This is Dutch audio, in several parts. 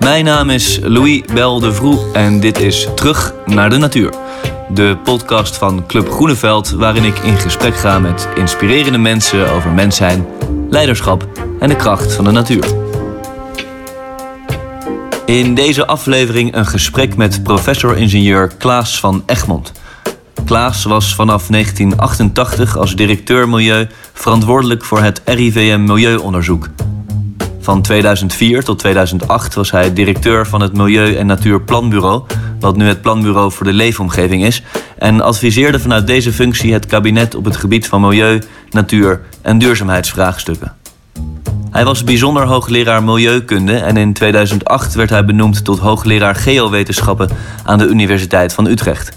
Mijn naam is Louis Bel de en dit is Terug naar de Natuur. De podcast van Club Groeneveld waarin ik in gesprek ga met inspirerende mensen over mens zijn, leiderschap en de kracht van de natuur. In deze aflevering een gesprek met professor-ingenieur Klaas van Egmond. Klaas was vanaf 1988 als directeur milieu verantwoordelijk voor het RIVM Milieuonderzoek. Van 2004 tot 2008 was hij directeur van het Milieu- en Natuurplanbureau, wat nu het Planbureau voor de Leefomgeving is, en adviseerde vanuit deze functie het kabinet op het gebied van milieu, natuur en duurzaamheidsvraagstukken. Hij was bijzonder hoogleraar milieukunde en in 2008 werd hij benoemd tot hoogleraar geowetenschappen aan de Universiteit van Utrecht.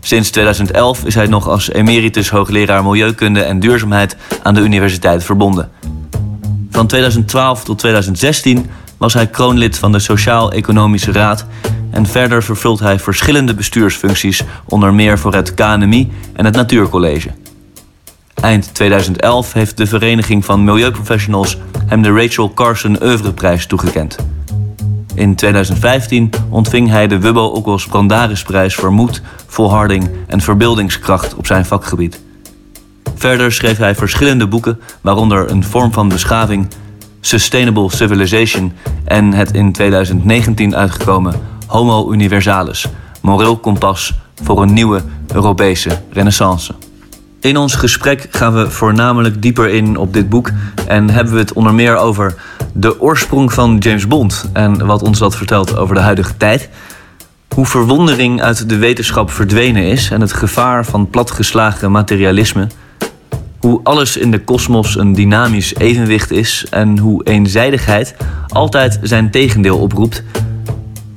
Sinds 2011 is hij nog als emeritus hoogleraar milieukunde en duurzaamheid aan de universiteit verbonden. Van 2012 tot 2016 was hij kroonlid van de Sociaal-Economische Raad en verder vervult hij verschillende bestuursfuncties, onder meer voor het KNMI en het Natuurcollege. Eind 2011 heeft de Vereniging van Milieuprofessionals hem de Rachel Carson Oeuvreprijs toegekend. In 2015 ontving hij de Wubbo Okkels Brandarisprijs voor moed, volharding en verbeeldingskracht op zijn vakgebied. Verder schreef hij verschillende boeken, waaronder Een vorm van beschaving, Sustainable Civilization en het in 2019 uitgekomen Homo Universalis, moreel kompas voor een nieuwe Europese renaissance. In ons gesprek gaan we voornamelijk dieper in op dit boek en hebben we het onder meer over de oorsprong van James Bond en wat ons dat vertelt over de huidige tijd. Hoe verwondering uit de wetenschap verdwenen is en het gevaar van platgeslagen materialisme. Hoe alles in de kosmos een dynamisch evenwicht is en hoe eenzijdigheid altijd zijn tegendeel oproept.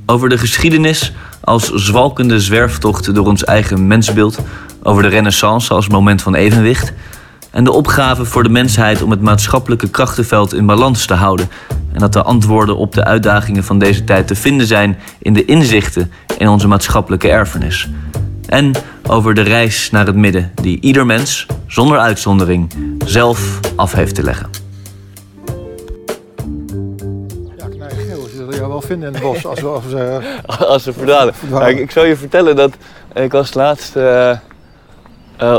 Over de geschiedenis als zwalkende zwerftocht door ons eigen mensbeeld, over de renaissance als moment van evenwicht en de opgave voor de mensheid om het maatschappelijke krachtenveld in balans te houden en dat de antwoorden op de uitdagingen van deze tijd te vinden zijn in de inzichten in onze maatschappelijke erfenis. En over de reis naar het midden die ieder mens, zonder uitzondering, zelf af heeft te leggen. Ja, knijgeel. Ze zullen jou wel vinden in het bos als we... Als we Als ze verdwalen. Nou, ik, ik zal je vertellen dat ik was laatst, eh, eh,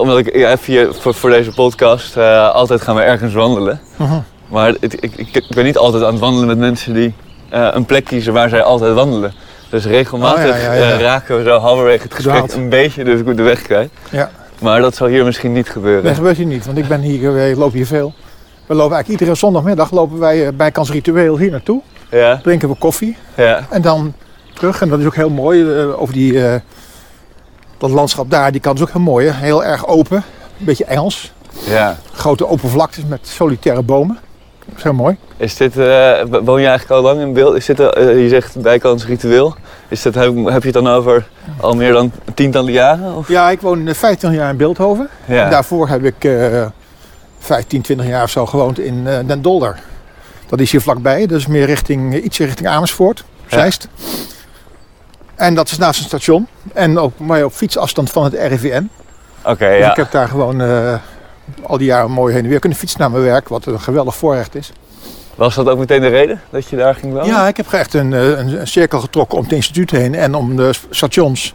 omdat ik ja, even voor, voor deze podcast, eh, altijd gaan we ergens wandelen. Mhm. Maar het- ik, ik, ik ben niet altijd aan het wandelen met mensen die eh, een plek kiezen waar zij altijd wandelen. Dus regelmatig Oh, ja, ja, ja. eh, raken we zo halverwege het gesprek een beetje dus goed de weg kwijt. Ja, Maar dat zal hier misschien niet gebeuren. dat gebeurt hier niet, want ik ben hier, eh, ik loop hier veel. We lopen eigenlijk iedere zondagmiddag lopen wij eh, bij Kans Ritueel hier naartoe. Ja, Drinken we koffie ja, en dan terug. En dat is ook heel mooi. over die, dat landschap daar, die kant is ook heel mooi. Hè? Heel erg open. Een beetje Engels. ja. Grote open vlaktes met solitaire bomen. Heel mooi. Is dit, eh, woon je eigenlijk al lang in beeld? Is dit, eh, je zegt bijkans ritueel. Is dat, heb, heb je het dan over al meer dan tientallen jaren? Of? Ja, ik woon eh, 15 jaar in Beeldhoven. Ja. Daarvoor heb ik eh 15, 20 jaar of zo gewoond in eh, Den Dolder. Dat is hier vlakbij, dat is meer richting, eh, ietsje richting Amersfoort, Ja. Zeist. En dat is naast een station. En ook maar op fietsafstand van het RIVN. Oké, Dus ja. ik heb daar gewoon eh, al die jaren mooi heen en weer kunnen fietsen naar mijn werk. Wat een geweldig voorrecht is. Was dat ook meteen de reden dat je daar ging wonen? Ja, ik heb echt een, eh, een, een cirkel getrokken om het instituut heen en om de stations.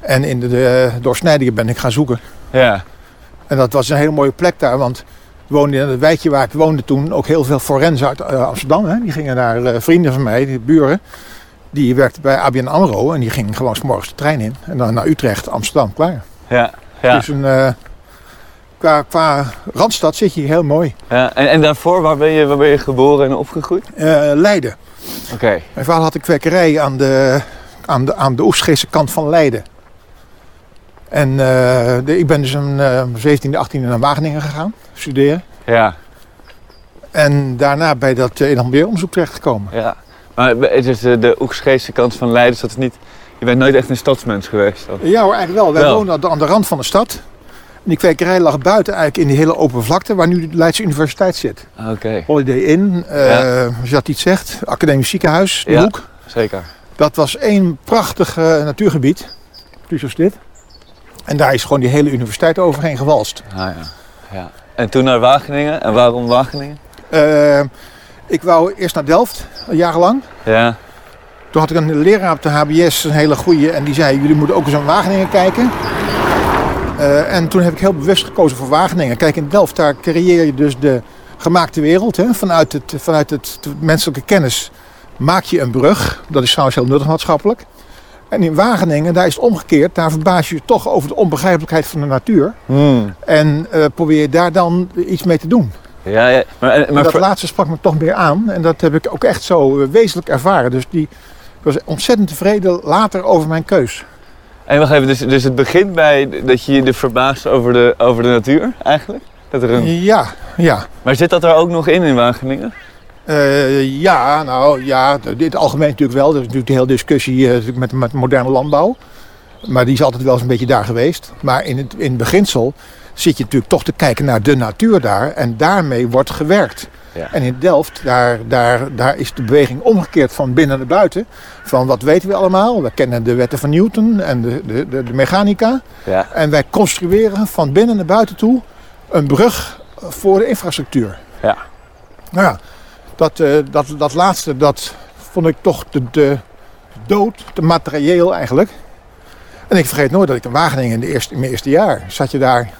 En in de, de doorsnijdingen ben ik gaan zoeken. Ja, En dat was een hele mooie plek daar, want we woonden in het wijkje waar ik woonde toen ook heel veel forensen uit eh, Amsterdam. Hè. Die gingen naar eh, vrienden van mij, die buren. Die werkten bij ABN AMRO en die gingen gewoon 's morgens de trein in. En dan naar Utrecht, Amsterdam, klaar. ja, ja. Dus een, qua, qua Randstad zit je hier heel mooi. ja. En, en daarvoor, waar ben, je, waar ben je geboren en opgegroeid? Eh, Leiden. Oké, Mijn vader had een kwekerij aan de, aan de, aan de kant van Leiden. En eh, de, ik ben dus een eh 17e, 18e naar Wageningen gegaan, studeren. ja, En daarna bij dat uh, onderzoek terechtgekomen. ja. Maar het is de, de kant van Leiden, dus dat is niet... Je bent nooit echt een stadsmens geweest? Ja hoor, eigenlijk wel. Wij Wel. aan de- aan de rand van de stad. En die kwekerij lag buiten eigenlijk in die hele open vlakte waar nu de Leidse Universiteit zit. Oké, Holiday Inn, Ja. als je dat iets zegt, academisch ziekenhuis, de Ja. hoek. zeker. Dat was één prachtig eh, natuurgebied, precies als dit. En daar is gewoon die hele universiteit overheen gewalst. Ah, ja. ja. En toen naar Wageningen. En waarom Wageningen? Eh, Ik wou eerst naar Delft, jarenlang. Ja. Toen had ik een leraar op de HBS, een hele goeie, en die zei: Jullie moeten ook eens aan Wageningen kijken. Eh, en toen heb ik heel bewust gekozen voor Wageningen. Kijk, in Delft daar creëer je dus de gemaakte wereld. Hè? Vanuit, het, vanuit het menselijke kennis maak je een brug. Dat is trouwens heel nuttig maatschappelijk. En in Wageningen, daar is het omgekeerd. Daar verbaas je je toch over de onbegrijpelijkheid van de natuur. Hmm. En eh, probeer je daar dan iets mee te doen. Ja, ja. Maar, maar dat voor- laatste sprak me toch meer aan. En dat heb ik ook echt zo eh, wezenlijk ervaren. Dus die, ik was ontzettend tevreden later over mijn keus. En wacht even, dus, dus het begint bij dat je je er verbaast over de, over de natuur eigenlijk? Dat er een... Ja, ja. Maar zit dat er ook nog in in Wageningen? Eh, ja, nou ja, in het algemeen natuurlijk wel. Er is natuurlijk de hele discussie eh, met, met moderne landbouw. Maar die is altijd wel eens een beetje daar geweest. Maar in het, in het beginsel zit je natuurlijk toch te kijken naar de natuur daar. En daarmee wordt gewerkt. Ja. En in Delft, daar, daar, daar is de beweging omgekeerd van binnen naar buiten. Van wat weten we allemaal? We kennen de wetten van Newton en de, de, de, de mechanica. Ja. En wij construeren van binnen naar buiten toe een brug voor de infrastructuur. Ja. Nou ja, dat, eh, dat, dat laatste, dat vond ik toch de, de dood, te materieel eigenlijk. En ik vergeet nooit dat ik in Wageningen in, de eerste, in mijn eerste jaar zat je daar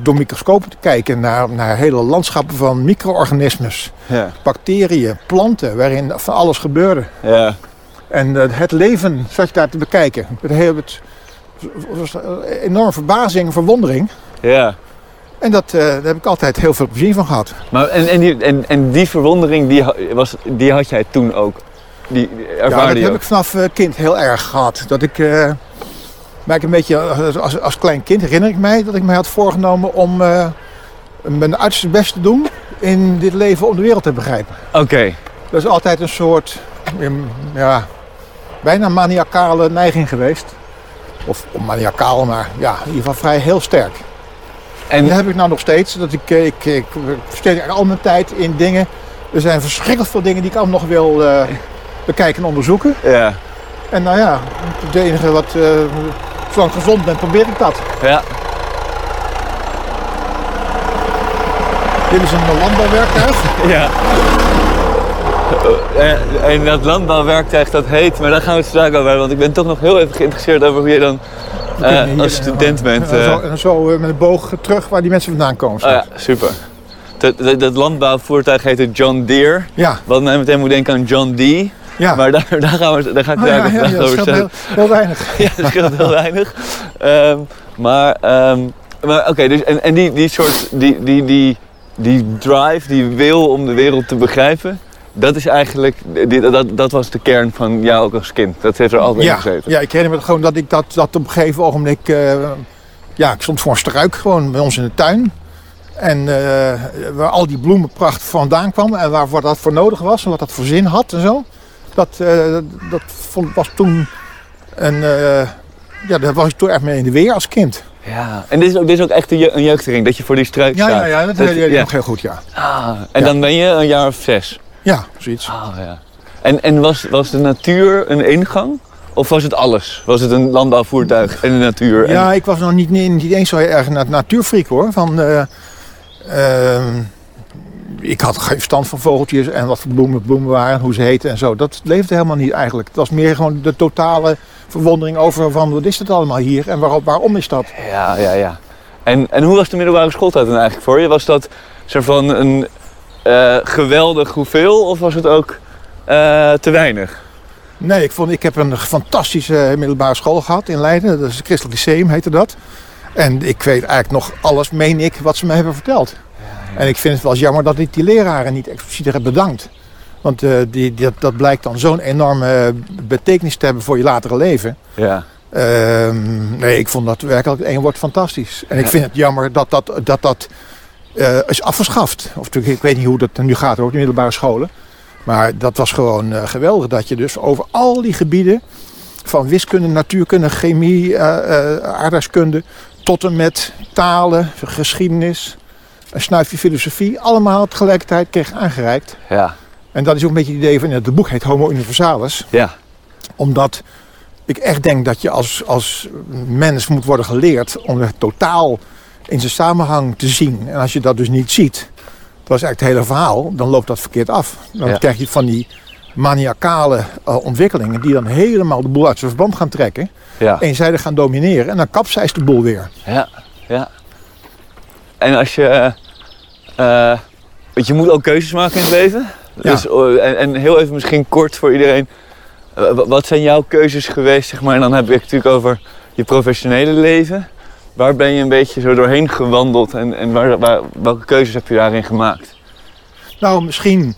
door microscopen te kijken naar, naar hele landschappen van micro-organismes, Ja. bacteriën, planten, waarin van alles gebeurde. Ja. En eh, het leven zat je daar te bekijken. Het heel- het was enorme verbazing en verwondering. Ja. En dat, eh, daar heb ik altijd heel veel plezier van gehad. Maar en, en, die, en, en die verwondering, die, was, die had jij toen ook? Die die Ja, dat heb ook? ik vanaf eh, kind heel erg gehad. Dat ik, eh maar ik een beetje eh, als, als klein kind herinner ik mij dat ik mij had voorgenomen om eh, mijn uiterste best te doen in dit leven om de wereld te begrijpen. Oké. Dat is altijd een soort, ehm, ja, bijna maniacale neiging geweest. Of maniacaal, maar ja, in ieder geval vrij heel sterk. En dat heb ik nou nog steeds. Dat ik, ik, ik, ik besteed eigenlijk al mijn tijd in dingen. Er zijn verschrikkelijk veel dingen die ik allemaal nog wil eh, bekijken en onderzoeken. ja. En nou ja, het enige wat, eh zolang ik gezond ben, probeer ik dat. Ja. Dit is een landbouwwerktuig. Ja. En, en dat landbouwwerktuig dat heet, maar daar gaan we het straks over hebben, want ik ben toch nog heel even geïnteresseerd over hoe je dan eh, hier, als student bent. En eh, zo, en zo eh, met een boog terug waar die mensen vandaan komen. oh ja, super. Dat, dat, dat landbouwvoertuig heette John Deere. ja, Wat mij meteen moet denken aan John Dee. Ja. Maar daar, daar, gaan we, daar ga ik Oh, daar ja, ja, dat over scheelt stellen. heel, heel weinig. Ja, dat scheelt heel weinig. Ehm, maar ehm, maar oké, dus, en, en die, die soort, die, die, die, die drive, die wil om de wereld te begrijpen, dat is eigenlijk, die, dat, dat was de kern van jou ook als kind. Dat heeft er altijd in Ja, gezeten. ja, ik herinner me gewoon dat ik dat, dat op een gegeven ogenblik... eh, ja, ik stond voor een struik gewoon bij ons in de tuin. En eh, waar al die bloemenpracht vandaan kwam en waar wat dat voor nodig was en wat dat voor zin had en zo. Dat, eh, dat vond, was toen een... eh, ja, daar was ik toen echt mee in de weer als kind. Ja, en dit is ook, dit is ook echt een, je- een jeugdhering, dat je voor die struik Ja, staat. ja, ja, dat ik ja. nog heel goed, ja. Ah, en Ja. dan ben je een jaar of zes. Ja, zoiets. Ah, ja. En, en was, was de natuur een ingang? Of was het alles? Was het een landbouwvoertuig en de natuur? En- Ja, ik was nog niet, niet, niet eens zo erg na- natuurfreak hoor. Van, eh, ehm, ik had geen verstand van vogeltjes en wat voor bloemen bloemen waren en hoe ze heten en zo. Dat leefde helemaal niet eigenlijk. Het was meer gewoon de totale verwondering over van wat is het allemaal hier en waarom, waarom is dat? Ja, ja, ja. En, en hoe was de middelbare schooltijd dan eigenlijk voor je? Was dat soort van een eh, geweldig hoeveel of was het ook eh, te weinig? Nee, ik, vond, ik heb een fantastische middelbare school gehad in Leiden. Dat is het Christelijk Lyceum heette dat. En ik weet eigenlijk nog alles, meen ik, wat ze me hebben verteld. En ik vind het wel jammer dat ik die leraren niet expliciet heb bedankt. Want eh, die, die- dat blijkt dan zo'n enorme betekenis te hebben voor je latere leven. Ja. Ehm, nee, ik vond dat werkelijk één woord fantastisch. En ik vind het jammer dat dat, dat, dat eh, is afgeschaft. Of ik weet niet hoe dat nu gaat hoor, op de middelbare scholen. Maar dat was gewoon eh, geweldig dat je dus over al die gebieden... van wiskunde, natuurkunde, chemie, aardrijkskunde... tot en met talen, geschiedenis, een snuifje filosofie... allemaal tegelijkertijd kreeg aangereikt. Ja. En dat is ook een beetje het idee van... Het boek heet Homo Universalis Ja. omdat ik echt denk dat je als, als mens moet worden geleerd om het totaal in zijn samenhang te zien. En als je dat dus niet ziet, dat is eigenlijk het hele verhaal, dan loopt dat verkeerd af. Dan Ja. krijg je van die maniacale eh, ontwikkelingen die dan helemaal de boel uit zijn verband gaan trekken. Ja. Eenzijdig gaan domineren en dan kapseist de boel weer. Ja, ja. En als je... want je moet ook keuzes maken in het leven. Ja. Dus, eh, en, en heel even misschien kort voor iedereen. eh, wa- wat zijn jouw keuzes geweest, zeg maar? En dan heb ik het natuurlijk over je professionele leven. Waar ben je een beetje zo doorheen gewandeld en, en waar, waar, welke keuzes heb je daarin gemaakt? Nou, misschien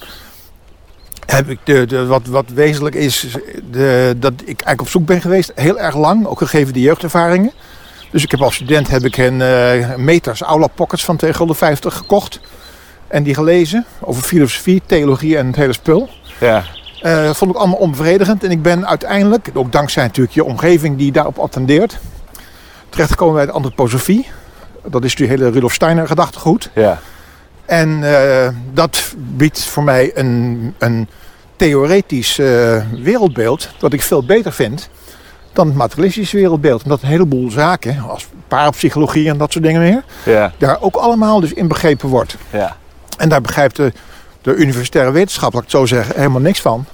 heb ik de, de, wat, wat wezenlijk is, de, dat ik eigenlijk op zoek ben geweest, heel erg lang, ook gegeven de jeugdervaringen. Dus ik heb als student heb ik een eh, Meters Aula Pockets van tegen de 50 gekocht. En die gelezen over filosofie, theologie en het hele spul. Ja, Eh, vond ik allemaal onbevredigend. En ik ben uiteindelijk, ook dankzij natuurlijk je omgeving die daarop attendeert, terechtgekomen bij de antroposofie. Dat is die hele Rudolf Steiner gedachtegoed. ja, En eh, dat biedt voor mij een, een theoretisch wereldbeeld dat ik veel beter vind dan het materialistische wereldbeeld. Omdat een heleboel zaken, als parapsychologie en dat soort dingen meer, ja, daar ook allemaal dus in begrepen wordt. ja. En daar begrijpt de, de universitaire wetenschap, laat ik het zo zeggen, helemaal niks van.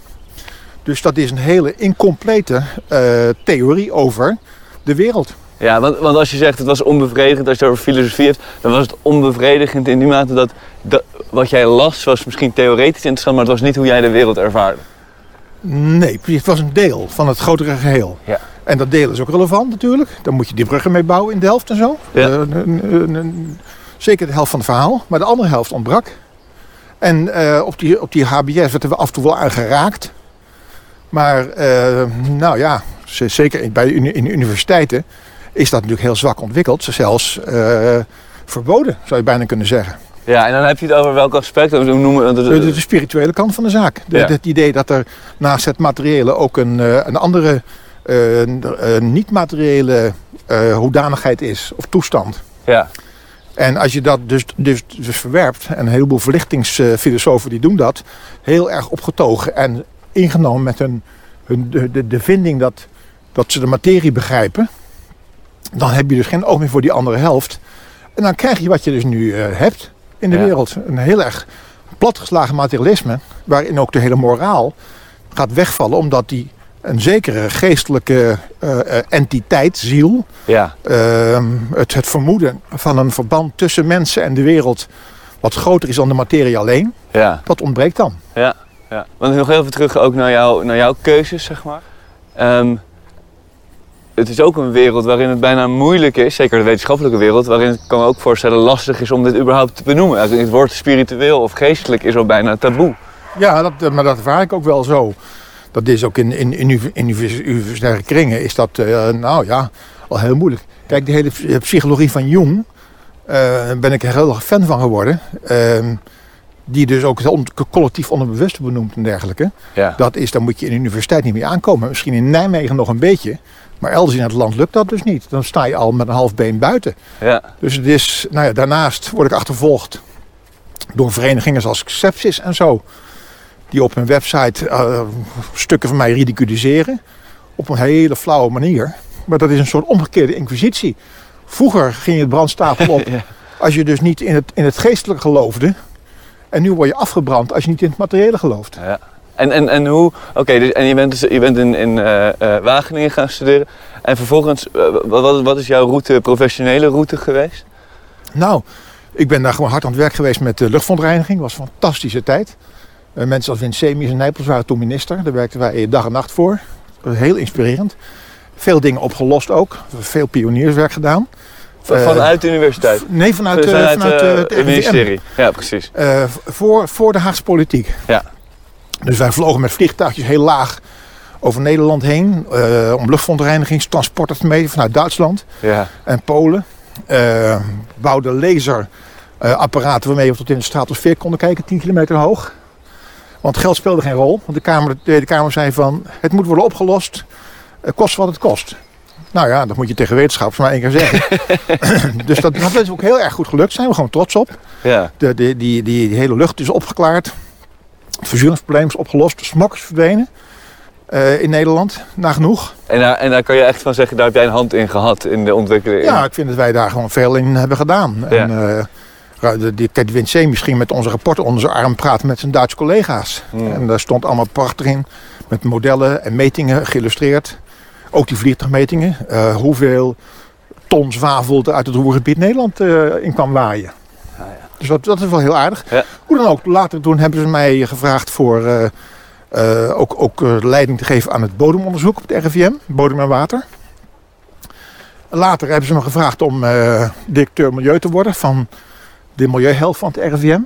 Dus dat is een hele incomplete eh, theorie over de wereld. Ja, want, want als je zegt het was onbevredigend, als je het over filosofie hebt, dan was het onbevredigend in die mate dat, dat wat jij las was misschien theoretisch interessant, maar het was niet hoe jij de wereld ervaarde. Nee, het was een deel van het grotere geheel. Ja. En dat deel is ook relevant natuurlijk. Daar moet je die bruggen mee bouwen in Delft en zo. Ja. Eh, zeker de helft van het verhaal. Maar de andere helft ontbrak. En eh, op, die, op die HBS werd er af en toe wel aan geraakt. Maar eh, nou ja, zeker bij in universiteiten is dat natuurlijk heel zwak ontwikkeld. Zelfs verboden, zou je bijna kunnen zeggen. Ja, en dan heb je het over welk aspect, hoe noemen we De, de, de spirituele kant van de zaak. De- Ja. Het idee dat er naast het materiële ook een, eh, een andere eh, niet-materiële eh, hoedanigheid is of toestand. Ja, En als je dat dus, dus, dus verwerpt, en een heleboel verlichtingsfilosofen die doen dat, heel erg opgetogen en ingenomen met hun, hun, de, de, de vinding dat, dat ze de materie begrijpen, dan heb je dus geen oog meer voor die andere helft. En dan krijg je wat je dus nu hebt in de Ja. wereld. Een heel erg platgeslagen materialisme, waarin ook de hele moraal gaat wegvallen, omdat die een zekere geestelijke eh, eh, entiteit, ziel, ja, Ehm, het, het vermoeden van een verband tussen mensen en de wereld wat groter is dan de materie alleen, ja, dat ontbreekt dan. ja, ja. Want nog even terug ook naar, jou, naar jouw keuzes, zeg maar. Ehm, het is ook een wereld waarin het bijna moeilijk is, zeker de wetenschappelijke wereld, waarin het kan me ook voorstellen lastig is om dit überhaupt te benoemen. Het woord spiritueel of geestelijk is al bijna taboe. Ja, dat, eh, maar dat ervaar ik ook wel zo. Dat is ook in, in, in in univers- universitaire kringen is dat, eh, nou ja, al heel moeilijk. Kijk, de hele psy- psychologie van Jung, eh ben ik er heel erg fan van geworden. Ehm, die dus ook het on- collectief onderbewuste benoemt en dergelijke. Ja, Dat is, dan moet je in de universiteit niet mee aankomen. Misschien in Nijmegen nog een beetje. Maar elders in het land lukt dat dus niet. Dan sta je al met een half been buiten. ja, Dus het is, nou ja, daarnaast word ik achtervolgd door verenigingen zoals Sepsis en zo. Die op hun website eh, stukken van mij ridiculiseren. Op een hele flauwe manier. Maar dat is een soort omgekeerde inquisitie. Vroeger ging je het brandstapel op Ja. als je dus niet in het, in het geestelijke geloofde. En nu word je afgebrand als je niet in het materiële gelooft. Ja. En, en, en hoe, oké, dus, en je bent, dus, je bent in, in eh, eh, Wageningen gaan studeren. En vervolgens, eh, wat, wat- is jouw route, professionele route geweest? Nou, ik ben daar gewoon hard aan het werk geweest met de luchtverontreiniging. was een fantastische tijd. Mensen als Wint Semies en Nijpels waren toen minister. Daar werkten wij dag en nacht voor. Dat was heel inspirerend. Veel dingen opgelost ook. Veel pionierswerk gedaan. Vanuit de universiteit? Nee, vanuit, Vanuit, vanuit het ministerie? Ja, precies. Voor, voor de Haagse politiek. Ja. Dus wij vlogen met vliegtuigjes heel laag over Nederland heen. eh, om luchtverontreinigingstransporten te meten vanuit Duitsland Ja, en Polen. Eh bouwden laserapparaten waarmee we tot in de stratosfeer konden kijken, 10 kilometer hoog. Want geld speelde geen rol. Want de Kamer, de Tweede Kamer zei van het moet worden opgelost, eh, kost wat het kost. Nou ja, dat moet je tegen wetenschappers maar één keer zeggen. dus dat, dat is ook heel erg goed gelukt. Daar zijn we gewoon trots op. ja, De, de, die, die, die hele lucht is opgeklaard. Het verzuuringsprobleem is opgelost. De smok is verdwenen. eh, in Nederland, nagenoeg. en daar, en daar kan je echt van zeggen, daar heb jij een hand in gehad in de ontwikkeling. Ja, ik vind dat wij daar gewoon veel in hebben gedaan. En, De, die, kijk, misschien met onze rapporten onder zijn arm praten met zijn Duitse collega's. Hmm. En daar stond allemaal prachtig in. Met modellen en metingen geïllustreerd. Ook die vliegtuigmetingen. eh, hoeveel ton zwavel er uit het roergebied Nederland in kwam waaien. Dus dat, dat is wel heel aardig. Ja. Hoe dan ook, later toen hebben ze mij gevraagd voor eh, eh, ook, ook eh, leiding te geven aan het bodemonderzoek op het RIVM, bodem en water. Later hebben ze me gevraagd om directeur milieu te worden van de milieuhelft van het RIVM.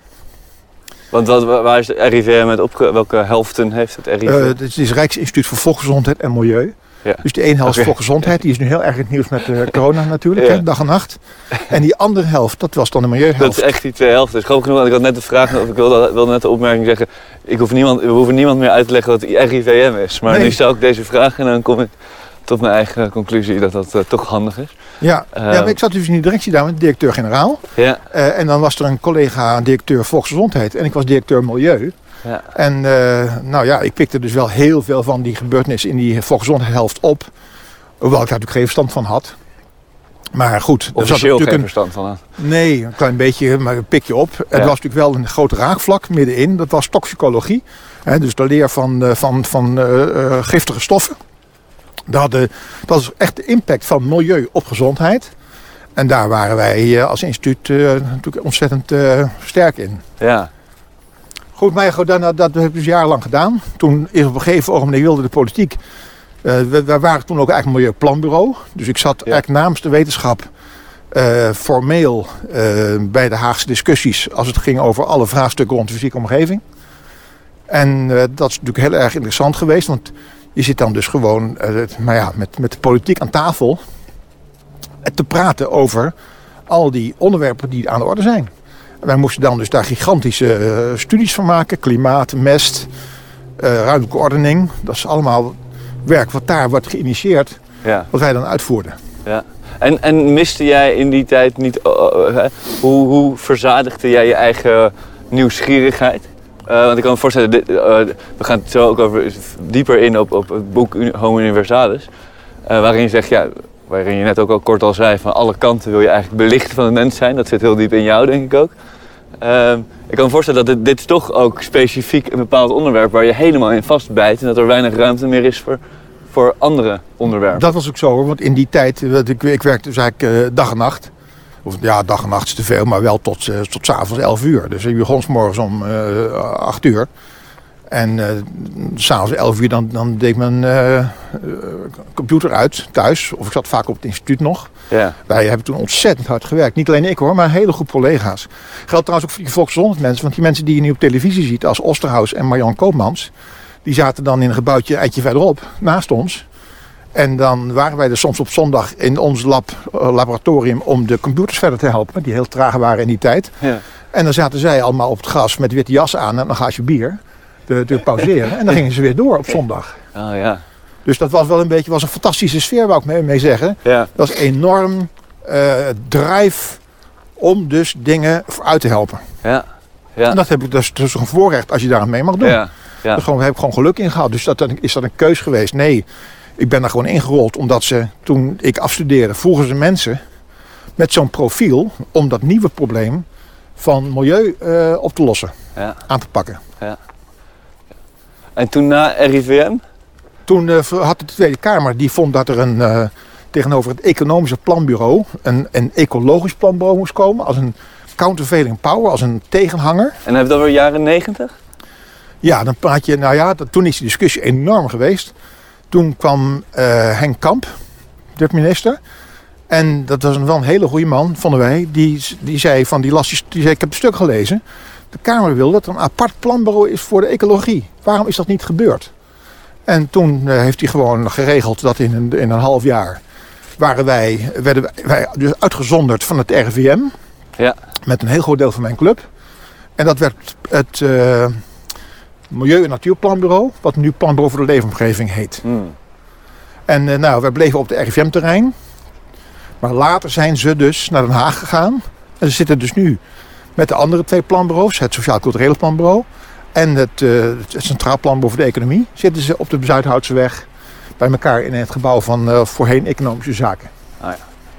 Want wat, waar is het RIVM met opge... Welke helften heeft het RIVM? Het is Rijksinstituut voor Volksgezondheid en Milieu. Ja. Dus die ene helft is Oké. volksgezondheid, die is nu heel erg in het nieuws met eh, corona natuurlijk, Ja. hè, dag en nacht. En die andere helft, dat was dan de milieuhelft. Dat is echt die twee helften. Dus genoeg, want ik had net de vraag, of ik wilde, wilde net de opmerking zeggen. Ik hoef niemand, we hoeven niemand meer uit te leggen wat RIVM is. Maar Nee. nu stel ik deze vraag en dan kom ik tot mijn eigen conclusie dat dat eh, toch handig is. Ja, ja maar ik zat dus in die directie daar met de directeur-generaal. Ja, Eh, en dan was er een collega directeur volksgezondheid en ik was directeur milieu. Ja. En eh, nou ja, ik pikte dus wel heel veel van die gebeurtenissen in die volksgezondheidshelft op. Hoewel ik daar natuurlijk geen verstand van had. Maar goed, er zat officieel geen natuurlijk een, verstand van. Nee, een klein beetje, maar een pikje op. Het was natuurlijk wel een groot raakvlak middenin. Dat was toxicologie. Hè, dus de leer van, eh, van, van eh, eh, giftige stoffen. Dat, hadden- dat is echt de impact van milieu op gezondheid. En daar waren wij eh, als instituut eh, natuurlijk ontzettend eh, sterk in. Ja, Goed, maar goed, daarna- dat heb ik dus jarenlang gedaan. Toen is op een gegeven ogenblik wilde de politiek. eh, we, we waren toen ook eigenlijk een milieuplanbureau. Dus ik zat eigenlijk namens de wetenschap eh, formeel eh, bij de Haagse discussies als het ging over alle vraagstukken rond de fysieke omgeving. En dat is natuurlijk heel erg interessant geweest, want je zit dan dus gewoon maar ja, met, met de politiek aan tafel te praten over al die onderwerpen die aan de orde zijn. Wij moesten dan dus daar gigantische eh, studies van maken. Klimaat, mest, eh, ruimtelijke ordening. Dat is allemaal werk wat daar wordt geïnitieerd, ja. wat wij dan uitvoerden. En, en miste jij in die tijd niet... eh, hoe, hoe verzadigde jij je eigen nieuwsgierigheid? Want ik kan me voorstellen, dit, we gaan het zo ook over, dieper in op, op het boek Homo Universalis. waarin je zegt, ja, waarin je net ook al kort al zei, van alle kanten wil je eigenlijk belichten van het mens zijn. Dat zit heel diep in jou, denk ik ook. Ehm, ik kan me voorstellen dat dit, dit is toch ook specifiek een bepaald onderwerp waar je helemaal in vastbijt. En dat er weinig ruimte meer is voor, voor andere onderwerpen. Dat was ook zo hoor, want in die tijd, eh, ik, ik werkte dus eigenlijk eh, dag en nacht. Of ja, dag en nacht is te veel, maar wel tot, eh, tot 's avonds 11 uur. Dus ik begon morgens om eh 8 uur. En s s'avonds 11 uur dan, dan deed ik mijn eh, eh, computer uit thuis. Of ik zat vaak op het instituut nog. Ja, Wij hebben toen ontzettend hard gewerkt. Niet alleen ik hoor, maar een hele groep collega's. Geldt trouwens ook voor die volksgezondheidsmensen. Want die mensen die je nu op televisie ziet als Osterhaus en Marjan Koopmans. Die zaten dan in een gebouwtje eindje verderop, naast ons. En dan waren wij er soms op zondag in ons lab, laboratorium om de computers verder te helpen. Die heel traag waren in die tijd. ja. En dan zaten zij allemaal op het gras met witte jas aan en een glaasje bier. Te, te pauzeren. En dan gingen ze weer door op zondag. Oh ja. Dus dat was wel een beetje was een fantastische sfeer, wou ik mee, mee zeggen. Ja, Dat is enorm eh drive om dus dingen uit te helpen. ja, ja. En dat heb ik dus, dus een voorrecht als je daar aan mee mag doen. ja. ja. Gewoon, daar heb ik gewoon geluk in gehad. Dus dat, is dat een keus geweest? Nee, ik ben daar gewoon ingerold omdat ze, toen ik afstudeerde, vroegen ze mensen met zo'n profiel om dat nieuwe probleem van milieu eh, op te lossen, ja. aan te pakken. En toen na RIVM? Toen eh, had de Tweede Kamer, die vond dat er een, eh, tegenover het economische planbureau een, een ecologisch planbureau moest komen. Als een countervailing power, als een tegenhanger. En hebben we het over jaren negentig? Ja, dan praat je, nou ja, dat, toen is die discussie enorm geweest. Toen kwam eh, Henk Kamp, de minister. En dat was een, wel een hele goede man, vonden wij. Die, die zei van, die las, die, zei, ik heb het stuk gelezen. De Kamer wil dat er een apart planbureau is voor de ecologie. Waarom is dat niet gebeurd? En toen eh, heeft hij gewoon geregeld dat in een, in een half jaar waren wij, werden wij, dus uitgezonderd van het RIVM. Ja. Met een heel groot deel van mijn club. En dat werd het eh, Milieu- en Natuurplanbureau, wat nu Planbureau voor de Leefomgeving heet. Hmm. En eh, nou, wij bleven op het RIVM-terrein. Maar later zijn ze dus naar Den Haag gegaan. En ze zitten dus nu met de andere twee planbureaus, het Sociaal Culturele Planbureau en het, eh, het Centraal Planbureau voor de Economie, zitten ze op de Zuidhoutseweg bij elkaar in het gebouw van eh, voorheen Economische Zaken.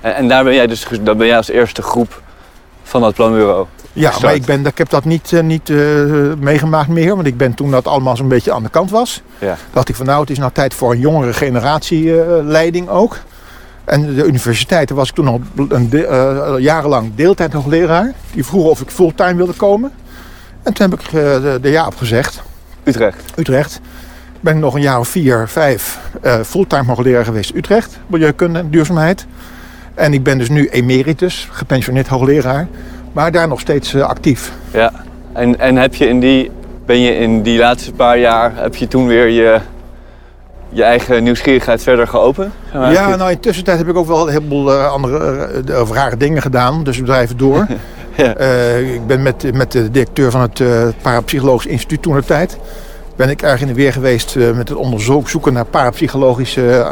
En, en daar ben jij dus, daar ben jij als eerste groep van dat planbureau. Ja, Gestart. maar ik, ben, ik heb dat niet, eh, niet meegemaakt meer. Want ik ben toen dat allemaal zo'n beetje aan de kant was. Ja. dacht ik van nou, het is nou tijd voor een jongere generatie leiding ook. En de universiteiten was ik toen al een de- eh, jarenlang deeltijd hoogleraar. Die vroegen of ik fulltime wilde komen. En toen heb ik eh, de, de ja op gezegd. Utrecht. Utrecht. Ben ik nog een jaar of vier, vijf eh, fulltime hoogleraar geweest Utrecht. Milieukunde en duurzaamheid. En ik ben dus nu emeritus, gepensioneerd hoogleraar. Maar daar nog steeds actief. Ja. En, en heb je in die, ben je in die laatste paar jaar, heb je toen weer je, je eigen nieuwsgierigheid verder geopend? Ja, nou in tussentijd heb ik ook wel een heleboel eh, andere of rare dingen gedaan. Dus we drijven door. Ja. Eh, ik ben met, met de directeur van het Parapsychologisch Instituut toen de tijd. Ben ik erg in de weer geweest met het onderzoek zoeken naar parapsychologische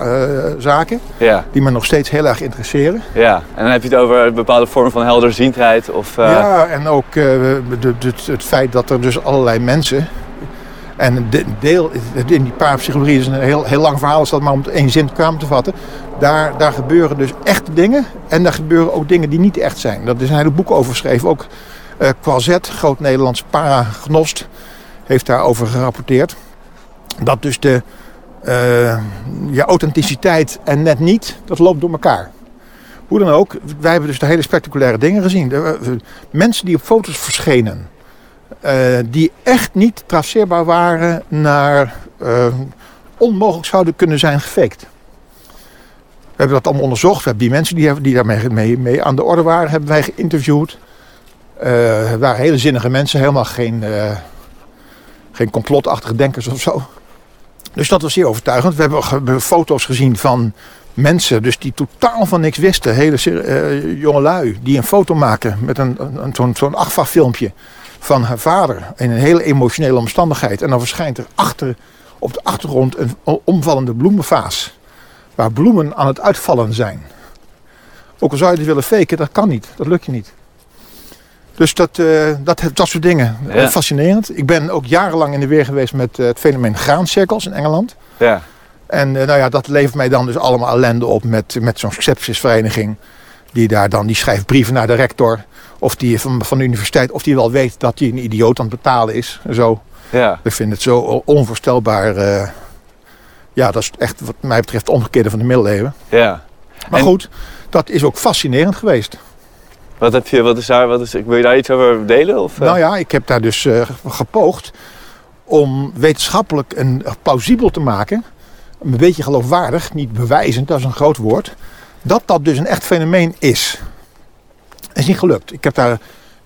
zaken. ja, Die me nog steeds heel erg interesseren. ja. En dan heb je het over een bepaalde vorm van helderziendheid of... Ja, en ook de, het feit dat er dus allerlei mensen. En de, deel in die parapsychologie is een heel, heel lang verhaal, is dat maar om het één zin samen te vatten. Daar, daar gebeuren dus echte dingen. En daar gebeuren ook dingen die niet echt zijn. Dat is een hele boek over geschreven. Ook Quazet, groot Nederlands paragnost, heeft daarover gerapporteerd. Dat dus de eh, ja, authenticiteit en net niet, dat loopt door elkaar. Hoe dan ook, wij hebben dus de hele spectaculaire dingen gezien. Eh, mensen die op foto's verschenen, eh, die echt niet traceerbaar waren naar eh, onmogelijk zouden kunnen zijn gefaked. We hebben dat allemaal onderzocht. We hebben die mensen die, die daarmee mee, mee aan de orde waren, hebben wij geïnterviewd. Eh, waren hele zinnige mensen, helemaal geen, geen complotachtige denkers of zo. Dus dat was zeer overtuigend. We hebben, foto's gezien van mensen dus die totaal van niks wisten. Hele ser- eh, jonge lui die een foto maken met een, een, zo'n zo'n AGFA-filmpje van haar vader. In een hele emotionele omstandigheid. En dan verschijnt er achter, op de achtergrond een omvallende bloemenvaas. Waar bloemen aan het uitvallen zijn. Ook al zou je het willen faken, dat kan niet. Dat lukt je niet. Dus dat, eh, dat, dat soort dingen. Ja. Fascinerend. Ik ben ook jarenlang in de weer geweest met eh, het fenomeen graancirkels in Engeland. ja. En eh, nou ja, dat levert mij dan dus allemaal ellende op met, met zo'n sepsisvereniging. Die daar dan, die schrijft brieven naar de rector. Of die van, van de universiteit, of die wel weet dat hij een idioot aan het betalen is. En zo. ja. Ik vind het zo onvoorstelbaar. eh, ja, dat is echt wat mij betreft het omgekeerde van de middeleeuwen. ja. Maar En- goed, dat is ook fascinerend geweest. Wat heb je, wat is daar, wat is, wil je daar iets over delen? Of, eh? Nou ja, ik heb daar dus eh, gepoogd om wetenschappelijk en plausibel te maken, een beetje geloofwaardig, niet bewijzend, dat is een groot woord, dat dat dus een echt fenomeen is. Is niet gelukt. Ik heb daar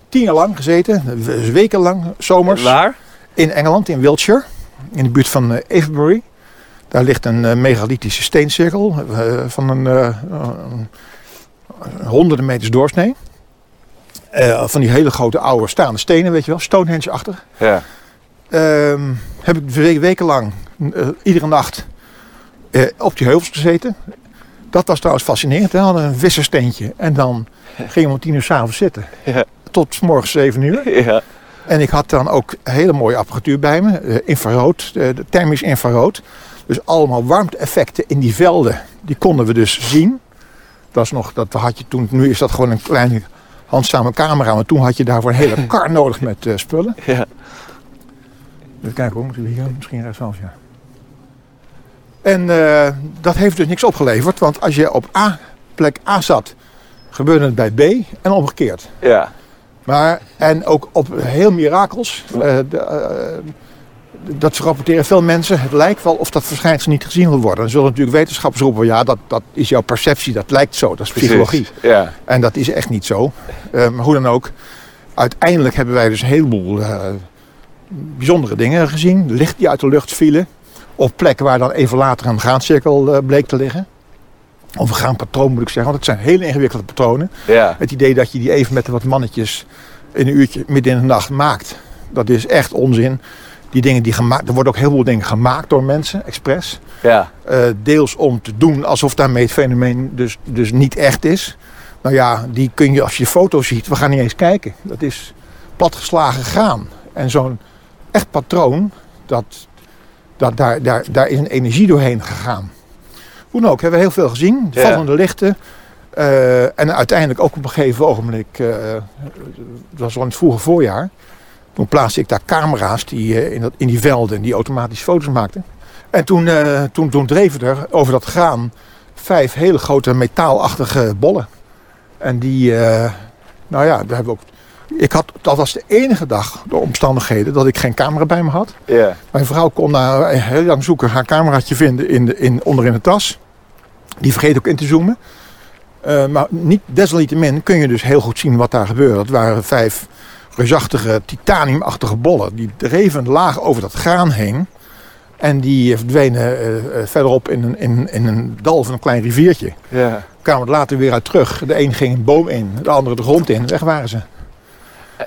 tien jaar lang gezeten, dus wekenlang, zomers, Waar? in Engeland, in Wiltshire, in de buurt van eh, Avebury. Daar ligt een eh, megalithische steencirkel eh, van een, honderden meters doorsnee. Van die hele grote oude staande stenen, weet je wel, Stonehenge-achtig. Ja. Ehm, heb ik we- wekenlang, eh, iedere nacht, op die heuvels gezeten. Dat was trouwens fascinerend. We hadden een vissersteentje en dan gingen we om tien uur s'avonds zitten. Ja. Tot morgens zeven uur. Ja. En ik had dan ook hele mooie apparatuur bij me. eh, infrarood, eh, de thermisch infrarood. Dus allemaal warmte-effecten in die velden. Die konden we dus zien. Dat is nog, dat had je toen, nu is dat gewoon een kleine handzame camera. Maar toen had je daarvoor een hele kar nodig met eh, spullen. Ja. Even kijken hoor, moeten we hier misschien rechtsaf, ja. En eh, dat heeft dus niks opgeleverd. Want als je op A, plek A zat, gebeurde het bij B en omgekeerd. Ja. Maar, en ook op heel mirakels. eh, de, eh, dat rapporteren veel mensen. Het lijkt wel of dat verschijnsel niet gezien wil worden. Dan zullen natuurlijk wetenschappers roepen. Ja, dat, dat is jouw perceptie. Dat lijkt zo. Dat is psychologie. Ja. En dat is echt niet zo. Maar hoe dan ook. Uiteindelijk hebben wij dus een heleboel eh, bijzondere dingen gezien. Licht die uit de lucht vielen. Op plekken waar dan even later een graancirkel eh, bleek te liggen. Of een graanpatroon moet ik zeggen. Want het zijn hele ingewikkelde patronen. Ja. Het idee dat je die even met wat mannetjes in een uurtje midden in de nacht maakt. Dat is echt onzin. Die dingen die gemaakt, er worden ook heel veel dingen gemaakt door mensen, expres. Ja. Eh, deels om te doen alsof daarmee het fenomeen dus, dus niet echt is. Nou ja, die kun je als je foto's ziet, we gaan niet eens kijken. Dat is platgeslagen graan. En zo'n echt patroon, dat, dat, daar, daar, daar is een energie doorheen gegaan. Hoe dan ook, hebben we heel veel gezien. Ja. Vallende lichten, Eh, en uiteindelijk ook op een gegeven ogenblik, uh, dat was al in het vroege voorjaar, toen plaatste ik daar camera's die, in, dat, in die velden die automatisch foto's maakten. En toen, toen, toen dreven er over dat graan vijf hele grote metaalachtige bollen. En die, nou ja, daar hebben we ook ik had, dat was de enige dag, door omstandigheden, dat ik geen camera bij me had. Mijn vrouw kon na heel lang zoeken haar cameraatje vinden in de, in, onder in de tas. Die vergeet ook in te zoomen. Uh, maar niet, desalniettemin kun je dus heel goed zien wat daar gebeurde. Dat waren vijf reusachtige, titaniumachtige bollen. Die dreven laag over dat graan heen. En die verdwenen uh, verderop in een, in, in een dal van een klein riviertje. Ja. Kwamen later weer uit terug. De een ging een boom in, de andere de grond in. Weg waren ze.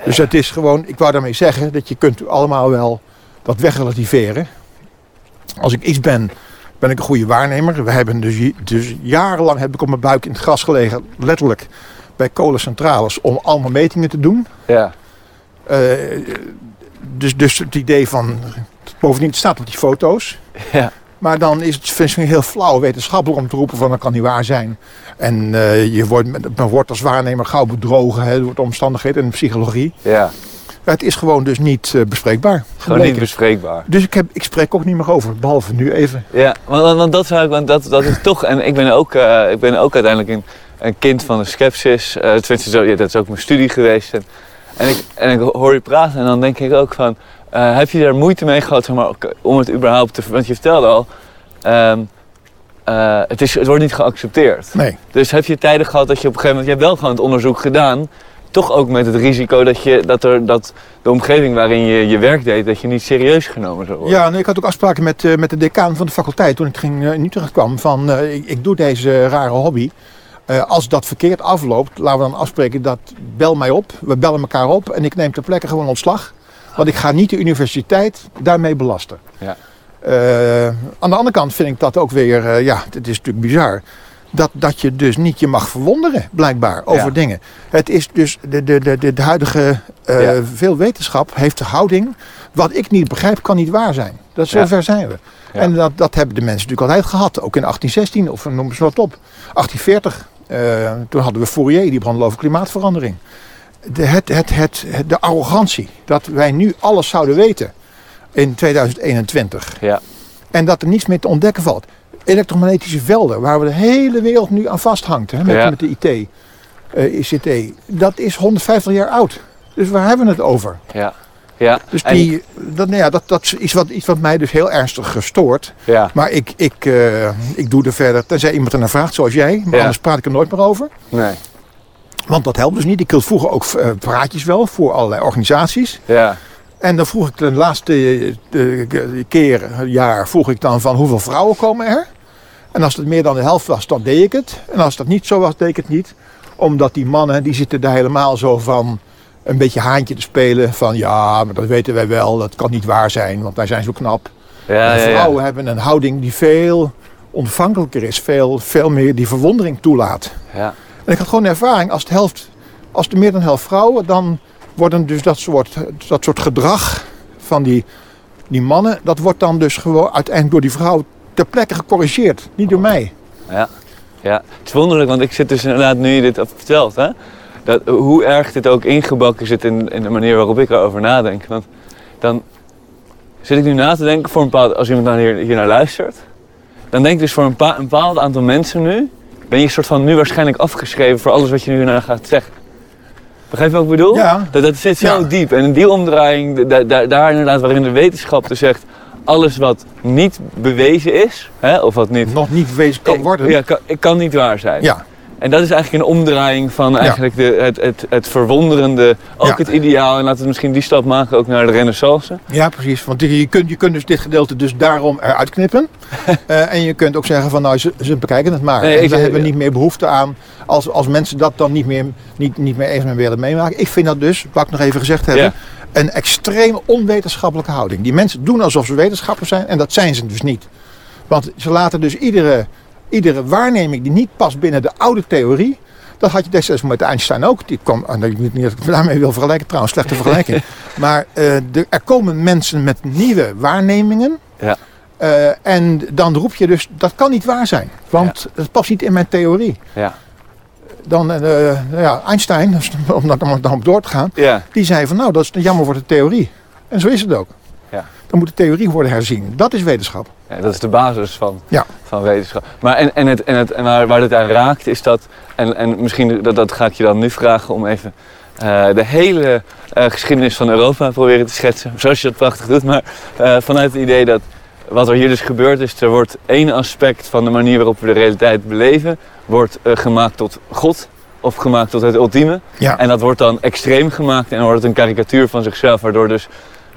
Dus het is gewoon, ik wou daarmee zeggen dat je kunt allemaal wel dat wegrelativeren. Als ik iets ben, ben ik een goede waarnemer. We hebben dus, dus jarenlang heb ik op mijn buik in het gras gelegen, letterlijk bij kolencentrales, om allemaal metingen te doen. Ja. Uh, dus, dus het idee van, bovendien het staat op die foto's. Ja. Maar dan is het vind ik heel flauw wetenschappelijk om te roepen van dat kan niet waar zijn. En uh, je wordt, men wordt als waarnemer gauw bedrogen hè, door de omstandigheden en de psychologie. Ja. Het is gewoon dus niet uh, bespreekbaar. Gewoon niet bespreekbaar. Dus ik, heb, ik spreek ook niet meer over, behalve nu even. Ja, want, want dat zou ik, want dat, dat is toch, en ik ben ook, uh, ik ben ook uiteindelijk een, een kind van de skepsis. Uh, tenminste, zo, ja, dat is ook mijn studie geweest. En, en, ik, en ik hoor je praten en dan denk ik ook van, uh, heb je daar moeite mee gehad zeg maar, om het überhaupt te... Want je vertelde al, um, uh, het, is, het wordt niet geaccepteerd. Nee. Dus heb je tijden gehad dat je op een gegeven moment... Je hebt wel gewoon het onderzoek gedaan. Toch ook met het risico dat, je, dat, er, dat de omgeving waarin je je werk deed... dat je niet serieus genomen zou worden. Ja, nee, ik had ook afspraken met, uh, met de decaan van de faculteit... toen ik ging, in Utrecht kwam van... Ik, ik, doe deze rare hobby... als dat verkeerd afloopt, laten we dan afspreken dat bel mij op. We bellen elkaar op en ik neem ter plekke gewoon ontslag. Want ik ga niet de universiteit daarmee belasten. Ja. Uh, aan de andere kant vind ik dat ook weer, uh, ja, het is natuurlijk bizar. Dat, dat je dus niet je mag verwonderen, blijkbaar, over dingen. Het is dus, de, de, de, de huidige, uh, ja. veel wetenschap heeft de houding. Wat ik niet begrijp, kan niet waar zijn. Dat zover ja. zijn we. En dat, dat hebben de mensen natuurlijk altijd gehad. Ook in 1816, of noem eens wat op. 1840, toen hadden we Fourier, die begon over klimaatverandering de, het, het, het, de arrogantie dat wij nu alles zouden weten in 2021. Ja. En dat er niets meer te ontdekken valt. Elektromagnetische velden, waar we de hele wereld nu aan vasthangt hè, met, ja. met de IT, uh, eh, ICT, dat is 150 jaar oud. Dus waar hebben we het over? Ja. Ja. Dus die, dat, nou ja, dat, dat is iets wat, iets wat mij dus heel ernstig gestoord. Ja. Maar ik, ik, uh, ik doe er verder, tenzij iemand er naar vraagt, zoals jij. Maar ja. anders praat ik er nooit meer over. Nee. Want dat helpt dus niet. Ik hield vroeger ook uh, praatjes wel voor allerlei organisaties. Ja. En dan vroeg ik de laatste de, de keer, jaar, vroeg ik dan van hoeveel vrouwen komen er? En als het meer dan de helft was, dan deed ik het. En als dat niet zo was, deed ik het niet. Omdat die mannen, die zitten daar helemaal zo van een beetje haantje te spelen. Van ja, maar dat weten wij wel, dat kan niet waar zijn, want wij zijn zo knap. Ja, en vrouwen ja, ja. hebben een houding die veel ontvankelijker is. Veel, veel meer die verwondering toelaat. Ja. En ik had gewoon de ervaring, als, het helft, als er meer dan de helft vrouwen, dan worden dus dat soort, dat soort gedrag van die, die mannen, dat wordt dan dus gewoon uiteindelijk door die vrouw ter plekke gecorrigeerd. Niet door mij. Ja, ja. het is wonderlijk, want ik zit dus inderdaad, nu je dit vertelt, hè, dat, hoe erg dit ook ingebakken zit in, in de manier waarop ik erover nadenk. Want dan zit ik nu na te denken voor een bepaald, als iemand dan hier, hier naar luistert, dan denk ik dus voor een, een bepaald aantal mensen nu, ben je soort van nu waarschijnlijk afgeschreven voor alles wat je nu naar gaat zeggen. Begrijp je wat ik bedoel? Ja. Dat, dat zit zo ja. diep. En die omdraaiing, da, da, daar inderdaad waarin de wetenschap dus zegt... alles wat niet bewezen is, hè, of wat niet... Nog niet bewezen kan worden. Ja, kan, kan niet waar zijn. Ja. En dat is eigenlijk een omdraaiing van eigenlijk de, het, het, het verwonderende, ook ja. het ideaal. En laten we misschien die stap maken ook naar de renaissance. Ja, precies. Want je kunt, je kunt dus dit gedeelte dus daarom eruit knippen. uh, en je kunt ook zeggen van nou, ze, ze bekijken het maar. Nee, en we hebben niet meer behoefte aan, als, als mensen dat dan niet meer, niet, niet meer meer willen meemaken. Ik vind dat dus, wat ik nog even gezegd ja. een extreem onwetenschappelijke houding. Die mensen doen alsof ze wetenschappers zijn en dat zijn ze dus niet. Want ze laten dus iedere iedere waarneming die niet past binnen de oude theorie. Dat had je destijds met Einstein ook. Die kwam, en ik weet niet of ik daarmee wil vergelijken, trouwens, slechte vergelijking. maar uh, de, er komen mensen met nieuwe waarnemingen. Ja. Uh, en dan roep je dus, dat kan niet waar zijn. Want ja. het past niet in mijn theorie. Ja. dan eh, ja, Einstein, om daar dan op door te gaan, Ja, die zei van nou, dat is jammer voor de theorie. En zo is het ook. Dan moet de theorie worden herzien. Dat is wetenschap. Ja, dat is de basis van, Ja. van wetenschap. Maar en, en, het, en, het, en waar, waar het aan raakt is dat, en, en misschien dat, dat ga ik je dan nu vragen om even eh, de hele eh, geschiedenis van Europa proberen te schetsen. Zoals je dat prachtig doet, maar eh, vanuit het idee dat wat er hier dus gebeurt is, er wordt één aspect van de manier waarop we de realiteit beleven, wordt gemaakt tot God of gemaakt tot het ultieme. Ja. En dat wordt dan extreem gemaakt en dan wordt het een karikatuur van zichzelf, waardoor dus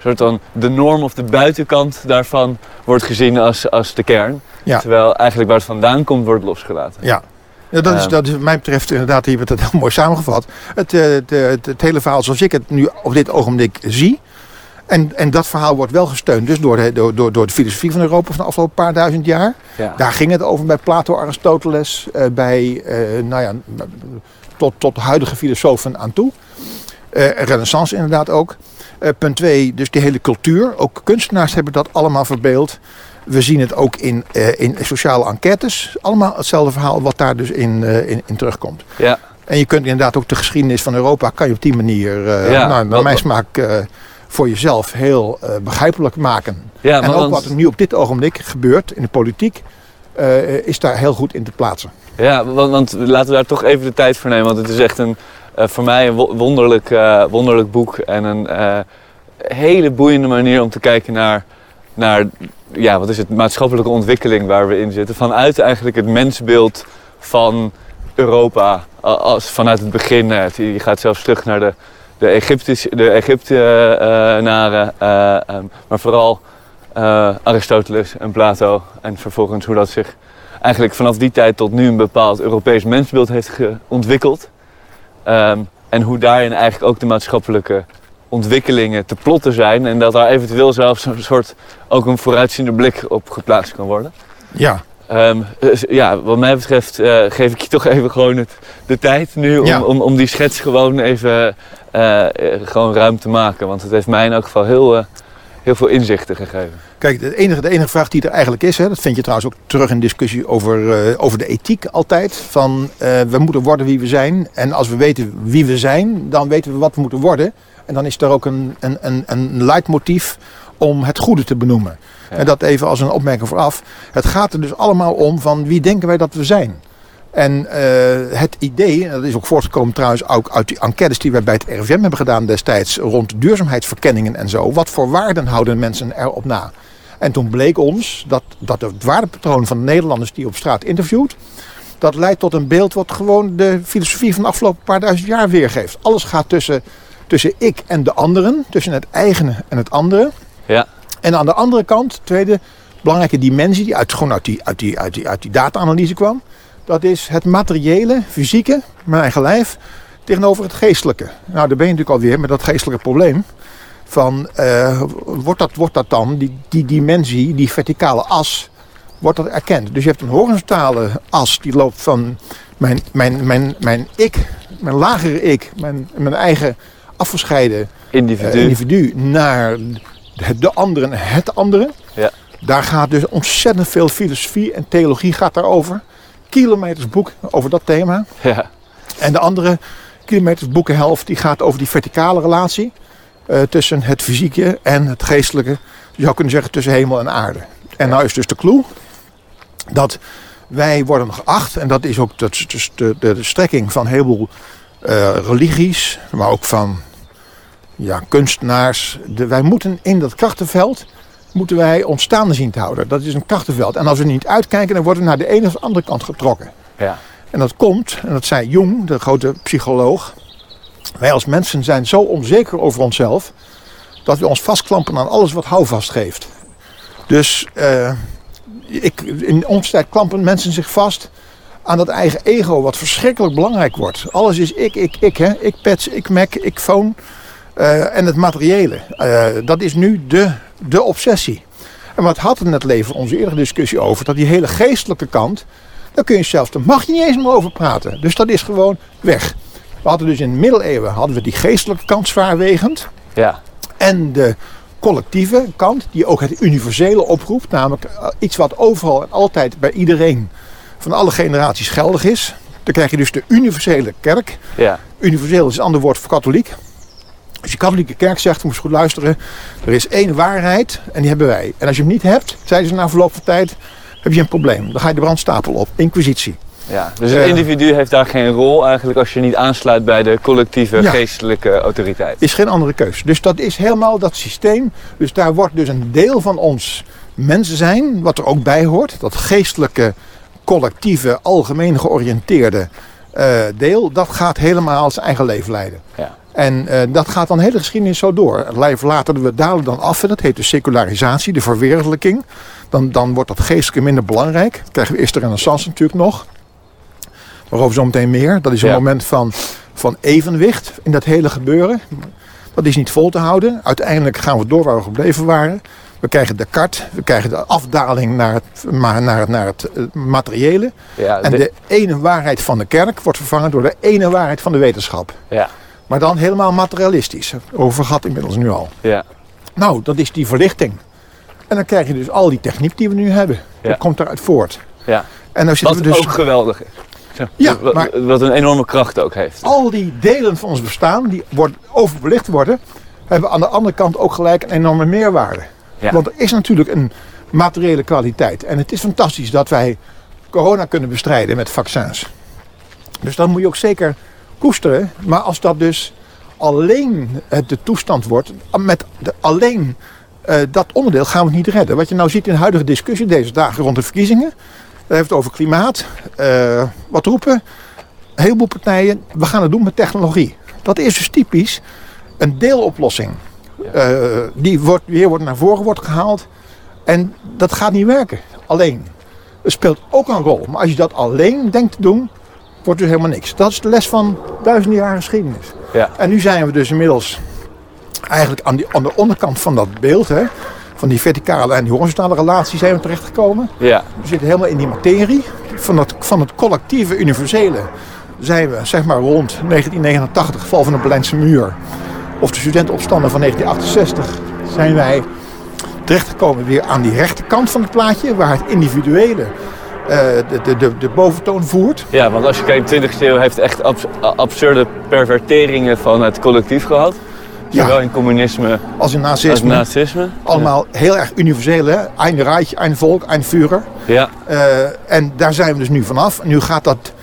soort dan de norm of de buitenkant daarvan wordt gezien als, als de kern. Ja. Terwijl eigenlijk waar het vandaan komt, wordt losgelaten. Ja. Ja, dat, is, Ehm. dat is wat mij betreft inderdaad, hier werd het heel mooi samengevat. Het, eh, het, eh, het, het hele verhaal zoals ik het nu op dit ogenblik zie. En, en dat verhaal wordt wel gesteund dus door de, door, door, door de filosofie van Europa van de afgelopen paar duizend jaar. Ja. Daar ging het over bij Plato, Aristoteles, eh, bij, eh, nou ja, tot, tot de huidige filosofen aan toe. Eh, renaissance inderdaad ook. Eh, punt twee, dus die hele cultuur. Ook kunstenaars hebben dat allemaal verbeeld. We zien het ook in, eh, in sociale enquêtes. Allemaal hetzelfde verhaal wat daar dus in, eh, in, in terugkomt. Ja. En je kunt inderdaad ook de geschiedenis van Europa... kan je op die manier, Ja, nou, naar mijn smaak... voor jezelf heel begrijpelijk maken. Ja, en ook want- wat er nu op dit ogenblik gebeurt in de politiek... is daar heel goed in te plaatsen. Ja, want, want laten we daar toch even de tijd voor nemen. Want het is echt een, voor mij een wo- wonderlijk, eh, wonderlijk boek. En een eh, hele boeiende manier om te kijken naar, naar ja, wat is het, maatschappelijke ontwikkeling waar we in zitten. Vanuit eigenlijk het mensbeeld van Europa. Als, vanuit het begin. eh, Je gaat zelfs terug naar de, de, Egyptische, de Egyptenaren. eh, ehm, maar vooral eh, Aristoteles en Plato. En vervolgens hoe dat zich eigenlijk vanaf die tijd tot nu een bepaald Europees mensbeeld heeft ontwikkeld. Ehm, en hoe daarin eigenlijk ook de maatschappelijke ontwikkelingen te plotten zijn. En dat daar eventueel zelfs een soort ook een vooruitziende blik op geplaatst kan worden. Ja, Ehm, dus ja, wat mij betreft eh, geef ik je toch even gewoon het, de tijd nu om, Ja. om, om die schets gewoon even eh, eh, gewoon ruim te maken. Want het heeft mij in elk geval heel, heel veel inzichten gegeven. Kijk, de enige, de enige vraag die er eigenlijk is, hè, dat vind je trouwens ook terug in discussie over, eh, over de ethiek altijd. Van eh, we moeten worden wie we zijn. En als we weten wie we zijn, dan weten we wat we moeten worden. En dan is er ook een, een, een, een leidmotief om het goede te benoemen. Ja. En dat even als een opmerking vooraf. Het gaat er dus allemaal om van wie denken wij dat we zijn. En eh, het idee, dat is ook voortgekomen trouwens ook uit die enquêtes die wij bij het RIVM hebben gedaan destijds rond duurzaamheidsverkenningen en zo. Wat voor waarden houden mensen erop na? En toen bleek ons dat, dat het waardepatroon van de Nederlanders die je op straat interviewt, dat leidt tot een beeld wat gewoon de filosofie van de afgelopen paar duizend jaar weergeeft. Alles gaat tussen, tussen ik en de anderen, tussen het eigene en het andere. Ja, En aan de andere kant, tweede belangrijke dimensie die uit, gewoon uit die, uit die, uit die, uit die data-analyse kwam. Dat is het materiële, fysieke, mijn eigen lijf, tegenover het geestelijke. Nou, daar ben je natuurlijk alweer met dat geestelijke probleem. Van, eh, wordt, dat, wordt dat dan, die, die dimensie, die verticale as, wordt dat erkend? Dus je hebt een horizontale as die loopt van mijn, mijn, mijn, mijn ik, mijn lagere ik, mijn, mijn eigen afgescheiden individu. eh, individu naar de, de anderen, het andere. Ja. Daar gaat dus ontzettend veel filosofie en theologie gaat daarover. Kilometers boek over dat thema. ja. En de andere kilometers boekenhelft die gaat over die verticale relatie. eh, tussen het fysieke en het geestelijke. Je zou kunnen zeggen tussen hemel en aarde. En nou is dus de clue dat wij worden geacht, en dat is ook dus de, de, de strekking van een heleboel eh, religies, maar ook van ja, kunstenaars. De, wij moeten in dat krachtenveld moeten wij ons staande zien te houden. Dat is een krachtenveld. En als we niet uitkijken, dan worden we naar de ene of de andere kant getrokken. ja. En dat komt, en dat zei Jung, de grote psycholoog. Wij als mensen zijn zo onzeker over onszelf. dat we ons vastklampen aan alles wat houvast geeft. Dus eh, ik, in onze tijd klampen mensen zich vast aan dat eigen ego, wat verschrikkelijk belangrijk wordt. Alles is ik, ik, ik, hè? ik pets, ik Mac, ik phone. Eh, en het materiële. Eh, dat is nu de, de obsessie. En wat had in het leven onze eerdere discussie over, dat die hele geestelijke kant, daar kun je zelfs, daar mag je niet eens meer over praten. Dus dat is gewoon weg. We hadden dus in de middeleeuwen hadden we die geestelijke kant zwaarwegend. ja. En de collectieve kant, die ook het universele oproept. Namelijk eh, iets wat overal en altijd bij iedereen van alle generaties geldig is. Dan krijg je dus de universele kerk. Ja. Universeel is een ander woord voor katholiek. Als je katholieke kerk zegt, moet je goed luisteren. Er is één waarheid en die hebben wij. En als je hem niet hebt, zeiden ze na verloop van tijd, heb je een probleem. Dan ga je de brandstapel op. Inquisitie. ja. Dus het Eh. individu heeft daar geen rol eigenlijk als je niet aansluit bij de collectieve Ja. geestelijke autoriteit. Is geen andere keus. Dus dat is helemaal dat systeem. Dus daar wordt dus een deel van ons mensen zijn, wat er ook bij hoort. Dat geestelijke, collectieve, algemeen georiënteerde eh, deel. Dat gaat helemaal zijn eigen leven leiden. Ja. En eh, dat gaat dan de hele geschiedenis zo door. Lijf later, we dalen dan af. En dat heet de secularisatie, de verwereldelijking. Dan, dan wordt dat geestelijke minder belangrijk. Dan krijgen we eerst de renaissance natuurlijk nog. Waarover zo meteen meer. Dat is een Ja. moment van, van evenwicht in dat hele gebeuren. Dat is niet vol te houden. Uiteindelijk gaan we door waar we gebleven waren. We krijgen de kart, we krijgen de afdaling naar het, naar het, naar het eh, materiële. Ja, En de- de ene waarheid van de kerk wordt vervangen door de ene waarheid van de wetenschap. ja, Maar dan helemaal materialistisch. Over gehad inmiddels nu al. ja, Nou, dat is die verlichting. En dan krijg je dus al die techniek die we nu hebben. Ja. Dat komt eruit voort. ja. En dan zitten Wat we dus... ook geweldig is. Zo, Ja, wat, maar- wat een enorme kracht ook heeft. Al die delen van ons bestaan, die worden overbelicht worden, hebben aan de andere kant ook gelijk een enorme meerwaarde. Ja. Want er is natuurlijk een materiële kwaliteit. En het is fantastisch dat wij corona kunnen bestrijden met vaccins. Dus dat moet je ook zeker koesteren. Maar als dat dus alleen het de toestand wordt, met de, alleen eh, dat onderdeel gaan we het niet redden. Wat je nou ziet in de huidige discussie deze dagen rond de verkiezingen. Dat heeft het over klimaat. eh, wat roepen een heleboel partijen, we gaan het doen met technologie. Dat is dus typisch een deeloplossing. Eh, die wordt, weer wordt naar voren wordt gehaald. En dat gaat niet werken, alleen. Het speelt ook een rol. Maar als je dat alleen denkt te doen, wordt dus helemaal niks. Dat is de les van duizenden jaren geschiedenis. Ja. En nu zijn we dus inmiddels eigenlijk aan, die, aan de onderkant van dat beeld, hè, van die verticale en die horizontale relatie zijn we terechtgekomen. Ja, We zitten helemaal in die materie. Van het, van het collectieve universele zijn we zeg maar rond 1989, val van de Berlijnse muur. Of de studentenopstanden van 1968 zijn wij terechtgekomen weer aan die rechterkant van het plaatje. Waar het individuele de, de, de, de boventoon voert. ja, want als je kijkt, de 20e eeuw heeft echt abs- absurde perverteringen van het collectief gehad. Ja. Zowel in communisme Als in als nazisme. nazisme. Allemaal heel erg universeel. Hè? Ein Reich, ein Volk, ein Führer. Ja, Eh, en daar zijn we dus nu vanaf. Nu gaat dat,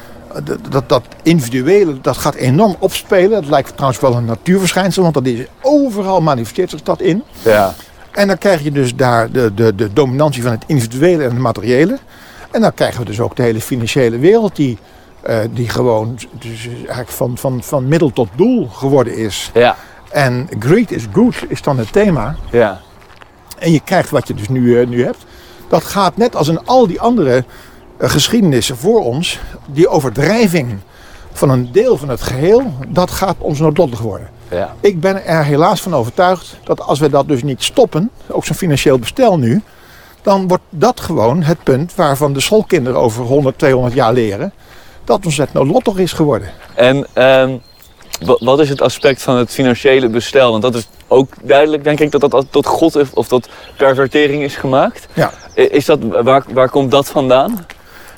dat, dat, dat individuele, dat gaat enorm opspelen. Dat lijkt trouwens wel een natuurverschijnsel, want dat is overal manifesteert zich dat in. ja, En dan krijg je dus daar de, de, de dominantie van het individuele en het materiële. En dan krijgen we dus ook de hele financiële wereld die, eh, die gewoon dus eigenlijk van, van, van middel tot doel geworden is. ja, En greed is good is dan het thema. ja. En je krijgt wat je dus nu, eh, nu hebt. Dat gaat net als in al die andere eh, geschiedenissen voor ons. Die overdrijving van een deel van het geheel. Dat gaat ons noodlottig worden. ja. Ik ben er helaas van overtuigd dat als we dat dus niet stoppen. Ook zo'n financieel bestel nu. Dan wordt dat gewoon het punt waarvan de schoolkinderen over 100, 200 jaar leren. Dat ons het noodlottig is geworden. En ehm, wa- wat is het aspect van het financiële bestel? Want dat is ook duidelijk, denk ik, dat dat tot God is- of tot pervertering is gemaakt. Ja. Is dat, waar, waar komt dat vandaan?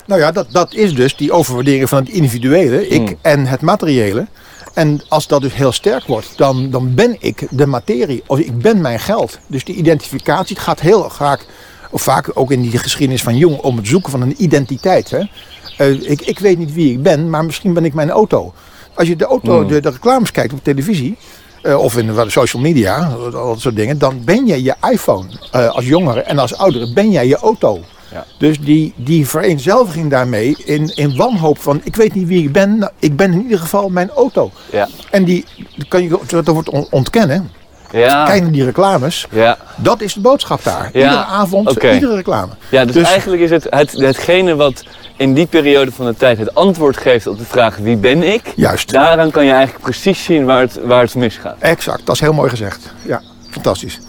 Nou ja, dat, dat is dus die overwaardering van het individuele, ik Hmm. en het materiële. En als dat dus heel sterk wordt, dan, dan ben ik de materie, of ik ben mijn geld. Dus die identificatie gaat heel vaak, of vaak ook in die geschiedenis van Jong, om het zoeken van een identiteit. Hè. Eh, ik, ik weet niet wie ik ben, maar misschien ben ik mijn auto. Als je de, auto, Hmm. de, de reclames kijkt op televisie, eh, of in de social media, al dat soort dingen, dan ben je je iPhone eh, als jongere en als oudere ben jij je auto. Ja. Dus die, die vereenzelviging daarmee in, in wanhoop van ik weet niet wie ik ben, nou, ik ben in ieder geval mijn auto. Ja. En die kan je dat wordt on- ontkennen. Ja. Kijk naar die reclames. Ja. Dat is de boodschap daar. Ja, Iedere avond, iedere reclame. ja, dus, Dus- eigenlijk is het, het hetgene wat in die periode van de tijd het antwoord geeft op de vraag wie ben ik, Juist. daaraan kan je eigenlijk precies zien waar het, waar het misgaat. Exact, dat is heel mooi gezegd. Ja, fantastisch.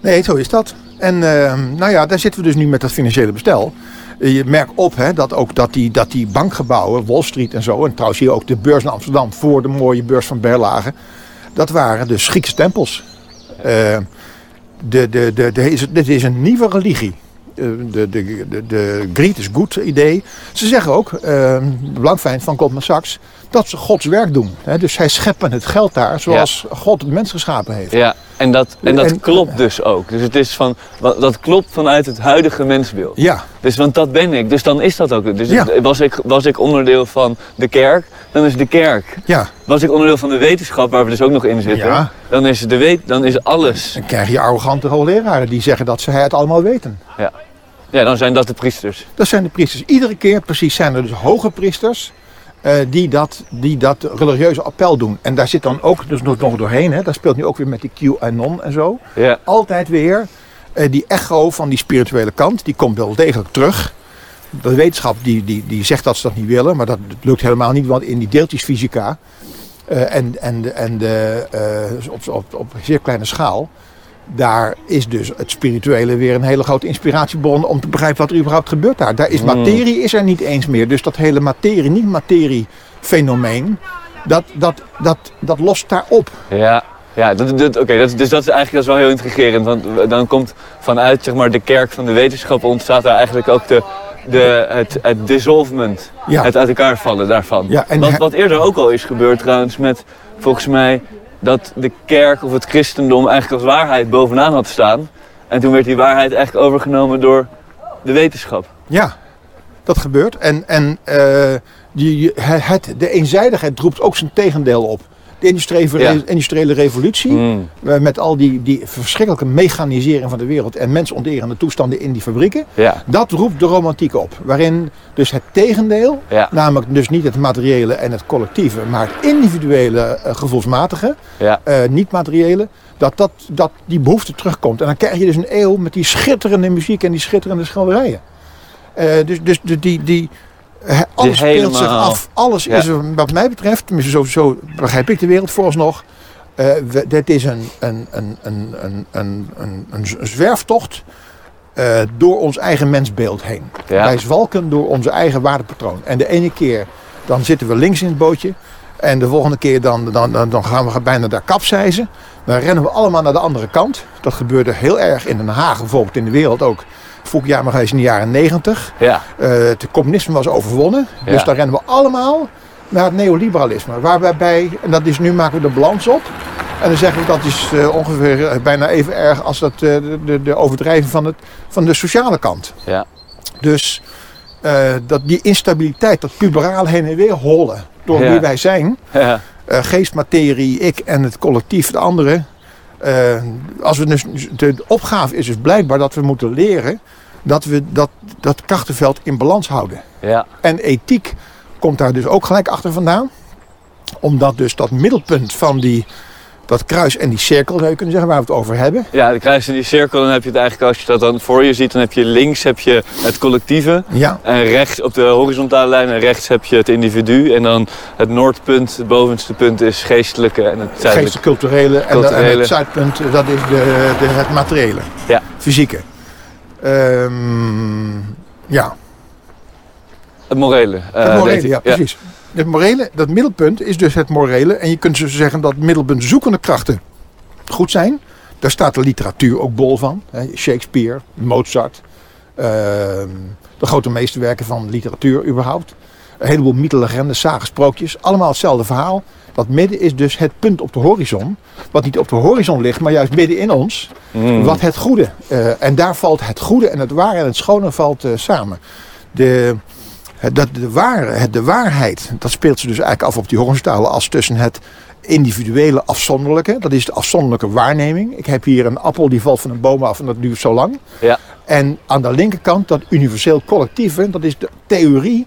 Nee, zo is dat. En eh, nou ja, daar zitten we dus nu met dat financiële bestel. Eh, Je merkt op hè, dat ook dat die, dat die bankgebouwen, Wall Street en zo, en trouwens hier ook de beurs in Amsterdam voor de mooie beurs van Berlage, dat waren dus Griekse tempels. Eh, de, de, de, de, dit is een nieuwe religie. eh, de, de, de, de greed is good idee. Ze zeggen ook, uh, de belangfijn van Goldman Sachs, dat ze Gods werk doen. Hè? Dus zij scheppen het geld daar zoals God de mens geschapen heeft. Ja, en dat, en dat En- klopt dus ook. Dus het is van, dat klopt vanuit het huidige mensbeeld. Ja, Dus want dat ben ik, dus dan is dat ook. Dus Ja. was, ik, was ik onderdeel van de kerk, dan is de kerk. ja. Was ik onderdeel van de wetenschap, waar we dus ook nog in zitten, Ja. dan, is de weet, dan is alles. Dan krijg je arrogante hoogleraren die zeggen dat ze het allemaal weten. Ja, dan zijn dat de priesters. Dat zijn de priesters. Iedere keer precies zijn er dus hoge priesters die, dat, die dat religieuze appel doen. En daar zit dan ook dus nog, nog doorheen. Hè? Dat speelt nu ook weer met die QAnon en zo. Ja, Altijd weer eh, die echo van die spirituele kant. Die komt wel degelijk terug. De wetenschap die, die, die zegt dat ze dat niet willen. Maar dat lukt helemaal niet. Want in die deeltjesfysica eh, en, en, en de, eh, op, op, op zeer kleine schaal. Daar is dus het spirituele weer een hele grote inspiratiebron om te begrijpen wat er überhaupt gebeurt daar. Daar is Mm. materie is er niet eens meer. Dus dat hele materie, niet materie fenomeen, dat, dat, dat, dat lost daar op. ja. Ja, dat, dat, oké, dat, dus dat is eigenlijk dat is wel heel intrigerend. Want dan komt vanuit zeg maar, de kerk van de wetenschap ontstaat daar eigenlijk ook de, de, het, het dissolvement. Ja. Het uit elkaar vallen daarvan. Ja, en wat, wat eerder ook al is gebeurd trouwens met volgens mij dat de kerk of het christendom eigenlijk als waarheid bovenaan had staan. En toen werd die waarheid eigenlijk overgenomen door de wetenschap. Ja, dat gebeurt. En, en eh, die, het, de eenzijdigheid roept ook zijn tegendeel op. De industriële, Ja. industriële revolutie, Mm. met al die, die verschrikkelijke mechanisering van de wereld en mensonterende toestanden in die fabrieken, Ja, dat roept de romantiek op. Waarin dus het tegendeel, ja, namelijk dus niet het materiële en het collectieve, maar het individuele eh, gevoelsmatige, eh, niet-materiële, dat, dat, dat die behoefte terugkomt. En dan krijg je dus een eeuw met die schitterende muziek en die schitterende schilderijen. Eh, dus dus de, die, die, eh, alles speelt zich af. Alles Ja. is, er, wat mij betreft, tenminste zo, zo begrijp ik de wereld vooralsnog. eh we, dit is een, een, een, een, een, een, een, zwerftocht eh, door ons eigen mensbeeld heen. Ja. Wij zwalken door onze eigen waardepatroon. En de ene keer dan zitten we links in het bootje. En de volgende keer dan, dan, dan, dan gaan we bijna daar kapseizen. Dan rennen we allemaal naar de andere kant. Dat gebeurde heel erg in Den Haag, bijvoorbeeld in de wereld ook. Fukuyama geweest in de jaren negentig. ja. Eh, het communisme was overwonnen. Ja. Dus daar rennen we allemaal naar het neoliberalisme. Waar wij bij, en dat is nu maken we de balans op. En dan zeggen we dat is eh, ongeveer eh, bijna even erg als dat, de, de, overdrijving van, het, van de sociale kant. Ja. Dus dat die instabiliteit, dat puberaal heen en weer hollen door Ja. wie wij zijn. ja. geest, materie, ik en het collectief, de anderen. Eh, als we dus, de opgave is dus blijkbaar dat we moeten leren dat we dat, dat krachtenveld in balans houden. ja. En ethiek komt daar dus ook gelijk achter vandaan. Omdat dus dat middelpunt van die, dat kruis en die cirkel, zou je kunnen zeggen, waar we het over hebben. Ja, de kruis in die cirkel, dan heb je het eigenlijk, als je dat dan voor je ziet, dan heb je links heb je het collectieve. Ja, En rechts op de horizontale lijn en rechts heb je het individu. En dan het noordpunt, het bovenste punt is geestelijke en het zuidelijke. culturele en, en Culturele. het zuidpunt, dat is de, de, het materiële. Ja. Fysieke. Ehm, ja, Het morele. eh, het morele, ja, precies. Het morele, dat middelpunt is dus het morele. En je kunt dus zeggen dat middelpunt zoekende krachten goed zijn. Daar staat de literatuur ook bol van. Shakespeare, Mozart. ehm, de grote meesterwerken van literatuur überhaupt. Een heleboel mythen, legendes, zagen, sprookjes. Allemaal hetzelfde verhaal. Dat midden is dus het punt op de horizon. Wat niet op de horizon ligt, maar juist midden in ons. Mm. Wat het goede. eh, en daar valt het goede en het ware en het schone valt eh, samen. De, dat, de, de waarheid, dat speelt ze dus eigenlijk af op die horizontale as tussen het individuele afzonderlijke. Dat is de afzonderlijke waarneming. Ik heb hier een appel die valt van een boom af en dat duurt zo lang. Ja. En aan de linkerkant dat universeel collectieve, dat is de theorie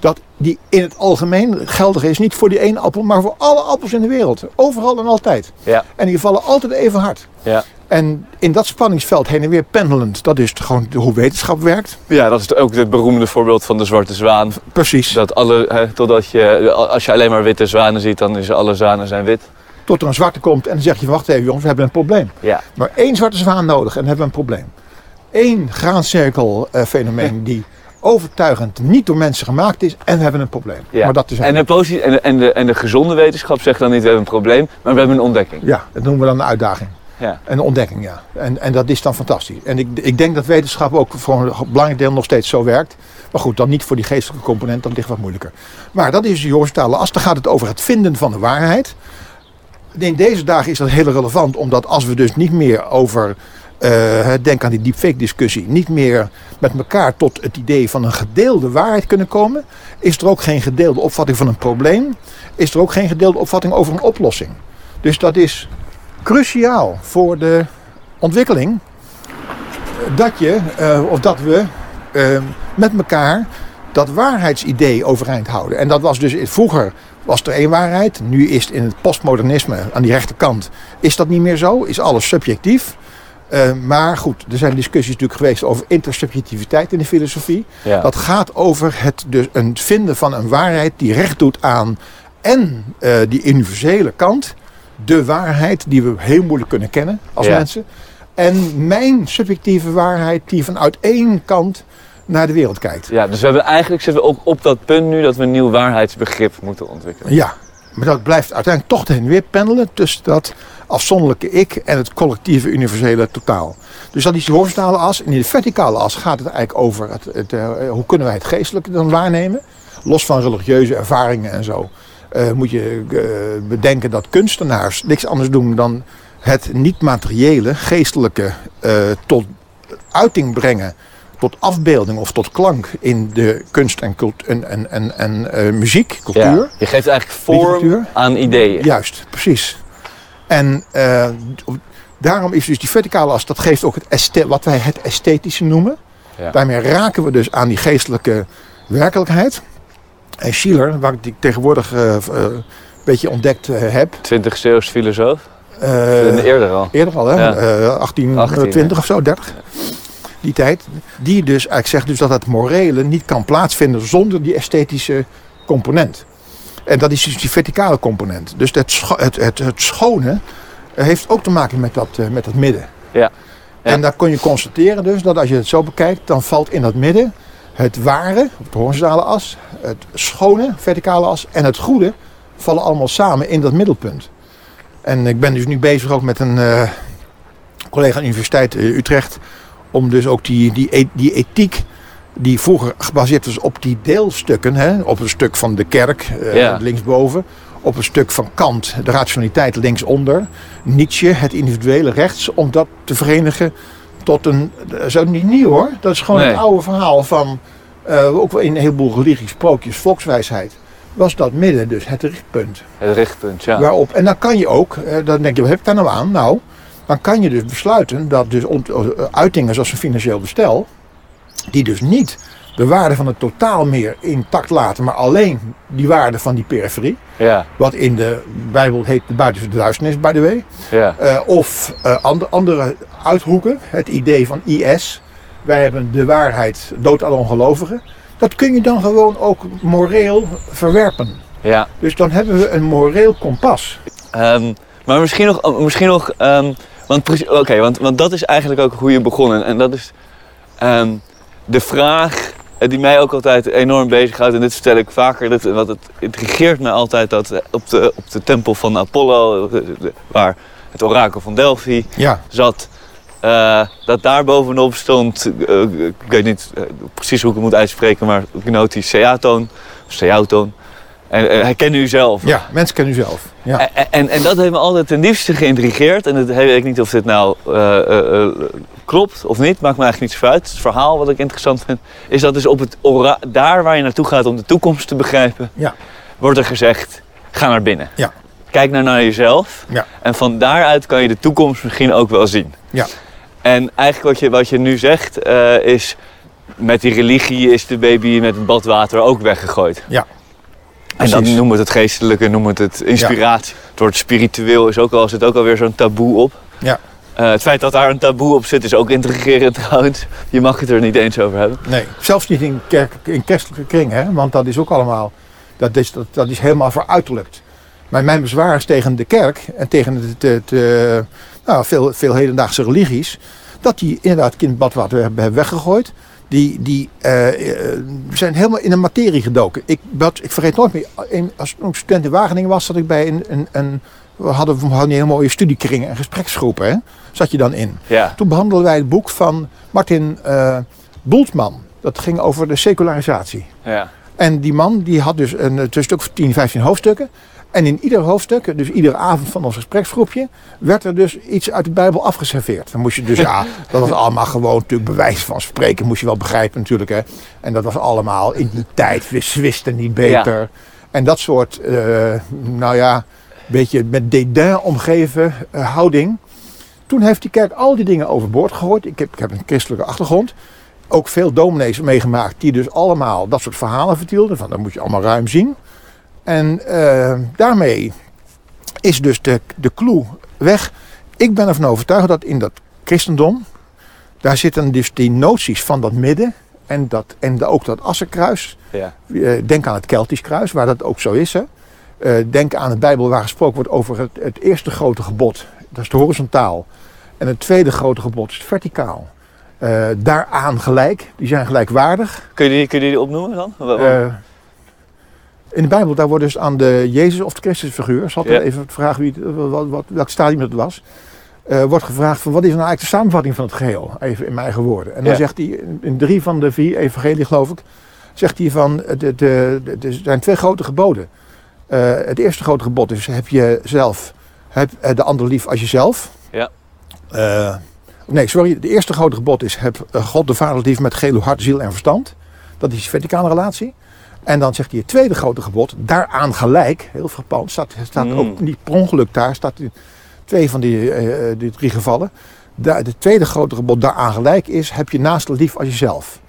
dat die in het algemeen geldig is. Niet voor die ene appel, maar voor alle appels in de wereld. Overal en altijd. Ja. En die vallen altijd even hard. Ja. En in dat spanningsveld heen en weer pendelend, dat is gewoon hoe wetenschap werkt. ja, dat is ook het beroemde voorbeeld van de zwarte zwaan. Precies. Dat alle, hè, totdat je, als je alleen maar witte zwanen ziet, dan is alle zwanen zijn wit. Tot er een zwarte komt en dan zeg je, wacht even jongens, we hebben een probleem. Ja. Maar één zwarte zwaan nodig en dan hebben we een probleem. Eén graancirkel eh, fenomeen die overtuigend niet door mensen gemaakt is en we hebben een probleem. Ja. Maar dat is En de, posi- en, de, en, de, en de gezonde wetenschap zegt dan niet we hebben een probleem, maar we hebben een ontdekking. Ja, dat noemen we dan een uitdaging. Ja. Een ontdekking, ja. En, en dat is dan fantastisch. En ik, ik denk dat wetenschap ook voor een belangrijk deel nog steeds zo werkt. Maar goed, dan niet voor die geestelijke component, dat ligt wat moeilijker. Maar dat is de horizontale as. Dan gaat het over het vinden van de waarheid. In deze dagen is dat heel relevant, omdat als we dus niet meer over, eh, denk aan die deepfake discussie, niet meer met elkaar tot het idee van een gedeelde waarheid kunnen komen, is er ook geen gedeelde opvatting van een probleem, is er ook geen gedeelde opvatting over een oplossing. Dus dat is cruciaal voor de ontwikkeling dat je, eh, of dat we eh, met elkaar dat waarheidsidee overeind houden. En dat was dus vroeger was er één waarheid. Nu is het in het postmodernisme aan die rechterkant is dat niet meer zo. Is alles subjectief. Uh, maar goed, er zijn discussies natuurlijk geweest over intersubjectiviteit in de filosofie. Ja. Dat gaat over het dus een vinden van een waarheid die recht doet aan en uh, die universele kant, de waarheid die we heel moeilijk kunnen kennen als Ja. mensen. En mijn subjectieve waarheid die vanuit één kant naar de wereld kijkt. Ja, dus we hebben eigenlijk zitten we op, op dat punt nu dat we een nieuw waarheidsbegrip moeten ontwikkelen. Ja, maar dat blijft uiteindelijk toch heen en weer pendelen tussen dat afzonderlijke ik en het collectieve universele totaal. Dus dat is die horizontale as. En in de verticale as gaat het eigenlijk over het, het, eh, hoe kunnen wij het geestelijke dan waarnemen. Los van religieuze ervaringen en zo. eh, moet je eh, bedenken dat kunstenaars niks anders doen dan het niet-materiële, geestelijke tot uiting brengen. Tot afbeelding of tot klank in de kunst en, en, en, en, muziek, cultuur. Ja. Je geeft eigenlijk vorm aan ideeën. Juist, precies. En eh, daarom is dus die verticale as, dat geeft ook het wat wij het esthetische noemen. Ja. Daarmee raken we dus aan die geestelijke werkelijkheid. En Schiller, waar ik tegenwoordig eh, eh, een beetje ontdekt heb. 20 eeuws filosoof. Eerder al. eerder al, hè? Ja. Eh, 1820 18, of zo, 30. Die tijd. Die dus eigenlijk zegt dus dat het morele niet kan plaatsvinden zonder die esthetische component. En dat is dus die verticale component. Dus het, scho- het, het, het schone eh, heeft ook te maken met dat, eh, met dat midden. Ja. Ja. En daar kun je constateren dus dat als je het zo bekijkt, dan valt in dat midden het ware, op de horizontale as, het schone, verticale as en het goede vallen allemaal samen in dat middelpunt. En ik ben dus nu bezig ook met een eh, collega aan de Universiteit Utrecht om dus ook die, die, e- die ethiek die vroeger gebaseerd was op die deelstukken, hè, op een stuk van de kerk eh, Ja. linksboven, op een stuk van Kant, de rationaliteit linksonder, Nietzsche, het individuele rechts, om dat te verenigen tot een, dat is ook niet nieuw hoor, dat is gewoon Nee. het oude verhaal van, eh, ook wel in een heleboel religies, sprookjes, volkswijsheid, was dat midden dus het richtpunt. Het richtpunt, ja. Waarop, en dan kan je ook, eh, dan denk je, wat heb ik daar nou aan? Nou, dan kan je dus besluiten dat dus uitingen zoals een financieel bestel, die dus niet de waarde van het totaal meer intact laten, maar alleen die waarde van die periferie, Ja, wat in de Bijbel heet de buitenste duisternis, by the way, ja. eh, of ander- andere uithoeken, het idee van IS, wij hebben de waarheid, dood alle ongelovigen, dat kun je dan gewoon ook moreel verwerpen. ja. Dus dan hebben we een moreel kompas. Ehm, maar misschien nog, oh, misschien nog ehm, want, oké, want, want dat is eigenlijk ook hoe je begon. En, en dat is ehm, de vraag eh, die mij ook altijd enorm bezighoudt. En dit vertel ik vaker, dit, want het intrigeert me altijd dat eh, op de, op de tempel van Apollo, eh, waar het orakel van Delphi Ja, zat, dat daar bovenop stond, ik weet niet precies hoe ik het moet uitspreken, maar Gnotis Seaton, of Seauton. En eh, herken u zelf. ja mens ken u zelf. Ja. En, en, en dat heeft me altijd ten diepste geïntrigeerd. En dat weet ik niet of dit nou klopt of niet. Maakt me eigenlijk niet zo uit. Het verhaal wat ik interessant vind, is dat dus op het ora- daar waar je naartoe gaat om de toekomst te begrijpen, Ja. wordt er gezegd: ga naar binnen. Ja. Kijk nou naar jezelf. Ja. En van daaruit kan je de toekomst misschien ook wel zien. Ja. En eigenlijk wat je, wat je nu zegt eh, is. Met die religie is de baby met het badwater ook weggegooid. Ja. En dan noemen we het het geestelijke, noemen we het het inspiratie. Het woord spiritueel is ook al, zit ook alweer zo'n taboe op. Ja. Eh, het feit dat daar een taboe op zit is ook intrigerend trouwens. Je mag het er niet eens over hebben. Nee, zelfs niet in, kerk, in kerstelijke kring, hè? want dat is ook allemaal, dat is, dat, dat is helemaal veruiterlijkt. Maar mijn bezwaar is tegen de kerk en tegen eh, nou, veel, veel hedendaagse religies, dat die inderdaad kindbadwater hebben, weggegooid. Die, die eh, zijn helemaal in een materie gedoken. Ik, ik vergeet nooit meer, een- als ik student in Wageningen was, zat ik bij een, een, een we hadden, we hadden hele mooie studiekringen en gespreksgroepen. Hè? Zat je dan in. Ja. Toen behandelden wij het boek van Martin eh Bultmann. Dat ging over de secularisatie. Ja. En die man die had dus een, een stuk van 10, 15 hoofdstukken. En in ieder hoofdstuk, dus iedere avond van ons gespreksgroepje, werd er dus iets uit de Bijbel afgeserveerd. Dan moest je dus, ja, dat was allemaal gewoon natuurlijk bewijs van spreken, moest je wel begrijpen natuurlijk. Hè. En dat was allemaal in die tijd, we wisten niet beter. En dat soort, eh, nou ja, beetje met dédain omgeven eh, houding. Toen heeft die kerk al die dingen overboord gegooid. Ik heb, ik heb een christelijke achtergrond. Ook veel dominees meegemaakt die dus allemaal dat soort verhalen vertelden. Van dat moet je allemaal ruim zien. En eh, daarmee is dus de, de clue weg. Ik ben ervan overtuigd dat in dat christendom, daar zitten dus die noties van dat midden en, dat, en ook dat assenkruis. Ja. Eh, Denk aan het Keltisch kruis, waar dat ook zo is. Hè. Eh, Denk aan de Bijbel waar gesproken wordt over het, het eerste grote gebod. Dat is de horizontaal. En het tweede grote gebod is het verticaal. Eh, daaraan gelijk, die zijn gelijkwaardig. Kun, je die, kun je die opnoemen dan? Eh, in de Bijbel, daar wordt dus aan de Jezus of de Christus figuur, zal ik Ja. even vragen wie wat, wat, welk stadium het was, eh, wordt gevraagd van wat is nou eigenlijk de samenvatting van het geheel, even in mijn eigen woorden. En dan Ja. zegt hij, in- drie van de vier evangelie geloof ik, zegt hij van, er zijn twee grote geboden. Het eerste grote gebod is, heb je zelf, heb eh, de ander lief als jezelf. Ja. Eh, nee, sorry, het eerste grote gebod is, heb eh, God de Vader lief met geheel hart, ziel en verstand. Dat is de verticale relatie. En dan zegt hij het tweede grote gebod, daaraan gelijk, heel frappant, staat, staat Mm. ook niet per ongeluk daar, staat in twee van die, die drie gevallen. Het tweede grote gebod daaraan gelijk is, heb je naast lief als jezelf.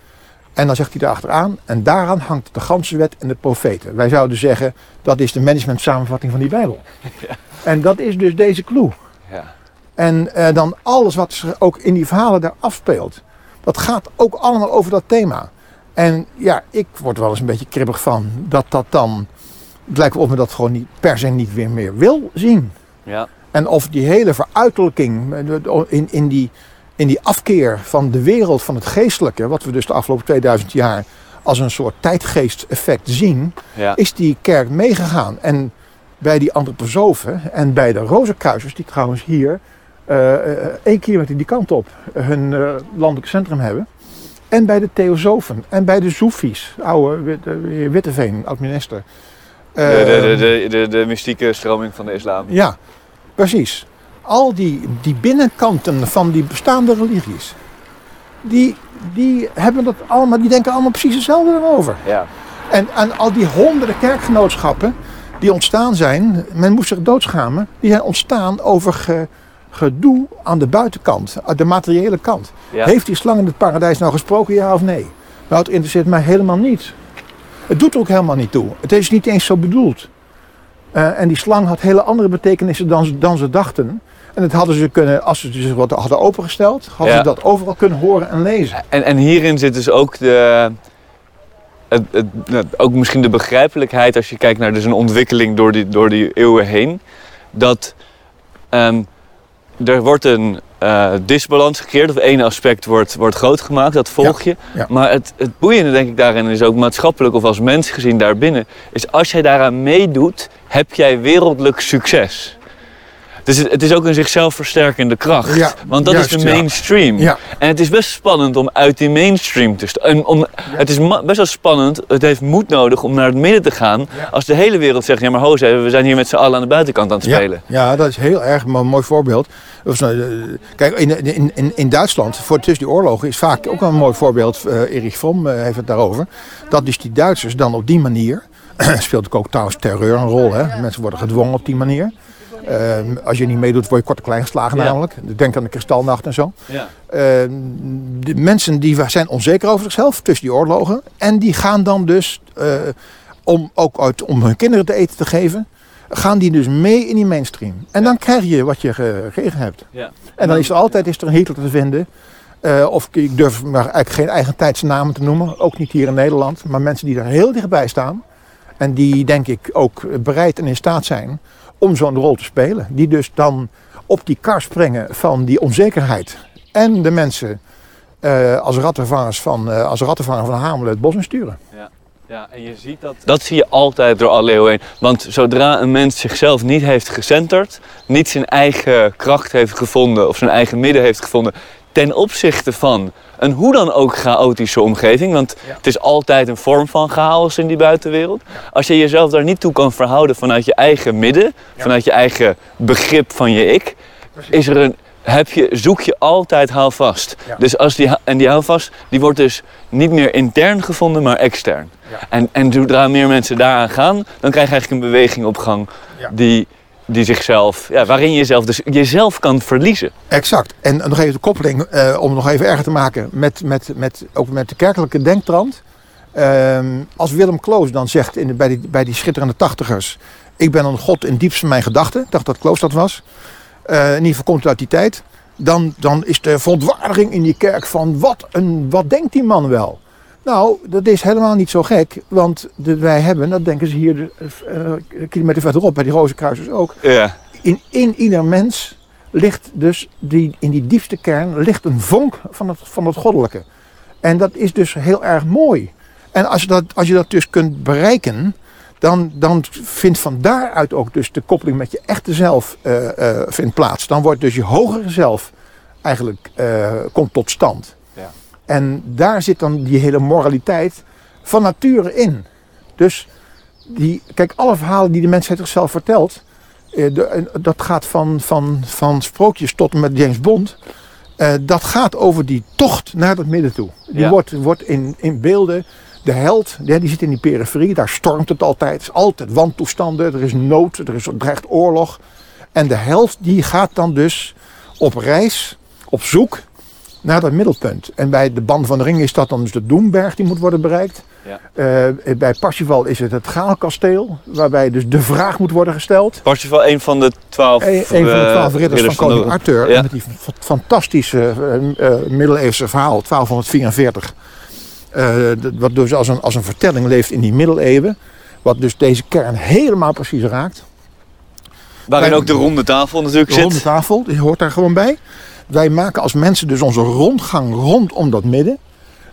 En dan zegt hij daarachteraan, en daaraan hangt de ganse wet en de profeten. Wij zouden zeggen, dat is de management samenvatting van die Bijbel. En dat is dus deze clue. Ja. En eh, dan alles wat zich ook in die verhalen daar afspeelt. Dat gaat ook allemaal over dat thema. En ja, ik word er wel eens een beetje kribbig van dat dat dan... Het lijkt wel of me dat gewoon niet, per se niet weer meer wil zien. Ja. En of die hele veruiterlijking eh, in, in, die, in die afkeer van de wereld, van het geestelijke... wat we dus de afgelopen 2000 jaar als een soort tijdgeest-effect zien... Ja. is die kerk meegegaan. En bij die antroposofen en bij de rozenkruisers... die trouwens hier eh, één kilometer die kant op hun eh, landelijk centrum hebben... en bij de theosofen en bij de Soefies, oude Witteveen, oud-minister... De, Eh, de, de, de, de mystieke stroming van de islam. ja, precies. Al die, die binnenkanten van die bestaande religies, die, die, hebben dat allemaal, die denken allemaal precies hetzelfde erover. Ja. En, en al die honderden kerkgenootschappen die ontstaan zijn, men moest zich doodschamen, die zijn ontstaan over ge- gedoe aan de buitenkant, aan de materiële kant. Ja. Heeft die slang in het paradijs nou gesproken, ja of nee? Nou, het interesseert mij helemaal niet. Het doet er ook helemaal niet toe. Het is niet eens zo bedoeld. Eh, en die slang had hele andere betekenissen dan dan ze dachten. En dat hadden ze kunnen, als ze zich wat hadden opengesteld, hadden Ja. ze dat overal kunnen horen en lezen. En, en hierin zit dus ook de. Het, het, nou, ook misschien de begrijpelijkheid als je kijkt naar dus een ontwikkeling door die, door die eeuwen heen. Dat ehm, er wordt een eh, disbalans gecreëerd, of één aspect wordt, wordt groot gemaakt, dat volg je. ja. Maar het, het boeiende denk ik daarin is ook maatschappelijk of als mens gezien daarbinnen, is als jij daaraan meedoet, heb jij wereldlijk succes. Dus het, het is ook een zichzelf versterkende kracht. Ja, Want dat juist, is de mainstream. Ja. En het is best spannend om uit die mainstream te staan. Om, Het is best wel spannend. Het heeft moed nodig om naar het midden te gaan. Als de hele wereld zegt, ja maar ho, we zijn hier met z'n allen aan de buitenkant aan het spelen. Ja, dat is heel erg een mooi voorbeeld. Eh, kijk, in, in, in, in Duitsland, voor tussen die oorlogen, is vaak ook een mooi voorbeeld. eh Erich Fromm eh, heeft het daarover. Dat dus die Duitsers dan op die manier, speelt ook trouwens terreur een rol. Hè? Mensen worden gedwongen op die manier. Eh, als je niet meedoet, word je kort en klein geslagen Ja. namelijk. Denk aan de kristalnacht en zo. Ja. Eh, de mensen die zijn onzeker over zichzelf tussen die oorlogen. En die gaan dan dus, eh, om, ook uit, om hun kinderen te eten te geven, gaan die dus mee in die mainstream. En dan krijg je wat je ge- gekregen hebt. Ja. En dan is er altijd is er een Hitler te vinden. Eh, of ik durf maar eigenlijk geen eigen tijdse namen te noemen. Ook niet hier in Nederland. Maar mensen die er heel dichtbij staan. En die denk ik ook bereid en in staat zijn om zo'n rol te spelen. Die dus dan op die kar springen van die onzekerheid. En de mensen eh, als rattenvangers van, eh, als rattenvanger van Hamelen het bos in sturen. Ja, en je ziet dat... Dat zie je altijd door alle eeuwen heen. Want zodra een mens zichzelf niet heeft gecenterd, niet zijn eigen kracht heeft gevonden of zijn eigen midden heeft gevonden ten opzichte van een hoe dan ook chaotische omgeving, want het is altijd een vorm van chaos in die buitenwereld. Als je jezelf daar niet toe kan verhouden vanuit je eigen midden, vanuit je eigen begrip van je ik, is er een, heb je, zoek je altijd houvast. Dus als die, en die houvast die wordt dus niet meer intern gevonden, maar extern. En, en zodra meer mensen daaraan gaan, dan krijg je eigenlijk een beweging op gang die, die zichzelf, ja, waarin je jezelf dus jezelf kan verliezen. Exact. En nog even de koppeling, eh, om nog even erger te maken met, met, met, ook met de kerkelijke denktrand. Ehm, als Willem Kloos dan zegt in bij, die, bij die schitterende tachtigers... ik ben een god in diepste mijn gedachten. Ik dacht dat Kloos dat was. Eh, in ieder geval komt het uit die tijd. Dan, dan is de verontwaardiging in die kerk van wat, een, wat denkt die man wel? Nou, dat is helemaal niet zo gek. Want de, wij hebben, dat denken ze hier een kilometer verderop bij die Rozenkruisers ook Ja. in, in ieder mens ligt dus die, in die diepste kern ligt een vonk van het, van het goddelijke. En dat is dus heel erg mooi. En als je dat, als je dat dus kunt bereiken, dan, dan vindt van daaruit ook dus de koppeling met je echte zelf eh, eh, vindt plaats. Dan wordt dus je hogere zelf eigenlijk komt tot stand. En daar zit dan die hele moraliteit van nature in. Dus die, kijk, alle verhalen die de mensheid zichzelf vertelt, eh, de- en dat gaat van, van, van sprookjes tot en met James Bond. Eh, dat gaat over die tocht naar het midden toe. Die Ja. wordt, wordt in, in beelden. De held, ja, die zit in die periferie. Daar stormt het altijd. Het is altijd wantoestanden. Er is nood. Er is, er dreigt oorlog. En de held die gaat dan dus op reis, op zoek naar dat middelpunt. En bij de Band van de Ring is dat dan dus de Doemberg die moet worden bereikt. Ja. Eh, bij Parsifal is het het Gaalkasteel, waarbij dus de vraag moet worden gesteld. Parsifal, een van de twaalf, Een, een van de eh, twaalf ridders van koning de- Arthur. Ja. Met die fantastische eh, middeleeuwse verhaal, 1244. Eh, dat- wat dus als een, als een vertelling leeft in die middeleeuwen. Wat dus deze kern helemaal precies raakt. Waarin ook de ronde tafel natuurlijk De ronde zit. tafel, die hoort daar gewoon bij. Wij maken als mensen dus onze rondgang rondom dat midden.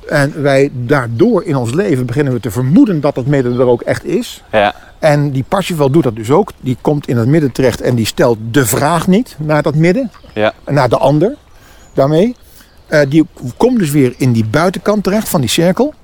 En wij daardoor in ons leven beginnen we te vermoeden dat dat midden er ook echt is. Ja. En die Parsifal doet dat dus ook. Die komt in het midden terecht en die stelt de vraag niet naar dat midden. Ja. Naar de ander daarmee. Eh, die komt dus weer in die buitenkant terecht van die cirkel.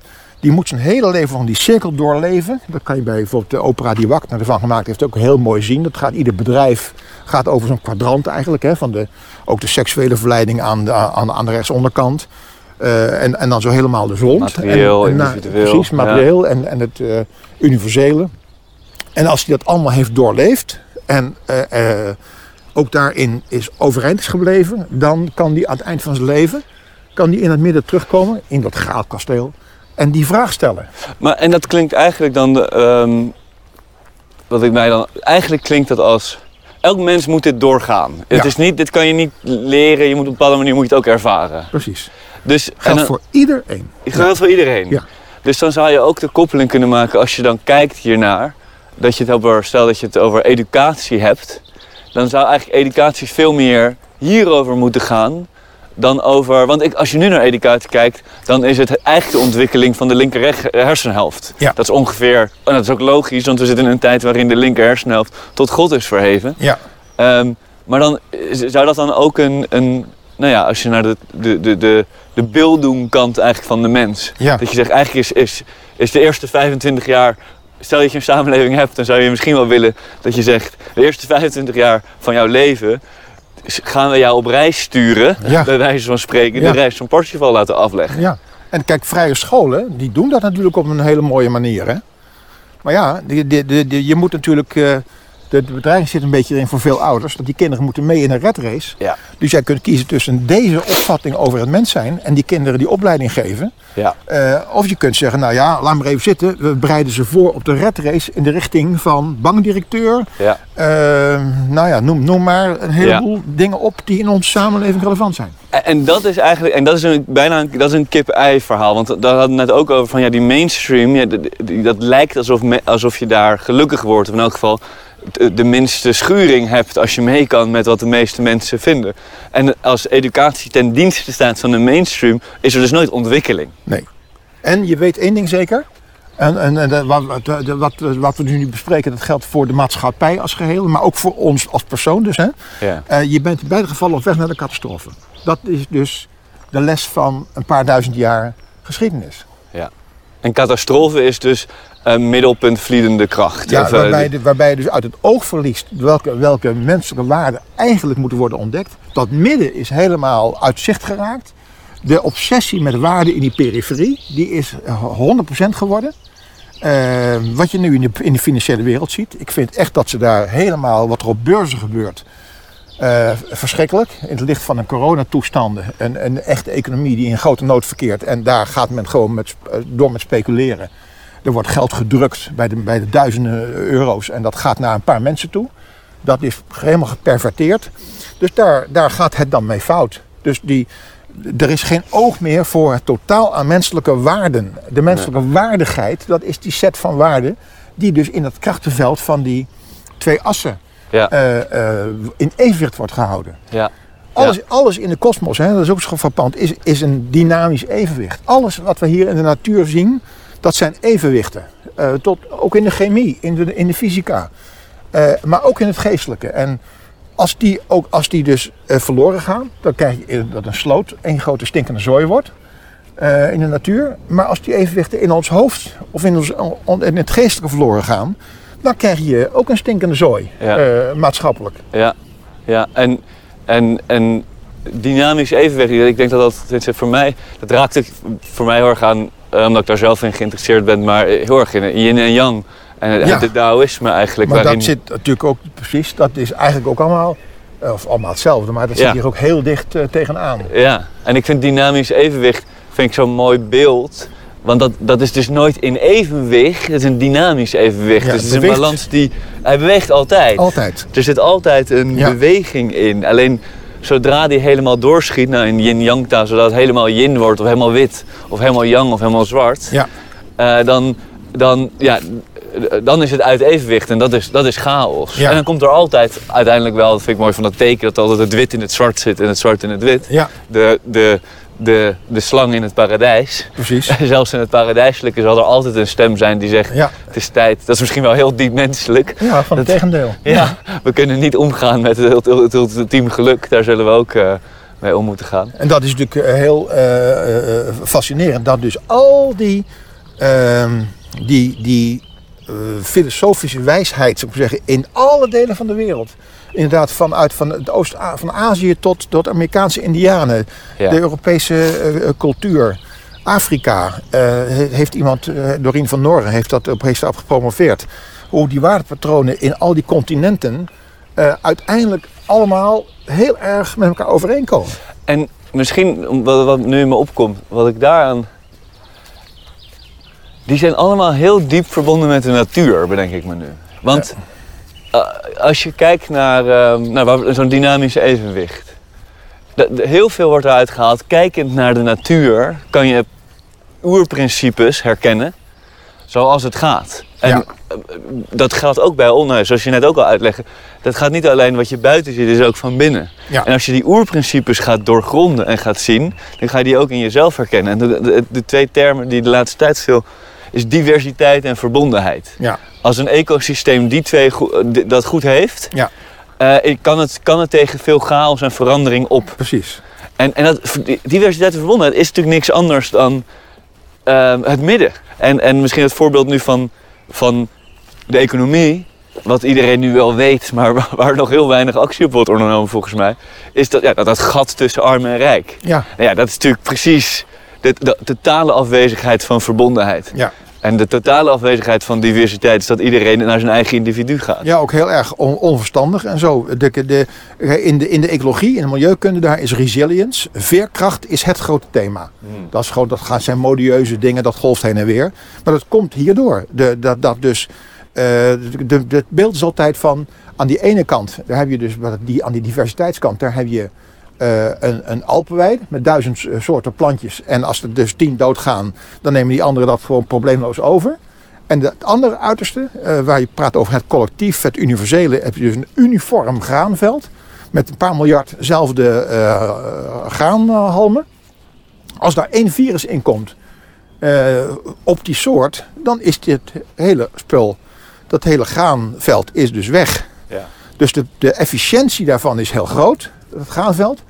Die moet zijn hele leven van die cirkel doorleven. Dat kan je bij bijvoorbeeld de opera die Wagner ervan gemaakt heeft ook heel mooi zien. Dat gaat ieder bedrijf gaat over zo'n kwadrant eigenlijk. Hè, van de, ook de seksuele verleiding aan de, aan, aan de rechtsonderkant. Eh, en, en dan zo helemaal de rond. Materieel, en, en, individueel, Precies, materieel en, en het eh, universele. En als hij dat allemaal heeft doorleefd en eh, ook daarin is overeind is gebleven, dan kan hij aan het eind van zijn leven kan die in het midden terugkomen, in dat graalkasteel, en die vraag stellen. Maar, en dat klinkt eigenlijk dan, de, ehm, wat ik mij dan, eigenlijk klinkt dat als, elk mens moet dit doorgaan. Het Ja. is niet, dit kan je niet leren, je moet op een bepaalde manier moet je het ook ervaren. Precies. Dus, Geldt dan- voor iedereen. geldt voor iedereen. Ja. Dus dan zou je ook de koppeling kunnen maken als je dan kijkt hiernaar, dat je het over, stel dat je het over educatie hebt, dan zou eigenlijk educatie veel meer hierover moeten gaan dan over, want ik, als je nu naar educatie kijkt, dan is het eigenlijk de ontwikkeling van de linker hersenhelft. Ja. Dat is ongeveer, en dat is ook logisch, want we zitten in een tijd waarin de linker hersenhelft tot God is verheven. Ja. Ehm, maar dan zou dat dan ook een, een nou ja, als je naar de, de, de, de, de beelddoenkant eigenlijk van de mens. Ja. Dat je zegt, eigenlijk is, is, is de eerste 25 jaar, stel dat je een samenleving hebt, dan zou je misschien wel willen dat je zegt, de eerste 25 jaar van jouw leven gaan we jou op reis sturen, Ja. bij wijze van spreken, Ja. de reis van Parsifal laten afleggen. Ja. En kijk, vrije scholen, die doen dat natuurlijk op een hele mooie manier. Hè? Maar ja, die, die, die, die- je moet natuurlijk. eh, de, de bedreiging zit een beetje in voor veel ouders. Dat die kinderen moeten mee in een red race. Ja. Dus jij kunt kiezen tussen deze opvatting over het mens zijn. en die kinderen die opleiding geven. Ja. Eh, of je kunt zeggen, nou ja, laat maar even zitten. We bereiden ze voor op de red race in de richting van bankdirecteur. Ja. Eh, nou ja, noem, noem maar een heleboel dingen op die in onze samenleving relevant zijn. En, en dat is eigenlijk, en dat is een, bijna een, dat is een kip-ei verhaal. Want daar hadden we het net ook over van ja, die mainstream, ja, dat lijkt alsof, me- alsof je daar gelukkig wordt. Of in elk geval de, minste schuring hebt als je mee kan met wat de meeste mensen vinden. En als educatie ten dienste staat van de mainstream, is er dus nooit ontwikkeling. Nee. En je weet één ding zeker. En, en, en de- wat, wat, de- wat, wat we nu bespreken, dat geldt voor de maatschappij als geheel, maar ook voor ons als persoon dus. Hè? Ja. Eh, je bent in beide gevallen op weg naar de catastrofe. Dat is dus de les van een paar duizend jaar geschiedenis. En catastrofe is dus een middelpunt vliedende kracht. Ja, eh, waarbij, de, waarbij je dus uit het oog verliest welke, welke menselijke waarden eigenlijk moeten worden ontdekt. Dat midden is helemaal uit zicht geraakt. De obsessie met waarden in die periferie, die is eh, 100% geworden. Eh, wat je nu in de, in de financiële wereld ziet. Ik vind echt dat ze daar helemaal, wat er op beurzen gebeurt, eh, verschrikkelijk. In het licht van een coronatoestanden. Een, een echte economie die in grote nood verkeert. En daar gaat men gewoon met, eh, door met speculeren. Er wordt geld gedrukt bij de, bij de duizenden euro's. En dat gaat naar een paar mensen toe. Dat is helemaal geperverteerd. Dus daar, daar gaat het dan mee fout. Dus die, er is geen oog meer voor het totaal aan menselijke waarden. De menselijke waardigheid, dat is die set van waarden. Die dus in het krachtenveld van die twee assen Ja, eh, eh, in evenwicht wordt gehouden. ja, Alles, alles in de kosmos, dat is ook zo frappant, is, is een dynamisch evenwicht. Alles wat we hier in de natuur zien, dat zijn evenwichten. Eh, tot, ook in de chemie, in de, in de fysica. Maar ook in het geestelijke. En als die, ook, als die dus verloren gaan, dan krijg je dat een sloot één grote stinkende zooi wordt. in de natuur. Maar als die evenwichten in ons hoofd of in, ons, on- in het geestelijke verloren gaan, dan krijg je ook een stinkende zooi, Ja. eh, maatschappelijk. ja. ja. En, en, en dynamisch evenwicht, ik denk dat dat, voor mij, dat raakt ik voor mij heel erg aan, eh, omdat ik daar zelf in geïnteresseerd ben, maar heel erg in yin en yang. En het, Ja. het Taoïsme eigenlijk. Maar waarin, dat zit natuurlijk ook precies, dat is eigenlijk ook allemaal, eh, of allemaal hetzelfde, maar dat Ja. zit hier ook heel dicht eh, tegenaan. Ja, en ik vind dynamisch evenwicht vind ik zo'n mooi beeld. Want dat, dat is dus nooit in evenwicht, het is een dynamisch evenwicht. Ja, dus het is een balans die, hij beweegt altijd. Altijd. Er zit altijd een Ja. beweging in. Alleen zodra die helemaal doorschiet naar een yin-yang taal, zodat het helemaal yin wordt, of helemaal wit, of helemaal yang, of helemaal zwart, Ja. eh, dan, dan, ja, dan is het uit evenwicht en dat is, dat is chaos. Ja. En dan komt er altijd uiteindelijk wel, dat vind ik mooi van dat teken, dat altijd het wit in het zwart zit en het zwart in het wit. Ja, De, de, de, de slang in het paradijs. precies. Zelfs in het paradijselijke zal er altijd een stem zijn die zegt, Ja, het is tijd. Dat is misschien wel heel diep menselijk. ja van het Dat- tegendeel. Ja, we kunnen niet omgaan met het, het, ultieme geluk. Daar zullen we ook eh, mee om moeten gaan. En dat is natuurlijk eh, heel eh, fascinerend, dat dus al die, ehm, die, die filosofische wijsheid, zou ik zeggen, in alle delen van de wereld. Inderdaad, vanuit van het oost van Azië tot, tot Amerikaanse Indianen, Ja. de Europese eh, eh, cultuur, Afrika. eh, he- heeft iemand, Doreen van Noren, heeft dat op heeft daarop gepromoveerd. Hoe die waardepatronen in al die continenten uiteindelijk allemaal heel erg met elkaar overeenkomen. En misschien, wat, wat nu in me opkomt, wat ik daaraan... Die zijn allemaal heel diep verbonden met de natuur, bedenk ik me nu. Want als je kijkt naar, ehm, naar waar- zo'n dynamisch evenwicht. heel veel wordt eruit gehaald. Kijkend naar de natuur kan je oerprincipes herkennen zoals het gaat. En Ja. eh, dat geldt ook bij onhuis, zoals je net ook al uitlegde. Dat gaat niet alleen wat je buiten ziet, is ook van binnen. Ja. En als je die oerprincipes gaat doorgronden en gaat zien, dan ga je die ook in jezelf herkennen. En de, de, de twee termen die de laatste tijd veel is diversiteit en verbondenheid. Ja, Als een ecosysteem die twee go- eh, dat goed heeft, Ja. eh, kan, het, kan het tegen veel chaos en verandering op. precies. En, en dat, diversiteit en verbondenheid is natuurlijk niks anders dan ehm, het midden. En, en misschien het voorbeeld nu van, van de economie, wat iedereen nu wel weet, maar waar, waar nog heel weinig actie op wordt ondernomen volgens mij, is dat, ja, dat, dat gat tussen arm en rijk. Ja, Nou ja, dat is natuurlijk precies de, de totale afwezigheid van verbondenheid. ja. En de totale afwezigheid van diversiteit is dat iedereen naar zijn eigen individu gaat. ja ook heel erg on- onverstandig en zo. De, de, in, de, in de ecologie, in de milieukunde, daar is resilience, veerkracht is het grote thema. Dat, is gewoon, dat gaan zijn modieuze dingen, dat golft heen en weer. Maar dat komt hierdoor. De, dat, dat dus, eh, de, de, het beeld is altijd van, aan die ene kant, daar heb je dus, die, aan die diversiteitskant, daar heb je eh, een, een alpenweide met duizend eh, soorten plantjes. En als er dus tien doodgaan, dan nemen die anderen dat gewoon probleemloos over. En het andere uiterste, eh, waar je praat over het collectief, het universele, heb je dus een uniform graanveld. Met een paar miljard zelfde graanhalmen. Als daar één virus in komt, op die soort, dan is dit hele spul, dat hele graanveld is dus weg. Ja. Dus de, de efficiëntie daarvan is heel groot, het graanveld.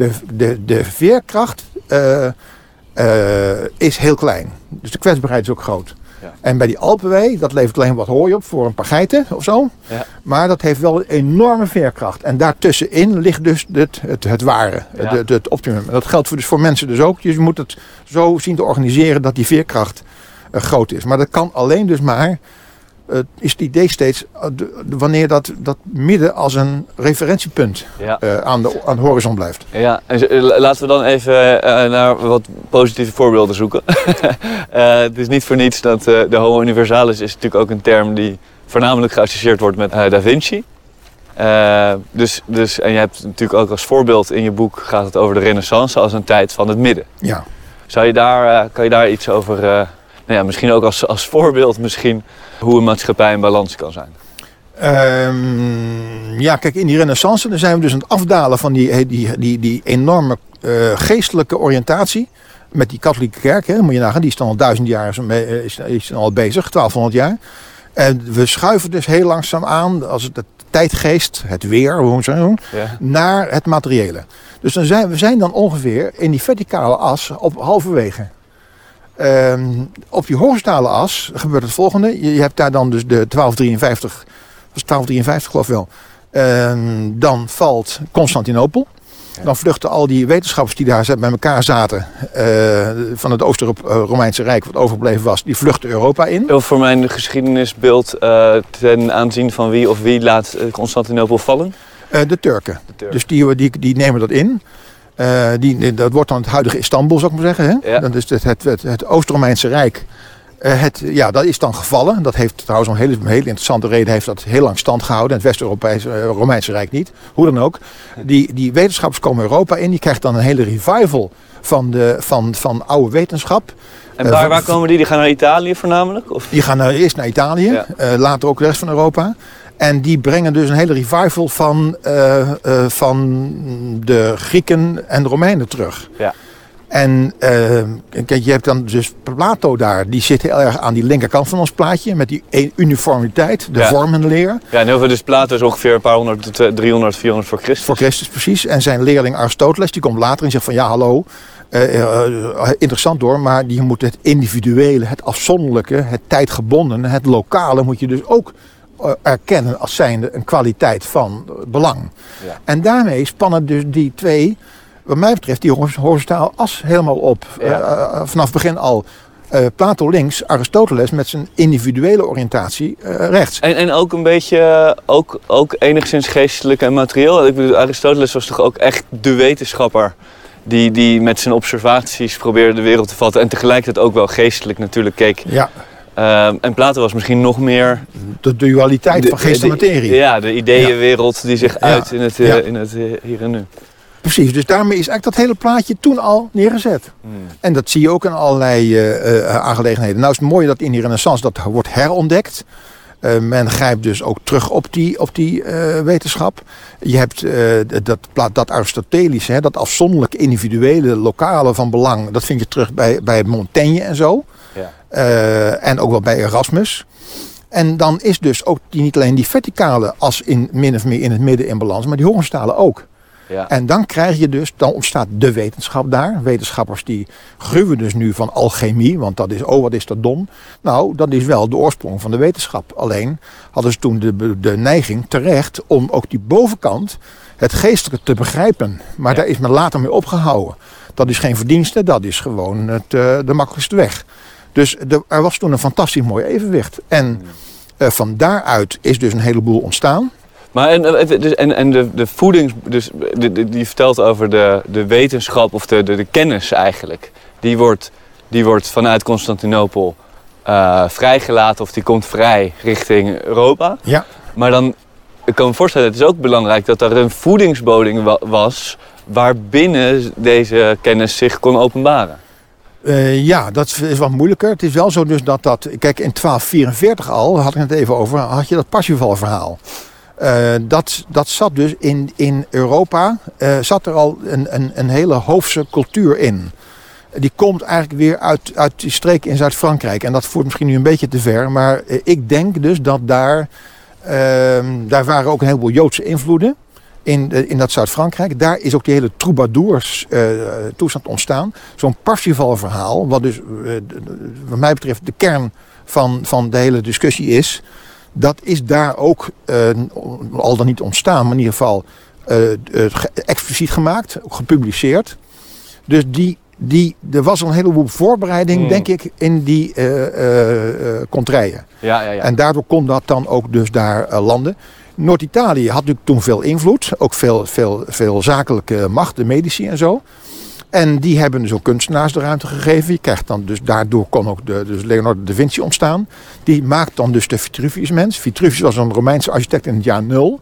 De, de, de veerkracht eh, eh, is heel klein. Dus de kwetsbaarheid is ook groot. Ja. En bij die Alpenwee, dat levert alleen wat hooi op voor een paar geiten of zo. Ja. Maar dat heeft wel een enorme veerkracht. En daartussenin ligt dus het, het, het ware, Ja. het, optimum. En dat geldt voor, dus voor mensen dus ook. Dus je moet het zo zien te organiseren dat die veerkracht eh, groot is. Maar dat kan alleen dus maar, is het idee steeds, eh, de- wanneer dat, dat midden als een referentiepunt Ja. eh, aan, de, aan de horizon blijft. Ja, en eh, laten we dan even eh, naar wat positieve voorbeelden zoeken. Eh, het is niet voor niets dat eh, de Homo Universalis is natuurlijk ook een term die voornamelijk geassocieerd wordt met eh, Da Vinci. Eh, dus, dus, en je hebt natuurlijk ook als voorbeeld in je boek gaat het over de renaissance als een tijd van het midden. Ja. Zou je daar, eh, kan je daar iets over, eh, nou ja, misschien ook als, als voorbeeld misschien, hoe een maatschappij in balans kan zijn? Ehm, ja, kijk, in die renaissance dan zijn we dus aan het afdalen van die, die, die, die enorme eh, geestelijke oriëntatie. Met die katholieke kerk, hè, moet je nagaan, die is dan al duizend jaar is, mee- is, is dan al bezig, 1200 jaar. En we schuiven dus heel langzaam aan, als het de tijdgeest, het weer, hoe noemen, Ja. naar het materiële. Dus dan zijn, we zijn dan ongeveer in die verticale as op halverwege. Ehm, op die horizontale as gebeurt het volgende. Je, je hebt daar dan dus de 1253, was 1253 geloof ik wel. Ehm, dan valt Constantinopel. Dan vluchten al die wetenschappers die daar bij elkaar zaten eh, van het Oost-Romeinse Rijk, wat overgebleven was, die vluchten Europa in. Of voor mijn geschiedenisbeeld eh, ten aanzien van wie of wie laat eh, Constantinopel vallen? Eh, de Turken. De Turken. Dus die, die, die nemen dat in. Eh, die, dat wordt dan het huidige Istanbul, zou ik maar zeggen. Hè? Ja. Dat is het, het, het, het Oost-Romeinse Rijk. Eh, het, ja, dat is dan gevallen. Dat heeft trouwens een hele, hele interessante reden. Heeft dat heel lang stand gehouden. En het West-Europese eh, Romeinse Rijk niet. Hoe dan ook. Die, die wetenschappers komen Europa in. Die krijgt dan een hele revival van, de, van, van oude wetenschap. En waar, waar komen die? Die gaan naar Italië voornamelijk? Of? Die gaan naar, eerst naar Italië, Ja. later ook de rest van Europa. En die brengen dus een hele revival van, eh, eh, van de Grieken en de Romeinen terug. Ja. En eh, kijk, je hebt dan dus Plato daar, die zit heel erg aan die linkerkant van ons plaatje. Met die uniformiteit, de Ja. vormenleer. Ja, en heel veel dus Plato is ongeveer een paar honderd, tot, eh, 300, 400 voor Christus. Voor Christus precies. En zijn leerling Aristoteles, die komt later en zegt van ja, hallo. interessant door, maar die moet het individuele, het afzonderlijke, het tijdgebonden, het lokale moet je dus ook erkennen als zijnde een kwaliteit van eh, belang. Ja. En daarmee spannen dus die twee, wat mij betreft, die hor- horizontaal as helemaal op. Ja. Eh, eh, vanaf het begin al. Eh, Plato links, Aristoteles met zijn individuele oriëntatie eh, rechts. En, en ook een beetje, eh, ook, ook enigszins geestelijk en materieel. Ik bedoel, Aristoteles was toch ook echt de wetenschapper die, die met zijn observaties probeerde de wereld te vatten. En tegelijkertijd ook wel geestelijk natuurlijk keek. Ja, Ehm, en Plato was misschien nog meer... de dualiteit van geest en materie. Ja, de ideeënwereld die zich Ja. uit in het, eh, Ja. in het eh, hier en nu. Precies, dus daarmee is eigenlijk dat hele plaatje toen al neergezet. Hmm. En dat zie je ook in allerlei eh, aangelegenheden. Nou is het mooie dat in die renaissance dat wordt herontdekt. Men grijpt dus ook terug op die, op die wetenschap. Je hebt dat, dat Aristotelische, hè, dat afzonderlijk individuele, lokale van belang. Dat vind je terug bij, bij Montaigne en zo. Ja. Eh, en ook wel bij Erasmus. En dan is dus ook die, niet alleen die verticale as in min of meer in het midden in balans, maar die horizontale ook. Ja. En dan krijg je dus, dan ontstaat de wetenschap daar. Wetenschappers die gruwen dus nu van alchemie, want dat is, oh wat is dat dom. Nou, dat is wel de oorsprong van de wetenschap. Alleen hadden ze toen de, de neiging terecht om ook die bovenkant, het geestelijke te begrijpen. Maar Ja. daar is men later mee opgehouden. Dat is geen verdienste, dat is gewoon het, eh, de makkelijkste weg. Dus de- er was toen een fantastisch mooi evenwicht. En eh, van daaruit is dus een heleboel ontstaan. Maar en, eh, dus- en, en de, de voedings... Dus de, de- die vertelt over de, de wetenschap of de, de, kennis eigenlijk. Die wordt, die wordt vanuit Constantinopel eh, vrijgelaten of die komt vrij richting Europa. Ja. Maar dan, ik kan me voorstellen, het is ook belangrijk dat er een voedingsboding wa- was... waarbinnen deze kennis zich kon openbaren. Eh, ja, dat is wat moeilijker. Het is wel zo dus dat dat... Kijk, in 1244 al, had ik het even over, had je dat Parsifal-verhaal. Eh, dat, dat zat dus in, in Europa, eh, zat er al een, een, een hele hoofdse cultuur in. die komt eigenlijk weer uit, uit die streek in Zuid-Frankrijk. En dat voert misschien nu een beetje te ver. Maar ik denk dus dat daar, ehm, daar waren ook een heleboel Joodse invloeden in, eh, in dat Zuid-Frankrijk. Daar is ook die hele troubadours eh, toestand ontstaan. Zo'n Parsifal verhaal, wat dus de- wat mij betreft de kern van, van de hele discussie is. Dat is daar ook al dan niet ontstaan, maar in ieder geval ge- expliciet gemaakt, gepubliceerd. Dus die, die, er was al een heleboel voorbereiding, Hmm. denk ik, in die eh, contraien. Ja, ja, ja. En daardoor kon dat dan ook dus daar landen. Noord-Italië had natuurlijk toen veel invloed, ook veel, veel, veel zakelijke macht, de medici en zo. En die hebben dus ook kunstenaars de ruimte gegeven. Je krijgt dan dus daardoor kon ook de, dus Leonardo da Vinci ontstaan. Die maakt dan dus de Vitruvius-mens. Vitruvius was een Romeinse architect in het jaar nul.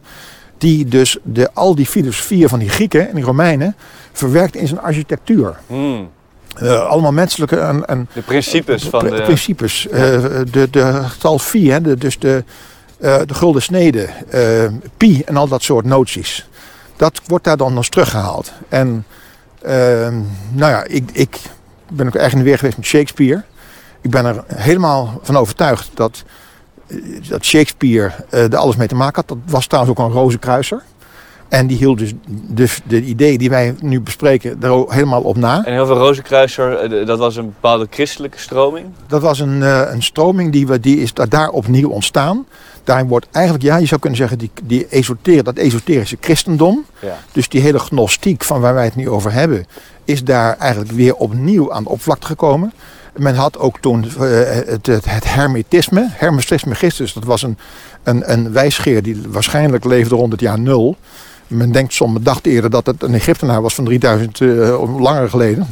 Die dus de, al die filosofieën van die Grieken en die Romeinen verwerkt in zijn architectuur. Hmm. Eh, allemaal menselijke en, en De principes van Pri- de... principes. Eh, de, de getalfie, hè, de, dus de, eh, de gulden snede, eh, pi en al dat soort noties. Dat wordt daar dan nog teruggehaald. En ehm, nou ja, ik, ik ben ook eigenlijk in de weer geweest met Shakespeare. Ik ben er helemaal van overtuigd dat, eh, dat Shakespeare er alles mee te maken had. Dat was trouwens ook een rozenkruiser. En die hield dus, dus de idee die wij nu bespreken er ook helemaal op na. En heel veel Rozenkruiser, eh, dat was een bepaalde christelijke stroming. Dat was een, eh, een stroming die, we, die is da- daar opnieuw ontstaan. Daarin wordt eigenlijk, ja, je zou kunnen zeggen, die, die esoter, dat esoterische christendom. Ja. Dus die hele gnostiek van waar wij het nu over hebben, is daar eigenlijk weer opnieuw aan de oppervlakte gekomen. Men had ook toen eh, het, het, het hermetisme, Hermes Trismegistus, dat was een, een, een wijsgeer die waarschijnlijk leefde rond het jaar nul. Men denkt, sommigen dachten eerder dat het een Egyptenaar was van 3000 eh, langer geleden.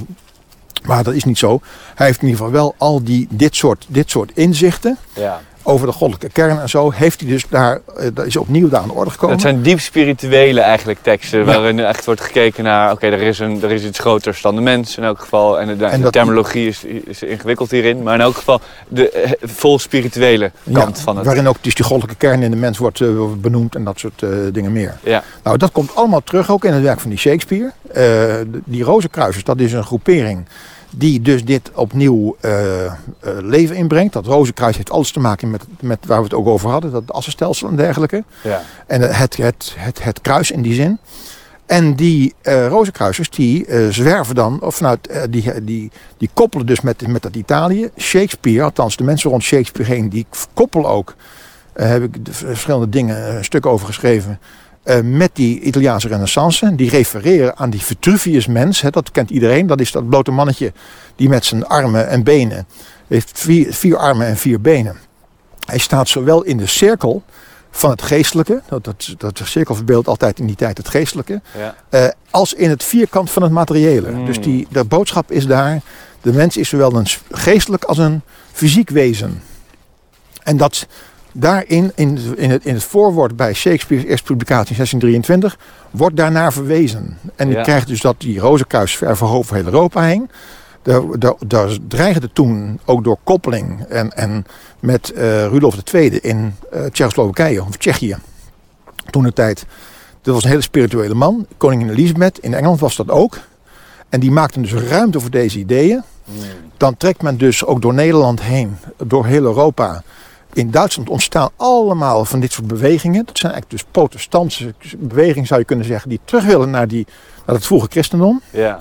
Maar dat is niet zo. Hij heeft in ieder geval wel al die, dit, soort, dit soort inzichten Ja. Over de goddelijke kern en zo. Heeft hij dus daar, eh, dat is opnieuw daar aan de orde gekomen. Het zijn diep spirituele eigenlijk teksten, waarin echt wordt gekeken naar, oké, er, is een- er is iets groters dan de mens in elk geval. En de, de En dat- terminologie is, is ingewikkeld hierin, maar in elk geval de eh, vol spirituele kant Ja, van het. Waarin ook dus die goddelijke kern in de mens wordt eh, benoemd en dat soort dingen meer. Ja. Nou, dat komt allemaal terug ook in het werk van die Shakespeare. De- die Rozenkruisers, dat is een groepering die dus dit opnieuw eh, eh, leven inbrengt. Dat Rozenkruis heeft alles te maken met, met waar we het ook over hadden, dat assenstelsel en dergelijke. Ja. En het, het, het, het kruis in die zin. En die eh rozenkruisers die zwerven dan, of vanuit, die, die, die koppelen dus met, met dat Italië. Shakespeare, althans de mensen rond Shakespeare heen, die koppelen ook, eh, heb ik de verschillende dingen een stuk over geschreven, eh, met die Italiaanse renaissance. Die refereren aan die Vitruvius mens, hè, dat kent iedereen. Dat is dat blote mannetje die met zijn armen en benen, heeft vier, vier armen en vier benen. Hij staat zowel in de cirkel van het geestelijke, dat, dat, dat cirkel verbeeldt altijd in die tijd het geestelijke, Ja. eh, als in het vierkant van het materiële. Mm. Dus die, de boodschap is daar, de mens is zowel een geestelijk als een fysiek wezen. En dat daarin, in, in, het, in het voorwoord bij Shakespeare's eerste publicatie in 1623, wordt daarnaar verwezen. En je Ja. krijgt dus dat die rozenkruis ver over heel Europa heen. Daar, daar, daar dreigde toen ook door koppeling en, en met eh Rudolf II in eh Tsjechoslowakije of Tsjechië. Toen de tijd. Dat was een hele spirituele man. Koningin Elisabeth in Engeland was dat ook. En die maakte dus ruimte voor deze ideeën. Dan trekt men dus ook door Nederland heen, door heel Europa. In Duitsland ontstaan allemaal van dit soort bewegingen. Dat zijn eigenlijk dus protestantse bewegingen, zou je kunnen zeggen, die terug willen naar, die, naar het vroege christendom. ja.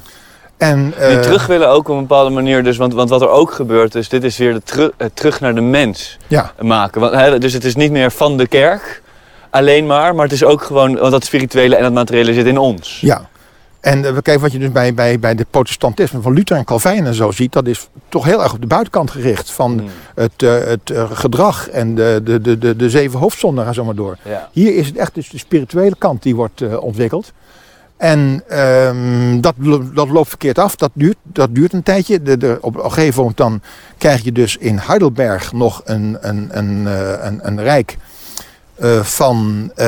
En, Die eh, terug willen ook op een bepaalde manier, dus, want, want wat er ook gebeurt is, dit is weer de teru- het terug naar de mens Ja, maken. Want, dus het is niet meer van de kerk alleen maar, maar het is ook gewoon, want dat spirituele en dat materiële zit in ons. ja. En eh, we kijken wat je dus bij, bij, bij de protestantisme van Luther en Calvijn en zo ziet. Dat is toch heel erg op de buitenkant gericht van Hmm. het, eh, het eh, gedrag en de, de, de, de, de zeven hoofdzonden, ga zo maar door. Ja. Hier is het echt dus de spirituele kant die wordt ontwikkeld. En ehm, dat, dat loopt verkeerd af. Dat duurt, dat duurt een tijdje. De, de, op een gegeven moment dan krijg je dus in Heidelberg nog een, een, een, een, een rijk eh, van eh,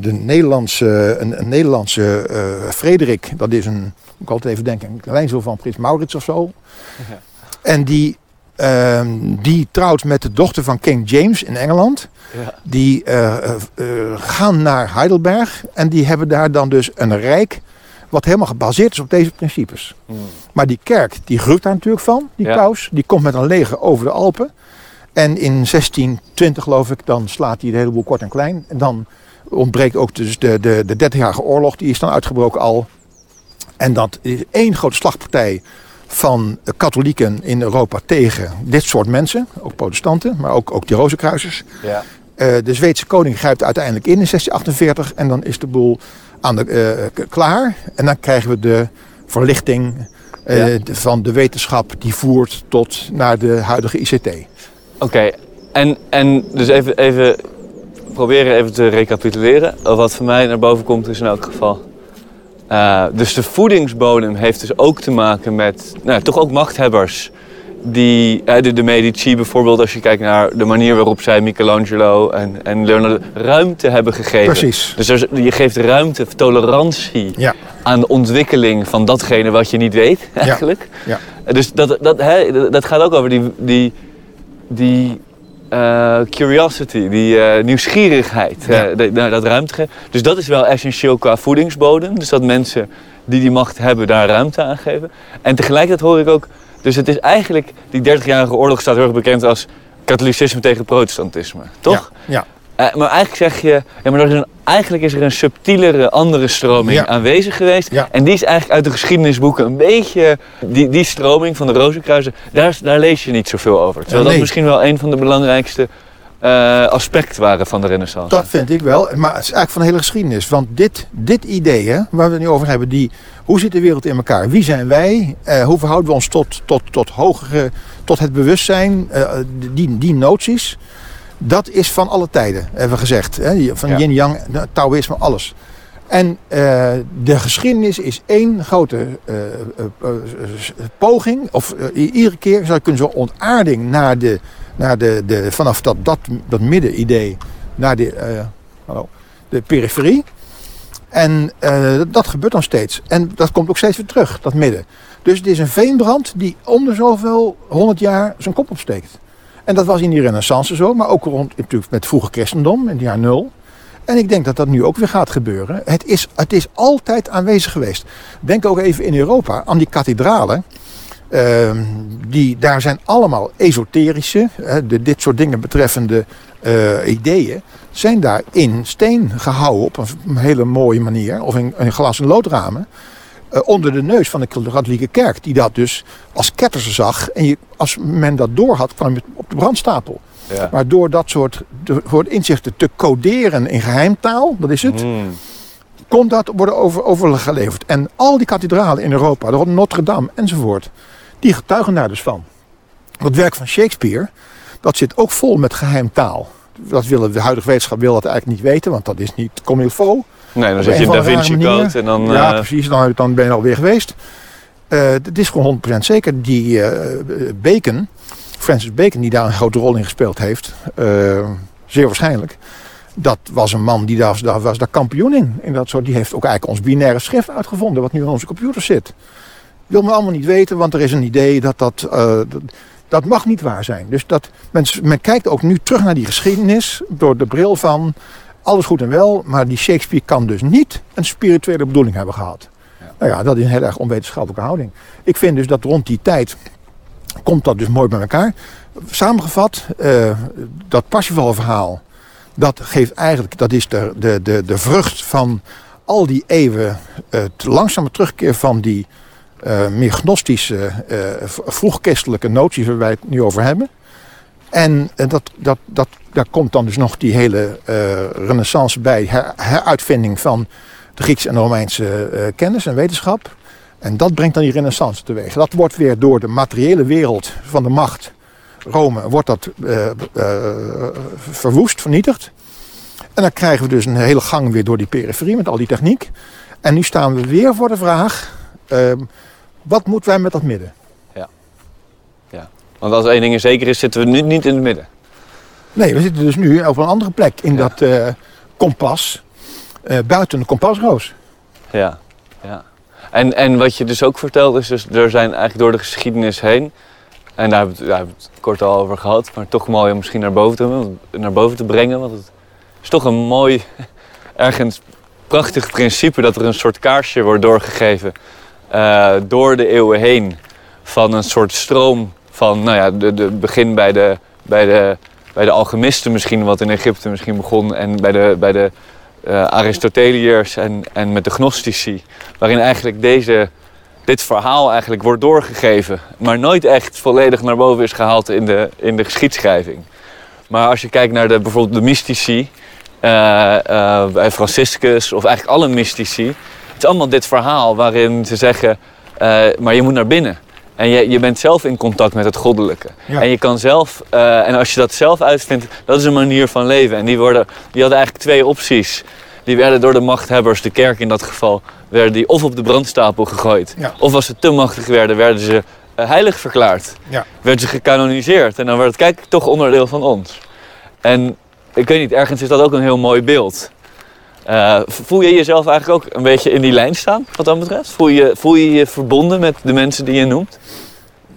de Nederlandse, een, een Nederlandse eh, Frederik. Dat is een, moet ik altijd even denken, een kleinzoon van Prins Maurits of zo. Ja. En die, ehm, die trouwt met de dochter van King James in Engeland. Ja. Die gaan naar Heidelberg en die hebben daar dan dus een rijk Wat helemaal gebaseerd is op deze principes. Hmm. Maar die kerk, die groeit daar natuurlijk van, die Ja. paus. Die komt met een leger over de Alpen. En in 1620 geloof ik, dan slaat hij de hele boel kort en klein. En dan ontbreekt ook dus de, de, de 30-jarige oorlog, die is dan uitgebroken al. En dat is één grote slagpartij van katholieken in Europa tegen dit soort mensen. Ook protestanten, maar ook, ook die rozenkruisers. Ja. Eh, de Zweedse koning grijpt uiteindelijk in in 1648 en dan is de boel aan de, eh, klaar. En dan krijgen we de verlichting eh, Ja. de- van de wetenschap die voert tot naar de huidige ICT. Oké, en, en dus even, even proberen even te recapituleren. Wat voor mij naar boven komt is in elk geval. eh, dus de voedingsbodem heeft dus ook te maken met nou, ja, toch ook machthebbers. Die, eh, de, de Medici bijvoorbeeld, als je kijkt naar de manier waarop zij Michelangelo en, en Leonardo ruimte hebben gegeven. Precies. Dus er je geeft ruimte, tolerantie Ja, aan de ontwikkeling van datgene wat je niet weet, eigenlijk. ja. Dus dat, dat, hè, dat gaat ook over die, die, die eh, curiosity, die eh, nieuwsgierigheid Ja. eh, de- naar dat ruimte geven. Dus dat is wel essentieel qua voedingsbodem. Dus dat mensen die die macht hebben daar ruimte aan geven. En tegelijkertijd hoor ik ook, dus het is eigenlijk, die 30-jarige oorlog staat heel erg bekend als katholicisme tegen protestantisme, toch? Ja, maar eigenlijk zeg je, ja, maar is een, eigenlijk is er een subtielere andere stroming Ja. aanwezig geweest. Ja. En die is eigenlijk uit de geschiedenisboeken een beetje, die, die stroming van de Rozenkruisen, daar, daar lees je niet zoveel over. Terwijl nee. dat misschien wel een van de belangrijkste eh, aspecten waren van de renaissance. dat vind ik wel. Maar het is eigenlijk van de hele geschiedenis. Want dit, dit idee hè, waar we het nu over hebben, die, hoe zit de wereld in elkaar? Wie zijn wij? Eh, hoe verhouden we ons tot, tot, tot hogere, tot het bewustzijn? Eh, die, die noties. Dat is van alle tijden, hebben we gezegd. Hè? Van Ja. yin-yang, de Taoïsme, alles. En eh, de geschiedenis is één grote eh, eh, poging, of iedere keer zou kunnen zeggen ontaarding naar de, naar de, de, vanaf dat, dat, dat middenidee naar de, hallo, de periferie. En dat gebeurt dan steeds. En dat komt ook steeds weer terug, dat midden. Dus het is een veenbrand die om de zoveel honderd jaar zijn kop opsteekt. En dat was in die renaissance zo, maar ook rond, natuurlijk met vroege christendom in het jaar nul. En ik denk dat dat nu ook weer gaat gebeuren. Het is, het is altijd aanwezig geweest. Denk ook even in Europa aan die kathedralen. Ehm, die, daar zijn allemaal esoterische, dit soort dingen betreffende eh, ideeën, zijn daar in steen gehouden op een hele mooie manier, of in, in glas- en loodramen, eh, onder de neus van de katholieke kerk, die dat dus als ketters zag. En je, als men dat door had, kwam je op de brandstapel. Ja. Maar door dat soort het inzichten te coderen in geheimtaal, dat is het, Hmm. kon dat worden over, overgeleverd. En al die kathedralen in Europa, de Notre Dame enzovoort, die getuigen daar dus van. Dat werk van Shakespeare, dat zit ook vol met geheimtaal. Dat willen de huidige wetenschap wil dat eigenlijk niet weten, want dat is niet comme il faut. Nee, dan zet je een Da Vinci. Code en dan... ja, eh, precies, dan, dan ben je alweer geweest. Eh, Het is gewoon 100% zeker. Die eh, Bacon, Francis Bacon, die daar een grote rol in gespeeld heeft, zeer waarschijnlijk. Dat was een man die daar, was- daar was daar kampioen in. in dat soort, die heeft ook eigenlijk ons binaire schrift uitgevonden, wat nu in onze computer zit. Wil men allemaal niet weten, want er is een idee dat dat, dat, dat mag niet waar zijn. Dus dat, men, men kijkt ook nu terug naar die geschiedenis door de bril van alles goed en wel, maar die Shakespeare kan dus niet een spirituele bedoeling hebben gehad. Nou ja, dat is een heel erg onwetenschappelijke houding. Ik vind dus dat rond die tijd komt dat dus mooi bij elkaar. Samengevat, eh, dat Parsifal-verhaal, dat geeft eigenlijk, dat is de, de, de, de vrucht van al die eeuwen, het langzame terugkeer van die eh, meer gnostische, v- vroegchristelijke noties waar wij het nu over hebben. En eh, dat, dat, dat, daar komt dan dus nog die hele eh, renaissance bij, her- heruitvinding van de Griekse en Romeinse eh, kennis en wetenschap. En dat brengt dan die renaissance teweeg. Dat wordt weer door de materiële wereld van de macht, Rome, wordt dat verwoest, vernietigd. En dan krijgen we dus een hele gang weer door die periferie met al die techniek. En nu staan we weer voor de vraag, eh, wat moeten wij met dat midden? Want als één ding zeker is, zitten we nu niet in het midden. Nee, we zitten dus nu op een andere plek in Ja. dat eh, kompas, eh, buiten de kompasroos. Ja, ja. En, en wat je dus ook vertelt is, dus er zijn eigenlijk door de geschiedenis heen, en daar hebben we het, daar hebben we het kort al over gehad, maar toch mooi om misschien naar boven te, naar boven te brengen, want het is toch een mooi, ergens prachtig principe dat er een soort kaarsje wordt doorgegeven eh, door de eeuwen heen. Van een soort stroom van, nou ja, de, de begin bij de, bij, de, bij de alchemisten misschien, wat in Egypte misschien begon. En bij de, bij de uh, Aristoteliërs en, en met de gnostici. Waarin eigenlijk deze, dit verhaal eigenlijk wordt doorgegeven. Maar nooit echt volledig naar boven is gehaald in de, in de geschiedschrijving. Maar als je kijkt naar de, bijvoorbeeld de mystici, uh, uh, bij Franciscus of eigenlijk alle mystici. Het is allemaal dit verhaal waarin ze zeggen, maar je moet naar binnen. En je, je bent zelf in contact met het goddelijke. Ja. En je kan zelf, en als je dat zelf uitvindt, dat is een manier van leven. En die, worden, die hadden eigenlijk twee opties. Die werden door de machthebbers, de kerk in dat geval, werden die of op de brandstapel gegooid. Ja. Of als ze te machtig werden, werden ze heilig verklaard. Ja. Werden ze gecanoniseerd. En dan werd het, kijk, toch onderdeel van ons. En ik weet niet, ergens is dat ook een heel mooi beeld. Uh, voel je jezelf eigenlijk ook een beetje in die lijn staan, wat dat betreft? Voel je voel je, je verbonden met de mensen die je noemt?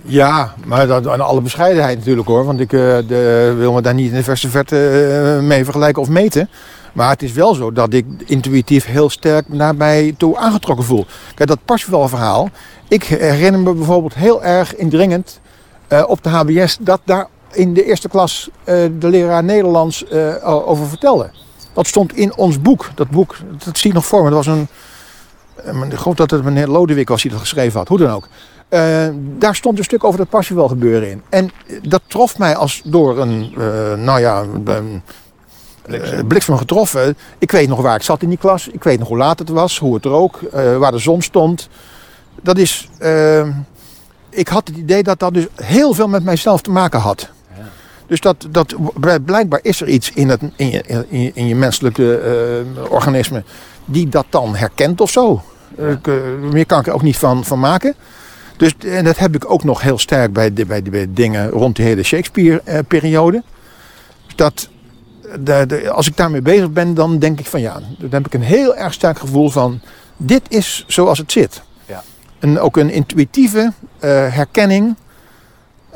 Ja, maar dat, aan alle bescheidenheid natuurlijk hoor. Want ik uh, de, wil me daar niet in de verste verte uh, mee vergelijken of meten. Maar het is wel zo dat ik intuïtief heel sterk naar mij toe aangetrokken voel. Kijk, dat Parsifal verhaal. Ik herinner me bijvoorbeeld heel erg indringend op de HBS dat daar in de eerste klas de leraar Nederlands over vertelde. Dat stond in ons boek. Dat boek, dat zie ik nog voor me. Dat was een. Ik geloof dat het meneer Lodewijk was die dat geschreven had. Hoe dan ook. Uh, daar stond een stuk over dat Parsifal gebeuren in. En dat trof mij als door een, nou ja, een bliksem. bliksem getroffen. Ik weet nog waar ik zat in die klas. Ik weet nog hoe laat het was, hoe het rook, waar de zon stond. Dat is ik had het idee dat dat dus heel veel met mijzelf te maken had. Ja. Dus dat, dat, blijkbaar is er iets in, het, in, je, in, in je menselijke uh, organisme die dat dan herkent of zo. Ja. Uh, meer kan ik er ook niet van, van maken. Dus en dat heb ik ook nog heel sterk bij de, bij de, bij dingen rond de hele Shakespeare-periode. dat de, de, als ik daarmee bezig ben, dan denk ik van ja, dan heb ik een heel erg sterk gevoel van dit is zoals het zit. En ook een intuïtieve uh, herkenning.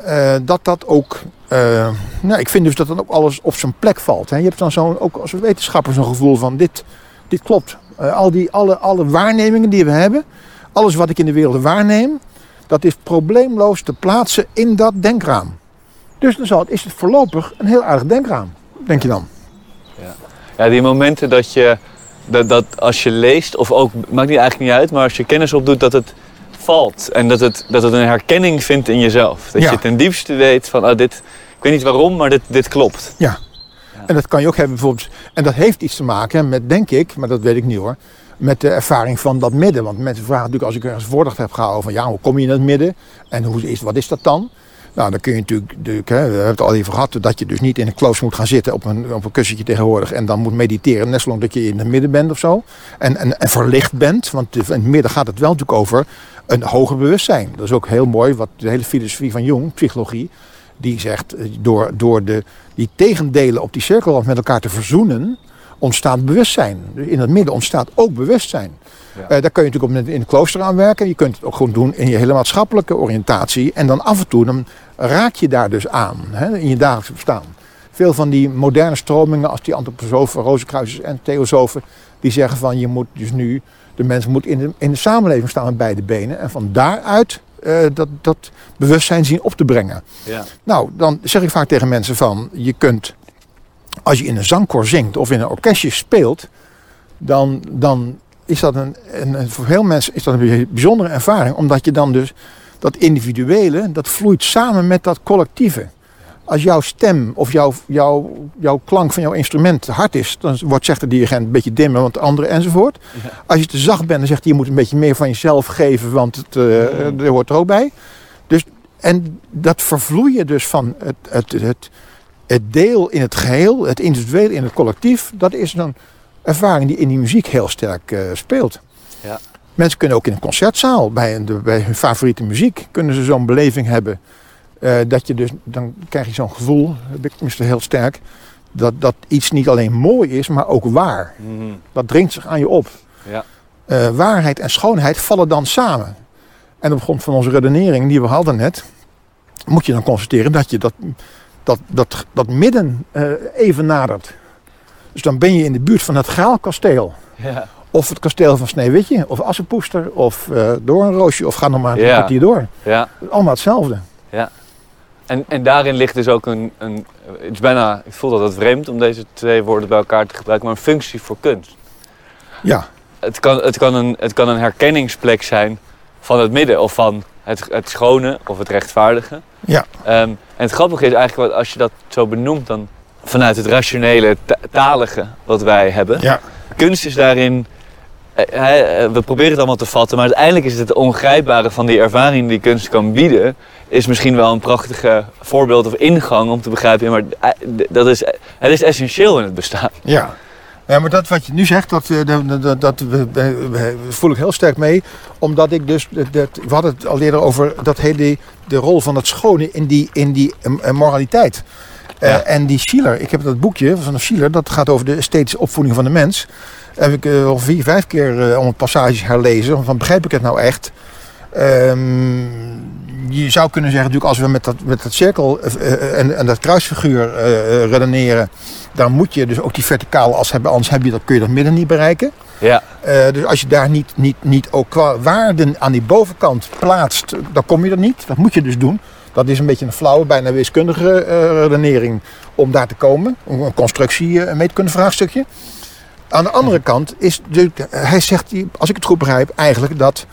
Uh, dat dat ook. Uh, nou, ik vind dus dat dan ook alles op zijn plek valt. Hè. Je hebt dan zo'n, ook als wetenschapper zo'n gevoel van dit, dit klopt. al die, alle, alle waarnemingen die we hebben, alles wat ik in de wereld waarneem, dat is probleemloos te plaatsen in dat denkraam. Dus dan zal het, is het voorlopig een heel aardig denkraam, denk je dan. Ja, ja die momenten dat je, dat, dat als je leest, of ook, maakt niet eigenlijk niet uit, maar als je kennis opdoet, dat het valt. En dat het, dat het een herkenning vindt in jezelf. Dat Ja. je ten diepste weet van, oh, dit, ik weet niet waarom, maar dit, dit klopt. Ja. En dat kan je ook hebben bijvoorbeeld. En dat heeft iets te maken met, denk ik, maar dat weet ik niet hoor. Met de ervaring van dat midden. Want mensen vragen natuurlijk, als ik ergens een voordracht heb gehouden van ja, hoe kom je in het midden? En hoe is, wat is dat dan? Nou, dan kun je natuurlijk, natuurlijk, hè, we hebben het al even gehad, dat je dus niet in een klooster moet gaan zitten op een, op een kussentje tegenwoordig en dan moet mediteren, net zolang dat je in het midden bent of zo. En, en, en verlicht bent, want in het midden gaat het wel natuurlijk over een hoger bewustzijn. Dat is ook heel mooi, wat de hele filosofie van Jung, psychologie, die zegt, eh, door, door de, die tegendelen op die cirkel met elkaar te verzoenen, ontstaat bewustzijn. Dus in het midden ontstaat ook bewustzijn. Ja. Eh, daar kun je natuurlijk op in het klooster aan werken. Je kunt het ook gewoon doen in je hele maatschappelijke oriëntatie. En dan af en toe dan raak je daar dus aan hè, in je dagelijkse bestaan. Veel van die moderne stromingen, als die antroposofen, rozenkruisers en theosofen, die zeggen van je moet dus nu, de mens moet in de, in de samenleving staan met beide benen. En van daaruit eh, dat, dat bewustzijn zien op te brengen. Ja. Nou, dan zeg ik vaak tegen mensen van, je kunt, als je in een zangkoor zingt of in een orkestje speelt, dan, dan is dat een, een, voor veel mensen is dat een bijzondere ervaring, omdat je dan dus dat individuele, dat vloeit samen met dat collectieve. Als jouw stem of jouw, jouw, jouw klank van jouw instrument te hard is, dan wordt, zegt de dirigent een beetje dimmer, want de andere enzovoort. Ja. Als je te zacht bent, dan zegt hij je moet een beetje meer van jezelf geven, want het, eh, er hoort er ook bij. Dus, en dat vervloeien dus van het, het, het, het deel in het geheel, het individueel in het collectief, dat is een ervaring die in die muziek heel sterk eh, speelt. Ja. Mensen kunnen ook in een concertzaal, bij, een, bij hun favoriete muziek, kunnen ze zo'n beleving hebben. Eh, dat je dus, dan krijg je zo'n gevoel, heb ik tenminste heel sterk, dat, dat iets niet alleen mooi is, maar ook waar. Mhm. Dat dringt zich aan je op. Ja. Eh, waarheid en schoonheid vallen dan samen. En op grond van onze redenering die we hadden net, moet je dan constateren dat je dat, dat, dat, dat midden eh, even nadert. Dus dan ben je in de buurt van het Graalkasteel. Ja. Of het kasteel van Sneeuwwitje, of Assenpoester, of uh, Doornroosje, of ga nog maar een Ja. kwartier door. Ja. Allemaal hetzelfde. En, en daarin ligt dus ook een, een, het is bijna, ik voel dat het vreemd om deze twee woorden bij elkaar te gebruiken, maar een functie voor kunst. Ja, Het kan, het kan, een, het kan een herkenningsplek zijn van het midden of van het, het schone of het rechtvaardige. Ja. Ehm, en het grappige is eigenlijk, wat- als je dat zo benoemt, dan vanuit het rationele, ta- talige wat wij hebben. ja. Kunst is daarin, we proberen het allemaal te vatten, maar uiteindelijk is het ongrijpbare van die ervaring die kunst kan bieden, is misschien wel een prachtige voorbeeld of ingang om te begrijpen, maar eh, dat is, het is essentieel in het bestaan. Ja. Ja, maar dat wat je nu zegt, dat, eh, dat, dat, dat voel ik heel sterk mee. Omdat ik dus, dat, we hadden het al eerder over dat hele, de rol van het schone in die, in die eh, moraliteit. Eh, Ja. En die Schiller, ik heb dat boekje van Schiller, dat gaat over de esthetische opvoeding van de mens. Heb ik eh, al vier, vijf keer eh, om een passage herlezen. Van begrijp ik het nou echt? Ehm, je zou kunnen zeggen, natuurlijk, als we met dat, met dat cirkel en, en dat kruisfiguur redeneren, dan moet je dus ook die verticale as hebben, anders heb je dat, kun je dat midden niet bereiken. Ja, dus als je daar niet, niet, niet ook qua waarden aan die bovenkant plaatst, dan kom je er niet. Dat moet je dus doen. Dat is een beetje een flauwe, bijna wiskundige eh, redenering om daar te komen. Een constructie, eh, een meetkundevraagstukje. Aan de andere kant is, hij zegt, als ik het goed begrijp, eigenlijk dat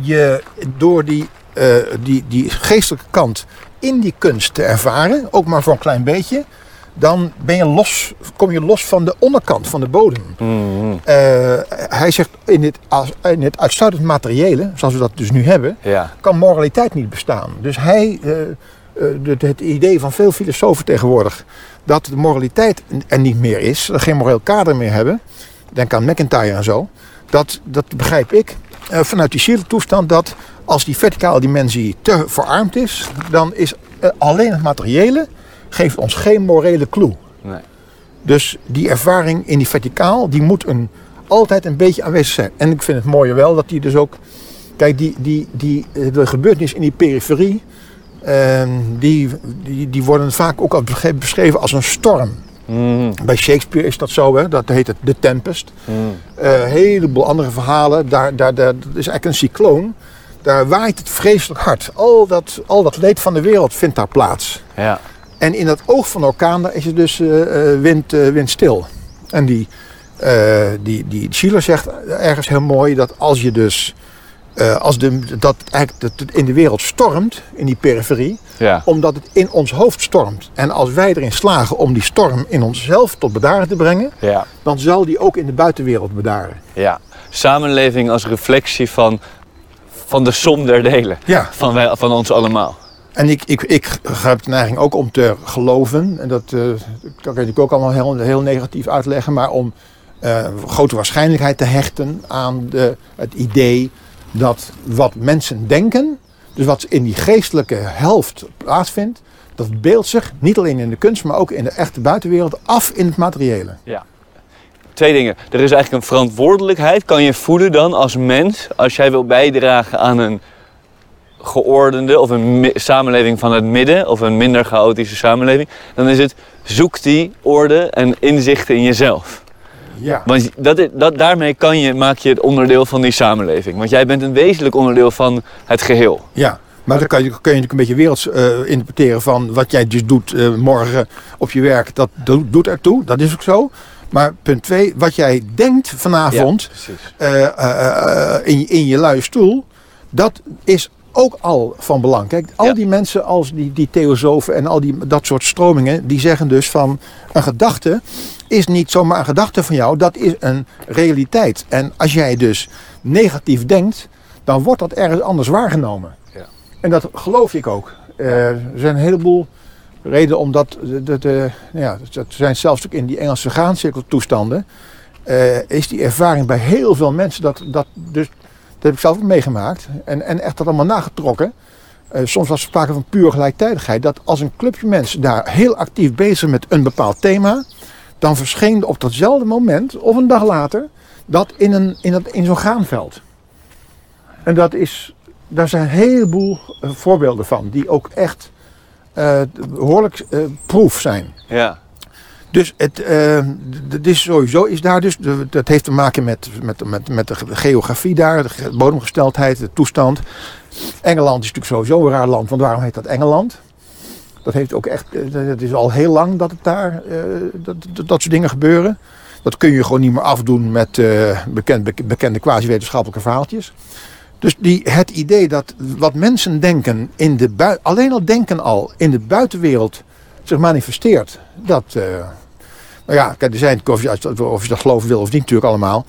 je door die, eh, die, die geestelijke kant in die kunst te ervaren, ook maar voor een klein beetje, dan ben je los, kom je los van de onderkant, van de bodem. Mhm. Eh, hij zegt in het, in het uitsluitend materiële, zoals we dat dus nu hebben, ja, kan moraliteit niet bestaan. Dus hij, eh, eh, het, idee van veel filosofen tegenwoordig, dat de moraliteit er niet meer is, dat geen moreel kader meer hebben, denk aan McIntyre en zo, dat, dat begrijp ik vanuit die zieltoestand dat als die verticale dimensie te verarmd is, dan is alleen het materiële geeft ons geen morele clue. nee. Dus die ervaring in die verticaal, die moet een, altijd een beetje aanwezig zijn. En ik vind het mooie wel dat die dus ook... Kijk, die, die, die, eh, de gebeurtenissen in die periferie... ehm, die, die, die worden vaak ook al beschreven- als een storm. Mhm. Bij Shakespeare is dat zo, hè? dat heet het The Tempest. Een heleboel andere verhalen, daar, daar, daar dat is eigenlijk een cycloon. Daar waait het vreselijk hard. Al dat, al dat leed van de wereld vindt daar plaats. ja, En in dat oog van de orkaan daar is het dus eh, eh, wind, eh, windstil. En die, die, die Schiller zegt ergens heel mooi dat als je dus... als de, dat eigenlijk het in de wereld stormt, in die periferie, ja, omdat het in ons hoofd stormt. En als wij erin slagen om die storm in onszelf tot bedaren te brengen, ja. dan zal die ook in de buitenwereld bedaren. Ja, samenleving als reflectie van, van de som der delen. Ja. Van, wij, van ons allemaal. En ik, ik, ik heb de neiging ook om te geloven, en dat, eh, kan ik ook allemaal heel, heel negatief uitleggen, maar om eh, grote waarschijnlijkheid te hechten aan de, het idee dat wat mensen denken, dus wat in die geestelijke helft plaatsvindt, dat beeldt zich niet alleen in de kunst, maar ook in de echte buitenwereld af in het materiële. Twee dingen. Er is eigenlijk een verantwoordelijkheid. Kan je voelen dan als mens, als jij wil bijdragen aan een geordende of een samenleving van het midden of een minder chaotische samenleving, dan is het zoek die orde en inzichten in jezelf. Ja. Want dat, is- dat, daarmee kan je, maak je het onderdeel van die samenleving. Want jij bent een wezenlijk onderdeel van het geheel. Ja, maar dan kan je, kun je natuurlijk een beetje werelds eh, interpreteren van wat jij dus doet eh, morgen op je werk. Dat do- doet ertoe, dat is ook zo. Maar punt twee, wat jij denkt vanavond eh, in, je- in je luie stoel, dat is ook al van belang. Kijk, al Ja. die mensen als die, die theosofen en al die, dat soort stromingen, die zeggen dus van een gedachte is niet zomaar een gedachte van jou, dat is een realiteit. En als jij dus negatief denkt, dan wordt dat ergens anders waargenomen. Ja. En dat geloof ik ook. Eh, er zijn een heleboel redenen om dat, nou ja, dat zijn zelfs ook in die Engelse graancirkeltoestanden, eh, is die ervaring bij heel veel mensen, dat, dat, dus, dat heb ik zelf ook meegemaakt en, en echt dat allemaal nagetrokken. Eh, soms was er sprake van puur gelijktijdigheid. Dat als een clubje mensen daar heel actief bezig met een bepaald thema, dan verscheen op datzelfde moment, of een dag later, dat in, een, in, dat, in zo'n graanveld. En dat is, daar zijn een heleboel eh, voorbeelden van, die ook echt eh, behoorlijk eh, proef zijn. Ja. Dus het, uh, d- is sowieso is daar dus, dat heeft te maken met, met, met, met de geografie daar, de ge- bodemgesteldheid, de toestand. Engeland is natuurlijk sowieso een raar land, want waarom heet dat Engeland? Dat heeft ook echt, eh, het is al heel lang dat het daar, eh, dat, dat, dat soort dingen gebeuren. Dat kun je gewoon niet meer afdoen met eh, bekend, bek- bekende quasi-wetenschappelijke verhaaltjes. Dus die, het idee dat wat mensen denken, in de alleen al denken al, in de buitenwereld zich manifesteert. Dat, eh, nou ja, kijk, er zijn, of je, of je dat geloven wil of niet natuurlijk allemaal.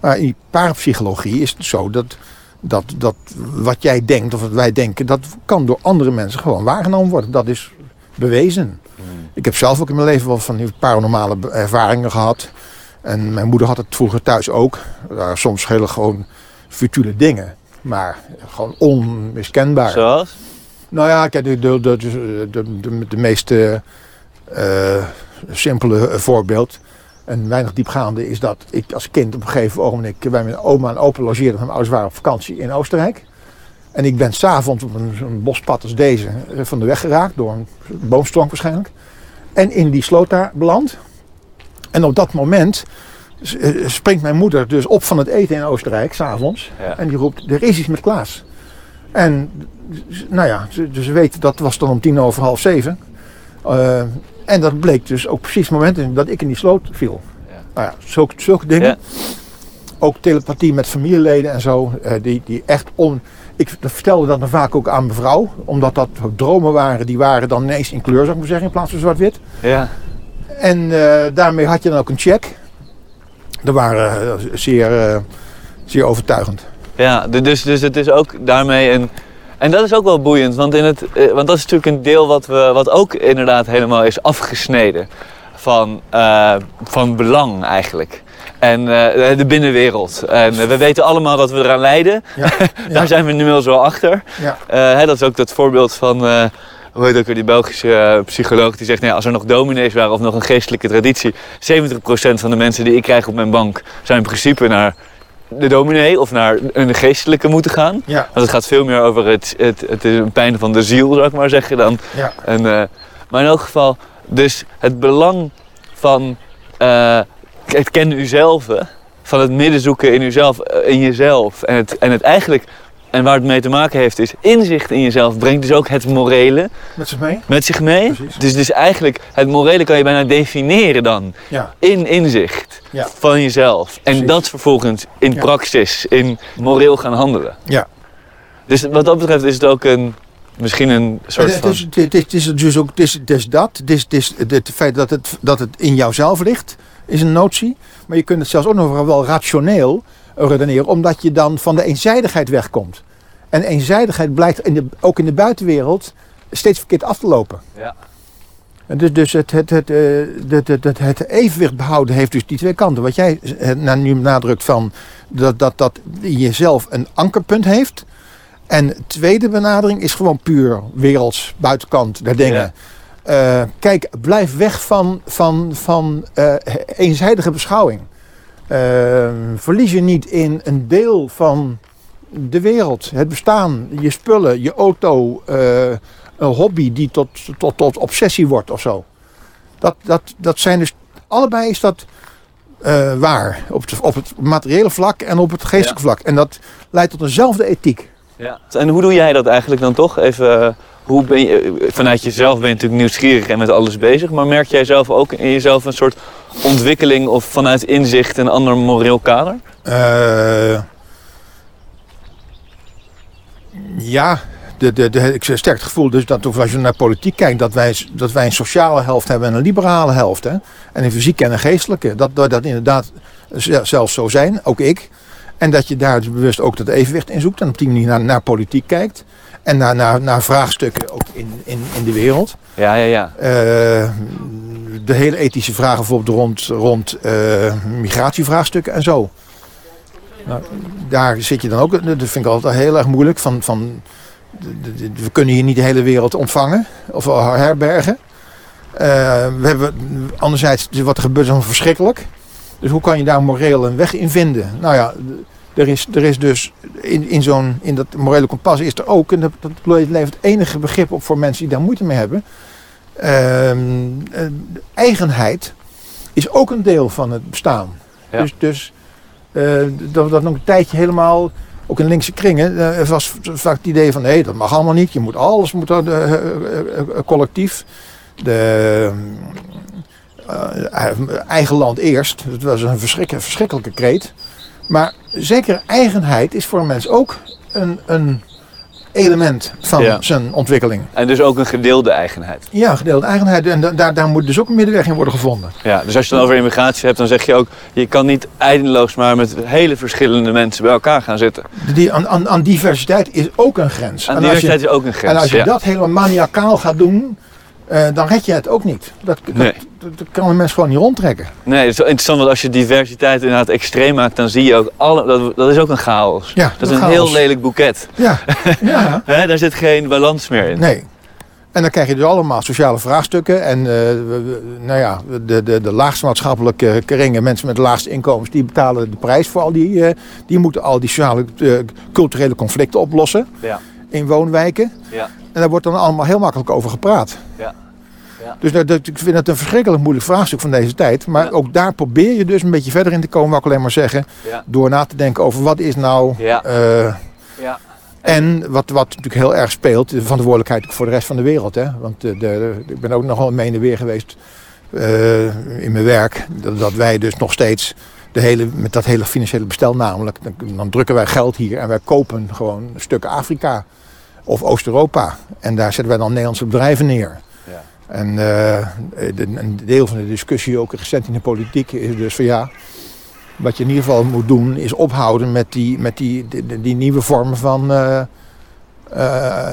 Maar in die parapsychologie is het zo dat, dat, dat wat jij denkt of wat wij denken, dat kan door andere mensen gewoon waargenomen worden. Dat is bewezen. Ik heb zelf ook in mijn leven wel van die paranormale ervaringen gehad. En mijn moeder had het vroeger thuis ook. Soms hele gewoon futile dingen. Maar gewoon onmiskenbaar. Zoals? Nou ja, kijk, de, de, de, de, de, de meest eh, eh, simpele voorbeeld en weinig diepgaande is dat ik als kind op een gegeven ogenblik bij mijn oma en opa logeerde. Mijn ouders waren op vakantie in Oostenrijk. En ik ben s'avonds op een, bospad als deze eh, van de weg geraakt door een boomstronk waarschijnlijk. En in die sloot daar beland. En op dat moment eh, springt mijn moeder dus op van het eten in Oostenrijk, s'avonds. Ja. En die roept, er is iets met Klaas. En nou ja, ze, dus ze weten, dat was dan om tien over half zeven. Eh, en dat bleek dus ook precies het moment dat ik in die sloot viel. Ja. Nou ja, zulke, zulke dingen. Ja. Ook telepathie met familieleden en zo. eh, die, die echt on... Ik vertelde dat dan vaak ook aan mevrouw. Omdat dat dromen waren. Die waren dan ineens in kleur, zou ik maar zeggen. In plaats van zwart-wit. Ja. En eh, daarmee had je dan ook een check. Dat waren eh, zeer, zeer overtuigend. Ja, dus, dus het is ook daarmee een. En dat is ook wel boeiend, want, in het, eh, want dat is natuurlijk een deel wat, we, wat ook inderdaad helemaal is afgesneden van, eh, van belang eigenlijk. En eh, de binnenwereld. En we weten allemaal dat we eraan lijden. Ja, Daar zijn we nu wel achter. ja, hè, dat is ook dat voorbeeld van, hoe heet ook weer die Belgische psycholoog die zegt, nou ja, als er nog dominees waren of nog een geestelijke traditie, 70% van de mensen die ik krijg op mijn bank zijn in principe naar de dominee of naar een geestelijke moeten gaan. ja, Want het gaat veel meer over het, het, het is een pijn van de ziel, zou ik maar zeggen, dan ja. en, eh, maar in elk geval, dus het belang van eh, het kennen uzelf, van het midden zoeken in uzelf, eh, in jezelf. En het, en het eigenlijk, en waar het mee te maken heeft, is inzicht in jezelf brengt dus ook het morele Met zich mee? met zich mee. Precies. Dus, dus eigenlijk, het morele kan je bijna definiëren dan Ja, in inzicht Ja. van jezelf. En dat vervolgens in Ja. praxis, in moreel gaan handelen. ja. Dus wat dat betreft is het ook een, misschien een soort Het van... is, het is, het is dus ook het is, het is dat. Het is, het, is het, het feit dat het, dat het in jouzelf ligt, is een notie. Maar je kunt het zelfs ook nog wel rationeel redeneren, omdat je dan van de eenzijdigheid wegkomt. En eenzijdigheid blijkt in de, ook in de buitenwereld steeds verkeerd af te lopen. Ja. En Dus, dus het, het, het, eh, het, het, het, het evenwicht behouden heeft dus die twee kanten. Wat jij eh, nou nu nadrukt van dat, dat dat jezelf een ankerpunt heeft. En tweede benadering is gewoon puur werelds, buitenkant der dingen. Eh, kijk, blijf weg van, van, van eenzijdige beschouwing. Eh, verlies je niet in een deel van de wereld, het bestaan, je spullen, je auto, eh, een hobby die tot, tot, tot obsessie wordt of zo. Dat, dat, dat zijn dus, allebei is dat eh, waar. Op het, op het materiële vlak en op het geestelijke vlak. En dat leidt tot eenzelfde ethiek. Ja. En hoe doe jij dat eigenlijk dan toch? Even, eh, hoe ben je, vanuit jezelf ben je natuurlijk nieuwsgierig en met alles bezig. Maar merk jij zelf ook in jezelf een soort ontwikkeling of vanuit inzicht een ander moreel kader? Eh, ja, de, de, de, ik sterk gevoel dus dat als je naar politiek kijkt, dat wij, dat wij een sociale helft hebben en een liberale helft. Hè? En een fysieke en een geestelijke. Dat dat, dat inderdaad zelfs zo zijn, ook ik. En dat je daar dus bewust ook dat evenwicht in zoekt en op die manier naar, naar politiek kijkt. En naar, naar, naar vraagstukken ook in, in, in de wereld. Ja, ja, ja. Eh, de hele ethische vragen bijvoorbeeld rond, rond eh, migratievraagstukken en zo. Nou, daar zit je dan ook, dat vind ik altijd heel erg moeilijk. Van, van, we kunnen hier niet de hele wereld ontvangen of herbergen. Eh, we hebben, anderzijds, wat er gebeurt is verschrikkelijk. Dus hoe kan je daar moreel een weg in vinden? Nou ja, er is, er is dus in, in, zo'n, in dat morele kompas is er ook, en dat, dat levert enige begrip op voor mensen die daar moeite mee hebben, ehm, eh, eigenheid is ook een deel van het bestaan. Ja. Dus, dus eh, dat, dat nog een tijdje helemaal, ook in linkse kringen, er was vaak het idee van nee, dat mag allemaal niet. Je moet alles moet dat, collectief. De eigen land eerst. Dat was een verschrik- verschrikkelijke kreet. Maar zeker eigenheid is voor een mens ook een, een element van Ja. zijn ontwikkeling. En dus ook een gedeelde eigenheid. Ja, gedeelde eigenheid. En da- daar, daar moet dus ook een middenweg in worden gevonden. Ja, dus als je het dan over immigratie hebt, dan zeg je ook... je kan niet eindeloos maar met hele verschillende mensen bij elkaar gaan zitten. Die, aan, aan, aan diversiteit is ook een grens. En En als je- diversiteit is ook een grens. En als je ja. dat helemaal maniacaal gaat doen, eh, dan red je het ook niet. Dat, dat, Nee. dat, dat kan een mens gewoon niet rondtrekken. Nee, het is wel interessant, want als je diversiteit inderdaad extreem maakt, dan zie je ook alle. Dat, dat is ook een chaos. Ja, dat is een heel lelijk boeket. Ja, ja. Daar zit geen balans meer in. nee. En dan krijg je dus allemaal sociale vraagstukken. En eh, nou ja, de, de, de laagste maatschappelijke kringen, mensen met de laagste inkomens, die betalen de prijs voor al die. eh, die moeten al die sociale, culturele conflicten oplossen Ja. In woonwijken. Ja. En daar wordt dan allemaal heel makkelijk over gepraat. Ja. Ja. Dus dat, dat- ik vind het een verschrikkelijk moeilijk vraagstuk van deze tijd. Maar Ja. ook daar probeer je dus een beetje verder in te komen, wou ik alleen maar zeggen. Ja. Door na te denken over wat is nou. Eh, Ja. en wat, wat natuurlijk heel erg speelt, de verantwoordelijkheid voor de rest van de wereld. Hè? Want de, de, ik ben ook nogal mee in de weer geweest eh, in mijn werk. Dat, dat wij dus nog steeds de hele, met dat hele financiële bestel namelijk. Dan, dan drukken wij geld hier en wij kopen gewoon stukken Afrika of Oost-Europa. En daar zetten wij dan Nederlandse bedrijven neer. Ja. En eh, de- een deel van de discussie, ook recent in de politiek, is dus van ja. Wat je in ieder geval moet doen, is ophouden met die, met die, die, die nieuwe vormen van eh, eh,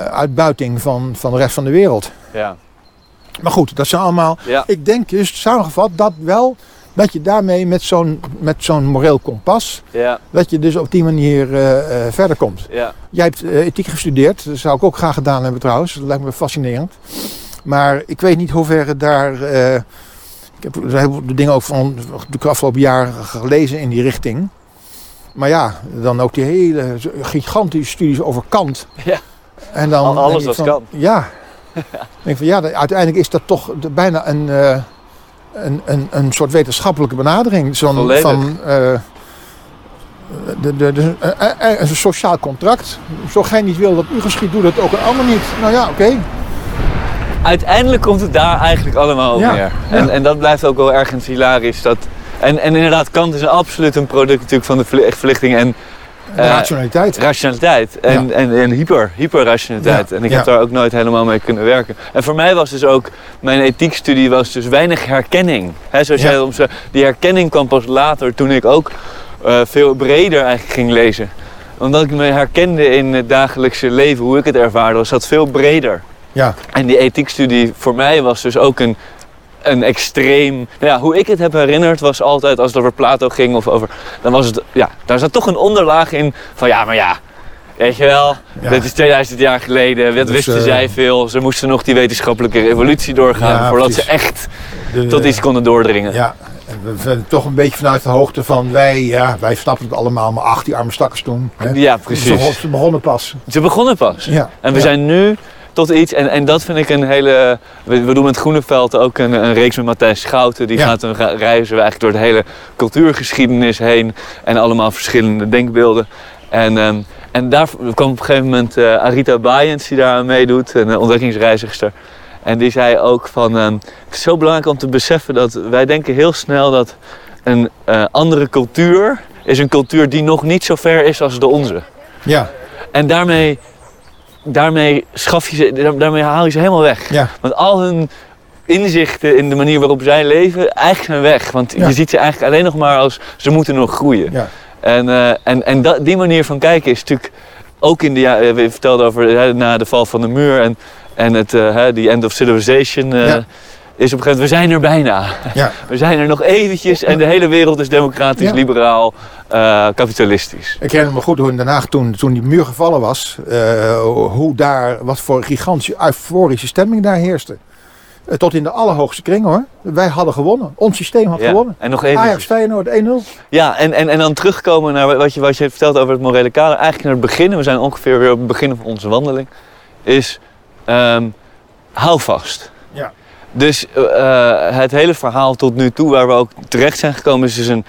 uitbuiting van, van de rest van de wereld. Ja. Maar goed, dat zijn allemaal. Ja. Ik denk dus samengevat dat wel. Dat je daarmee met zo'n, met zo'n moreel kompas. Ja. Dat je dus op die manier eh, eh, verder komt. Ja. Jij hebt eh, ethiek gestudeerd. Dat zou ik ook graag gedaan hebben trouwens. Dat lijkt me fascinerend. Maar ik weet niet hoeverre daar... ik heb veel dingen ook van de afgelopen jaren gelezen in die richting. Maar ja, dan ook die hele gigantische studies over Kant. Ja. En dan Al- alles van, Kant. Ja. Ik denk van ja, uiteindelijk is dat toch de- bijna een, een, een, een soort wetenschappelijke benadering. Zo'n, van, eh, de, de, de, eh, eh, een sociaal contract. Zo gij niet wil dat u geschiet, doe dat ook een ander niet. Nou ja, oké. Uiteindelijk komt het daar eigenlijk allemaal op Ja, neer. ja. En, en dat blijft ook wel ergens hilarisch. Dat, en, en inderdaad, Kant is absoluut een product natuurlijk van de verli- verlichting en rationaliteit. rationaliteit. En, en, en hyper, hyperrationaliteit. En ik heb daar ook nooit helemaal mee kunnen werken. En voor mij was dus ook, mijn ethiekstudie was dus weinig herkenning. Hè, zoals jij om die herkenning kwam pas later toen ik ook eh, veel breder eigenlijk ging lezen. Omdat ik me herkende in het dagelijkse leven, hoe ik het ervaarde, was dat veel breder. Ja, En die ethiekstudie voor mij was dus ook een, een extreem. Nou ja, hoe ik het heb herinnerd was altijd als het over Plato ging of over. Dan was het. Ja, daar zat toch een onderlaag in van ja, maar ja. Weet je wel, Ja. dit is 2000 jaar geleden, wat Dus, wisten eh, zij veel. Ze moesten nog die wetenschappelijke revolutie doorgaan Ja, voordat precies. ze echt de- tot iets konden doordringen. Ja, we zijn toch een beetje vanuit de hoogte van wij, ja, wij snappen het allemaal, maar ach, die arme stakkers toen. Hè. Ja, precies. ze begonnen pas. Ze begonnen pas. Ja, En we ja. zijn nu tot iets, en, en dat vind ik een hele. We, we doen met Groeneveld ook een, een reeks met Matthijs Schouten. Die Ja. gaat ga- reizen we eigenlijk door de hele cultuurgeschiedenis heen. En allemaal verschillende denkbeelden. En, ehm, en daar kwam op een gegeven moment eh, Arita Bayens die daar aan meedoet, een eh, ontdekkingsreizigster. En die zei ook van, ehm, het is zo belangrijk om te beseffen dat wij denken heel snel dat een eh, andere cultuur is een cultuur die nog niet zo ver is als de onze. Ja, En daarmee, daarmee, schaf je ze, daar- daarmee haal je ze helemaal weg. ja, Want al hun inzichten in de manier waarop zij leven, eigenlijk zijn weg. Want Ja. je ziet ze eigenlijk alleen nog maar als ze moeten nog groeien. ja. En, eh, en, en dat, die manier van kijken is natuurlijk ook in de jaren, we vertelden over hè, na de val van de muur en, en het, eh, hè, die end of civilization. eh, Ja. Is op een gegeven moment, we zijn er bijna. ja. We zijn er nog eventjes en de hele wereld is democratisch, Ja. liberaal, eh, kapitalistisch. Ik herinner me goed hoe in Den Haag toen, toen die muur gevallen was, eh, hoe daar, wat voor gigantische euforische stemming daar heerste. Eh, tot in de allerhoogste kring hoor. Wij hadden gewonnen. Ons systeem had Ja. gewonnen. En nog even. Ajax Feyenoord 1-0. Ja, en, en, en dan terugkomen naar wat je, wat je vertelt over het morele kader. Eigenlijk naar het begin, we zijn ongeveer weer op het begin van onze wandeling. Is, ehm, hou vast. Ja. Dus eh, het hele verhaal tot nu toe waar we ook terecht zijn gekomen is dus een...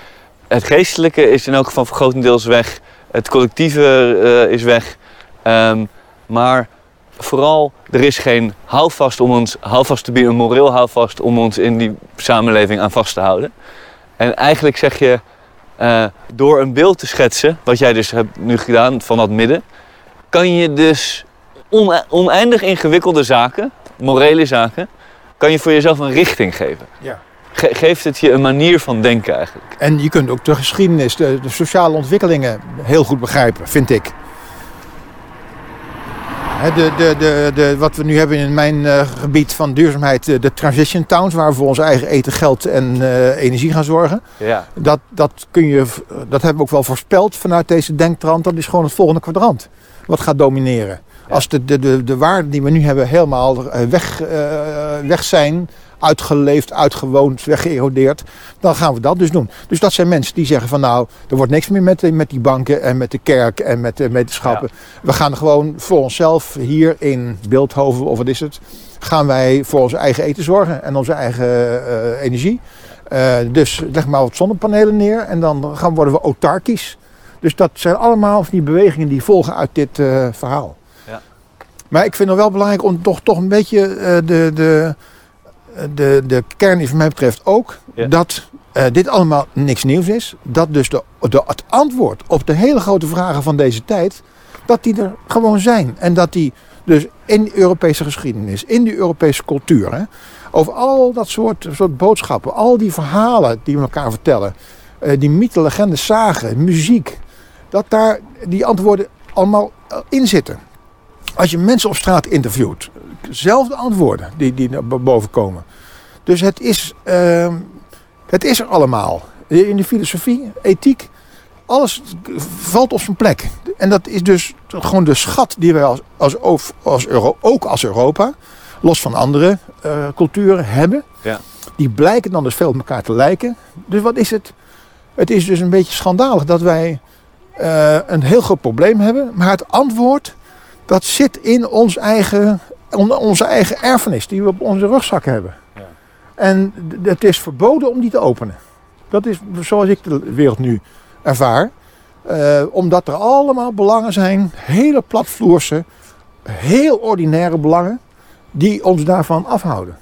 Het geestelijke is in elk geval grotendeels weg. Het collectieve eh, is weg. Ehm, maar vooral, er is geen houvast om ons houvast te bieden, een moreel houvast om ons in die samenleving aan vast te houden. En eigenlijk zeg je, eh, door een beeld te schetsen, wat jij dus hebt nu gedaan van dat midden, kan je dus one- oneindig ingewikkelde zaken, morele zaken, kan je voor jezelf een richting geven. Ja. Ge- geeft het je een manier van denken eigenlijk. En je kunt ook de geschiedenis, de, de sociale ontwikkelingen heel goed begrijpen, vind ik. De, de, de, de, wat we nu hebben in mijn eh, gebied van duurzaamheid, de transition towns, waar we voor ons eigen eten, geld en eh, energie gaan zorgen. Ja. Dat, dat, kun je, dat hebben we ook wel voorspeld vanuit deze denktrand. Dat is gewoon het volgende kwadrant. Wat gaat domineren. Als de, de, de, de waarden die we nu hebben helemaal eh, weg, eh, weg zijn, uitgeleefd, uitgewoond, weggeërodeerd, dan gaan we dat dus doen. Dus dat zijn mensen die zeggen van nou, er wordt niks meer met, met die banken en met de kerk en met de wetenschappen. We gaan gewoon voor onszelf hier in Beeldhoven, of wat is het, gaan wij voor onze eigen eten zorgen en onze eigen eh, energie. Dus leg maar wat zonnepanelen neer en dan gaan, worden we autarkisch. Dus dat zijn allemaal van die bewegingen die volgen uit dit verhaal. Maar ik vind het wel belangrijk om toch, toch een beetje eh, de, de, de, de kern is, wat mij betreft ook Ja. dat eh, dit allemaal niks nieuws is. Dat dus de, de, het antwoord op de hele grote vragen van deze tijd, dat die er gewoon zijn. En dat die dus in de Europese geschiedenis, in de Europese cultuur, hè, over al dat soort, soort boodschappen, al die verhalen die we elkaar vertellen, eh, die mythen, legendes, zagen, muziek, dat daar die antwoorden allemaal in zitten. Als je mensen op straat interviewt, zelfde antwoorden die, die naar boven komen. Dus het is, ehm, het is er allemaal. In de filosofie, ethiek, alles valt op zijn plek. En dat is dus gewoon de schat die wij als, als, als, als Euro, ook als Europa, los van andere eh, culturen, hebben. Ja. Die blijken dan dus veel op elkaar te lijken. Dus wat is het? Het is dus een beetje schandalig dat wij eh, een heel groot probleem hebben. Maar het antwoord, dat zit in ons eigen, on- onze eigen erfenis die we op onze rugzak hebben. Ja. En het is verboden om die te openen. Dat is zoals ik de wereld nu ervaar. Eh, omdat er allemaal belangen zijn, hele platvloerse, heel ordinaire belangen, die ons daarvan afhouden.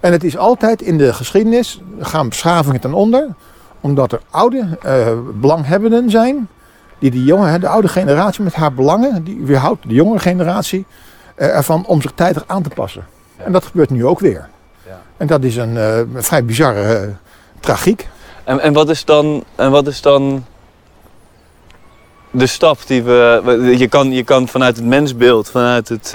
En het is altijd in de geschiedenis, gaan beschavingen ten onder, omdat er oude eh, belanghebbenden zijn, die de, jonge, de oude generatie met haar belangen, die weerhoudt de jonge generatie eh, ervan om zich tijdig aan te passen. Ja. En dat gebeurt nu ook weer. Ja. En dat is een eh, vrij bizarre eh, tragiek. En, en, wat is dan, en wat is dan de stap die we. Je kan, je kan vanuit het mensbeeld, vanuit het,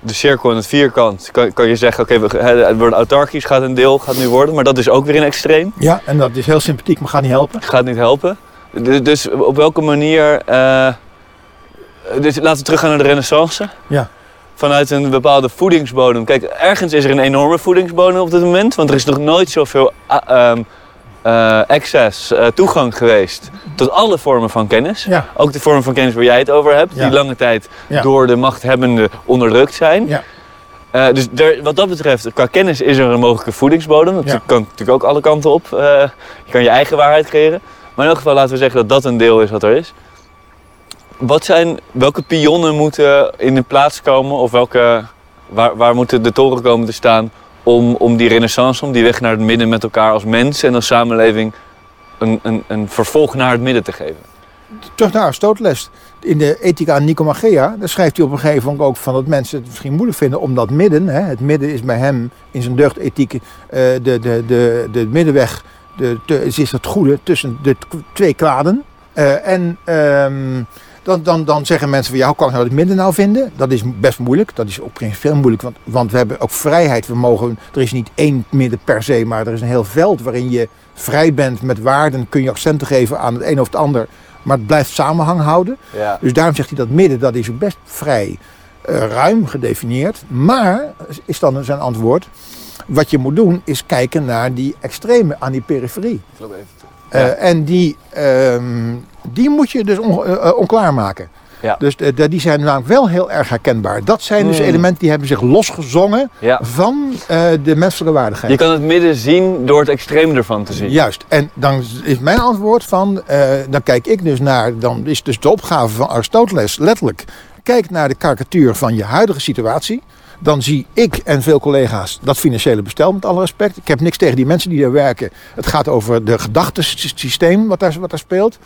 de cirkel en het vierkant, kan, kan je zeggen: oké, we het wordt autarkisch, gaat een deel gaat nu worden, maar dat is ook weer een extreem. Ja, en dat is heel sympathiek, maar gaat niet helpen. Gaat niet helpen. Dus, dus op welke manier. eh, dus laten we teruggaan naar de Renaissance. Ja. Vanuit een bepaalde voedingsbodem. Kijk, ergens is er een enorme voedingsbodem op dit moment, want er is nog nooit zoveel ehm, eh, access, eh, toegang geweest tot alle vormen van kennis. Ja, Ook de vorm van kennis waar jij het over hebt, Ja. die lange tijd Ja. door de machthebbenden onderdrukt zijn. Ja. Dus wat dat betreft, qua kennis is er een mogelijke voedingsbodem. Dat kan natuurlijk ook alle kanten op. Je kan je eigen waarheid creëren. Maar in elk geval laten we zeggen dat dat een deel is wat er is. Wat zijn, welke pionnen moeten in de plaats komen of welke, waar, waar moeten de toren komen te staan om, om die renaissance, om die weg naar het midden met elkaar als mens en als samenleving een, een, een vervolg naar het midden te geven? terug naar Aristoteles. In de Ethica Nicomachea, daar schrijft hij op een gegeven moment ook van dat mensen het misschien moeilijk vinden om dat midden, hè, het midden is bij hem in zijn deugdethiek eh, de, de, de, de middenweg, de, het is het goede tussen de twee kwaden. Eh, en ehm, dan, dan, dan zeggen mensen van ja, hoe kan ik nou het midden nou vinden? Dat is best moeilijk, dat is ook principieel moeilijk, want, want we hebben ook vrijheid. We mogen, er is niet één midden per se, maar er is een heel veld waarin je vrij bent met waarden, kun je accenten geven aan het een of het ander. Maar het blijft samenhang houden. Ja. Dus daarom zegt hij dat midden, dat is ook best vrij eh, ruim gedefinieerd. Maar, is dan zijn antwoord, wat je moet doen is kijken naar die extreme aan die periferie. Ik loop even Eh, Ja. en die, ehm, die moet je dus on, eh, eh, onklaar maken. Ja. Dus de, de- die zijn namelijk wel heel erg herkenbaar. Dat zijn dus Hmm. elementen die hebben zich losgezongen Ja. van eh, de menselijke waardigheid. Je kan het midden zien door het extreem ervan te zien. Juist. En dan is mijn antwoord van, eh, dan kijk ik dus naar, dan is dus de opgave van Aristoteles letterlijk, kijk naar de karikatuur van je huidige situatie. Dan zie ik en veel collega's dat financiële bestel met alle respect. Ik heb niks tegen die mensen die daar werken. Het gaat over de gedachtesysteem wat daar, wat daar speelt.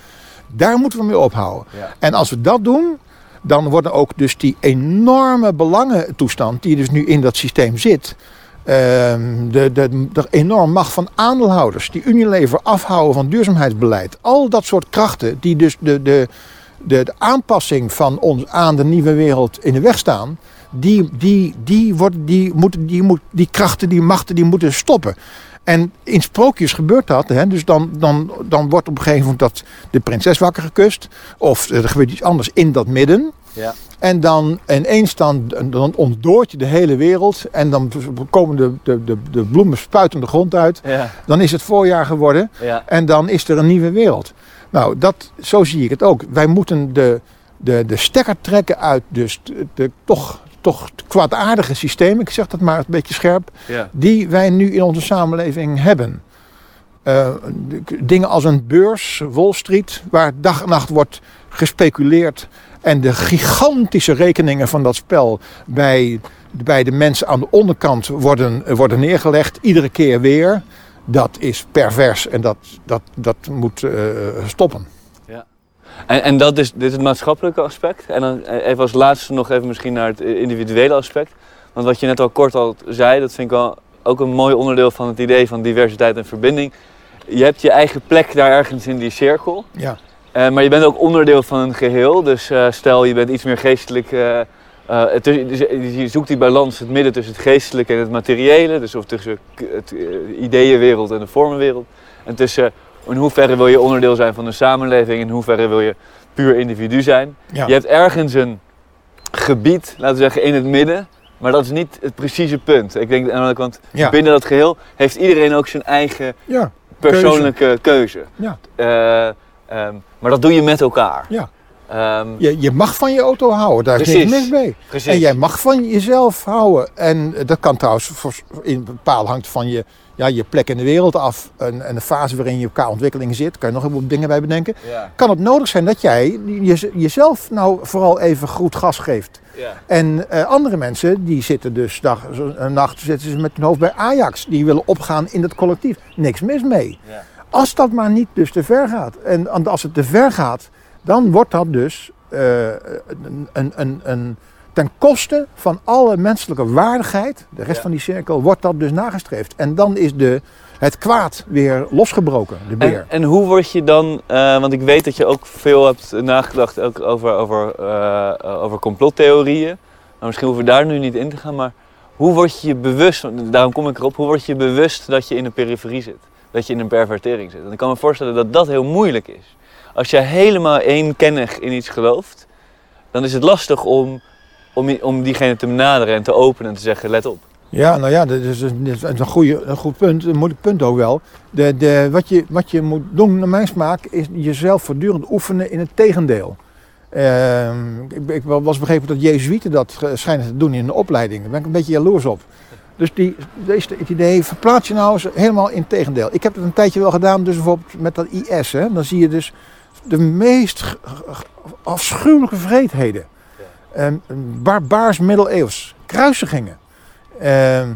Daar moeten we mee ophouden. Ja. En als we dat doen, dan worden ook dus die enorme belangentoestand die dus nu in dat systeem zit, ehm, de, de, de enorme macht van aandeelhouders, die Unilever afhouden van duurzaamheidsbeleid, al dat soort krachten die dus de, de, de, de aanpassing van ons aan de nieuwe wereld in de weg staan, die, die, die, worden, die, moeten, die, moet, die krachten, die machten, die moeten stoppen. En in sprookjes gebeurt dat. Hè? Dus dan, dan, dan wordt op een gegeven moment dat de prinses wakker gekust. Of er gebeurt iets anders in dat midden. Ja. En dan ineens dan, dan ontdoort je de hele wereld. En dan komen de, de, de, de bloemen spuiten de grond uit. Ja. Dan is het voorjaar geworden. Ja. En dan is er een nieuwe wereld. Nou, dat, zo zie ik het ook. Wij moeten de, de, de stekker trekken uit dus de, de toch, toch kwaadaardige systeem. Ik zeg dat maar een beetje scherp Ja. die wij nu in onze samenleving hebben. Eh, dingen als een beurs, Wall Street, waar dag en nacht wordt gespeculeerd. En de gigantische rekeningen van dat spel bij, bij de mensen aan de onderkant worden, worden neergelegd. Iedere keer weer. Dat is pervers en dat, dat, dat moet eh, stoppen. En, en dat is, dit is het maatschappelijke aspect. En dan even als laatste nog even misschien naar het individuele aspect. Want wat je net al kort al zei, dat vind ik wel ook een mooi onderdeel van het idee van diversiteit en verbinding. Je hebt je eigen plek daar ergens in die cirkel. Ja, Eh, maar je bent ook onderdeel van een geheel. Dus eh, stel je bent iets meer geestelijk. eh, eh, het dus je zoekt die balans, het midden tussen het geestelijke en het materiële. Dus of tussen het eh, ideeënwereld en de vormenwereld. En tussen in hoeverre wil je onderdeel zijn van de samenleving. In hoeverre wil je puur individu zijn. ja. Je hebt ergens een gebied, laten we zeggen, in het midden. Maar dat is niet het precieze punt. Ik denk, namelijk, want Ja. binnen dat geheel heeft iedereen ook zijn eigen ja, persoonlijke keuze. Ja. Eh, ehm, maar dat doe je met elkaar. Ja. Ehm, Je, je mag van je auto houden, daar is niks Precies. mis mee. precies. En jij mag van jezelf houden. En dat kan trouwens in bepaal hangt van je, ja, je plek in de wereld af. En, en de fase waarin je qua ontwikkeling zit. Kan je nog een heleboel dingen bij bedenken. Ja. Kan het nodig zijn dat jij je, jezelf nou vooral even goed gas geeft. Ja. En eh, andere mensen die zitten dus dag en nacht zitten ze met hun hoofd bij Ajax. Die willen opgaan in het collectief. Niks mis mee. Ja. Als dat maar niet dus te ver gaat. En als het te ver gaat, dan wordt dat dus eh, een, een, een, een, ten koste van alle menselijke waardigheid, de rest Ja. van die cirkel, wordt dat dus nagestreefd. En dan is de, het kwaad weer losgebroken, de beer. En, en hoe word je dan, eh, want ik weet dat je ook veel hebt nagedacht ook over, over, eh, over complottheorieën. Maar misschien hoeven we daar nu niet in te gaan. Maar hoe word je je bewust, daarom kom ik erop, hoe word je bewust dat je in een periferie zit? Dat je in een pervertering zit? En ik kan me voorstellen dat dat heel moeilijk is. Als je helemaal eenkennig in iets gelooft, dan is het lastig om, om, om diegene te benaderen en te openen en te zeggen, let op. Ja, nou ja, dat is een, een, een goed punt, een moeilijk punt ook wel. De, de, wat, je, wat je moet doen, naar mijn smaak, is jezelf voortdurend oefenen in het tegendeel. Ehm, ik, ik was begrepen dat Jezuïeten dat schijnen te doen in de opleiding. Daar ben ik een beetje jaloers op. Dus die, deze, het idee, verplaats je nou eens helemaal in het tegendeel. Ik heb het een tijdje wel gedaan, dus bijvoorbeeld met dat IS. Hè, dan zie je dus de meest afschuwelijke vreedheden. Ehm, barbaars middeleeuws. Kruisigingen. Ehm,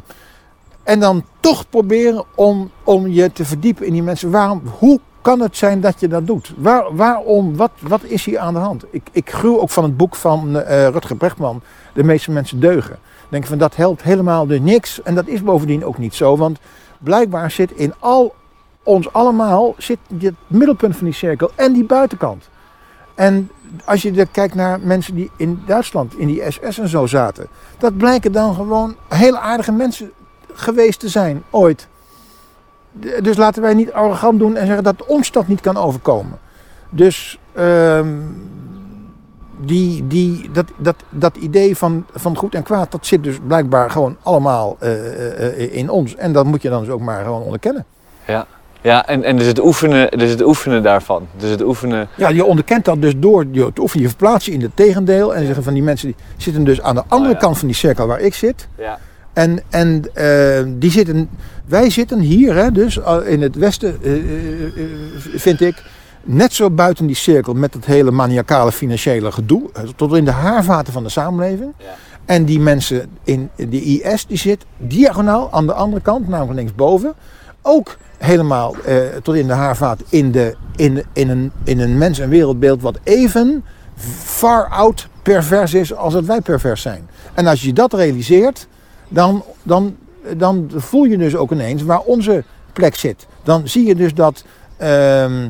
en dan toch proberen om, om je te verdiepen in die mensen. Waarom, hoe kan het zijn dat je dat doet? Waar, waarom, wat, wat is hier aan de hand? Ik, ik gruw ook van het boek van eh, Rutger Brechtman, De meeste mensen deugen. Denk van dat helpt helemaal dus niks. En dat is bovendien ook niet zo, want blijkbaar zit in al ons allemaal zit het middelpunt van die cirkel en die buitenkant. En als je kijkt naar mensen die in Duitsland in die SS en zo zaten, dat blijken dan gewoon hele aardige mensen geweest te zijn ooit. Dus laten wij niet arrogant doen en zeggen dat ons dat niet kan overkomen. Dus ehm, die, die, dat, dat, dat idee van, van goed en kwaad, dat zit dus blijkbaar gewoon allemaal eh, eh, eh, in ons. En dat moet je dan dus ook maar gewoon onderkennen. Ja. Ja, en, en dus, het oefenen, dus het oefenen daarvan. Dus het oefenen... Ja, je onderkent dat dus door je te oefenen. Je verplaatst je in het tegendeel. En zeggen van die mensen die zitten dus aan de andere ja. kant van die cirkel waar ik zit. Ja. En, en eh, die zitten, wij zitten hier, hè, dus eh, in het westen, eh, vind ik, net zo buiten die cirkel met het hele maniacale financiële gedoe, tot in de haarvaten van de samenleving. Ja. En die mensen in de IS, die zit diagonaal aan de andere kant, namelijk linksboven, ook helemaal eh, tot in de haarvaat in, de, in, in, een, in een mens- en wereldbeeld wat even far out pervers is als dat wij pervers zijn. En als je dat realiseert, dan, dan, dan voel je dus ook ineens waar onze plek zit. Dan zie je dus dat ehm,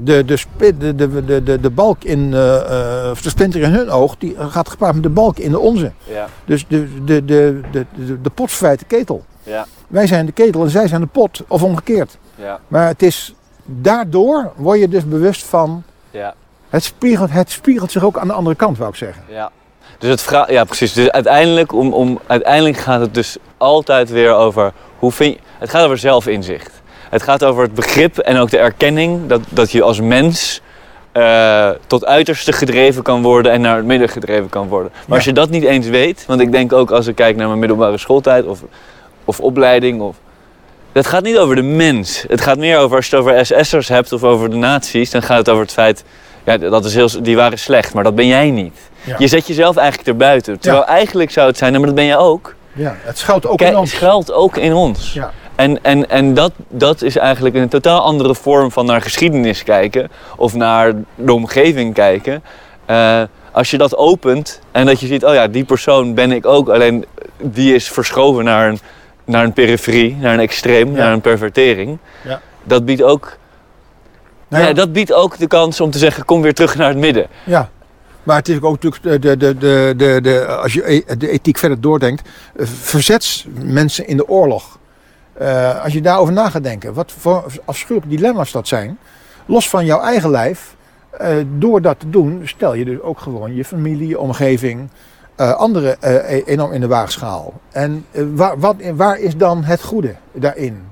de, de, de, de, de, de, de balk in eh, eh, of de splinter in hun oog, die gaat gepaard met de balk in de onze. Ja. Dus de, de, de, de, de, de pot verwijt de ketel. Ja. Wij zijn de ketel en zij zijn de pot, of omgekeerd. Ja. Maar het is, daardoor word je dus bewust van, Ja. het spiegelt, het spiegelt zich ook aan de andere kant, wou ik zeggen. Ja. Dus het vra- ja, precies. Dus uiteindelijk, om, om, uiteindelijk gaat het dus altijd weer over hoe vind je. Het gaat over zelfinzicht. Het gaat over het begrip en ook de erkenning dat, dat je als mens eh, tot uiterste gedreven kan worden en naar het midden gedreven kan worden. Maar Ja. als je dat niet eens weet, want ik denk ook als ik kijk naar mijn middelbare schooltijd of, of opleiding of. Het gaat niet over de mens. Het gaat meer over als je het over SS'ers hebt of over de nazi's, dan gaat het over het feit. Ja, dat is heel, die waren slecht, maar dat ben jij niet. Ja. Je zet jezelf eigenlijk erbuiten. Terwijl eigenlijk zou het zijn, maar dat ben jij ook. Ja, het schuilt ook Kijk, in het ons. schuilt ook in ons. Ja. En, en, en dat, dat is eigenlijk een totaal andere vorm van naar geschiedenis kijken. Of naar de omgeving kijken. Eh, als je dat opent en dat je ziet, oh ja, die persoon ben ik ook. Alleen die is verschoven naar een, naar een periferie, naar een extreem, Ja. naar een pervertering. Ja. Dat biedt ook Nou ja, dat biedt ook de kans om te zeggen: kom weer terug naar het midden. Ja, maar het is ook natuurlijk, de, de, de, de, de, als je e- de ethiek verder doordenkt, eh, verzets mensen in de oorlog. Eh, als je daarover na gaat denken, wat voor afschuwelijke dilemma's dat zijn, los van jouw eigen lijf, eh, door dat te doen, stel je dus ook gewoon je familie, je omgeving, eh anderen eh, enorm in de waagschaal. En eh, waar, wat, waar is dan het goede daarin?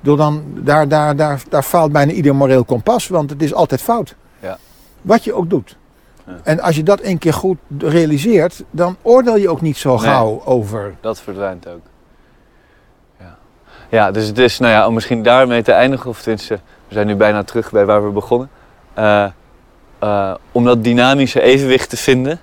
Door dan, daar, daar, daar, daar faalt bijna ieder moreel kompas, want het is altijd fout. Ja. Wat je ook doet. Ja. En als je dat een keer goed realiseert, dan oordeel je ook niet zo Nee. gauw over. Dat verdwijnt ook. Ja, ja dus het is, nou ja, om misschien daarmee te eindigen, of tenminste, we zijn nu bijna terug bij waar we begonnen. Om dat dynamische evenwicht te vinden,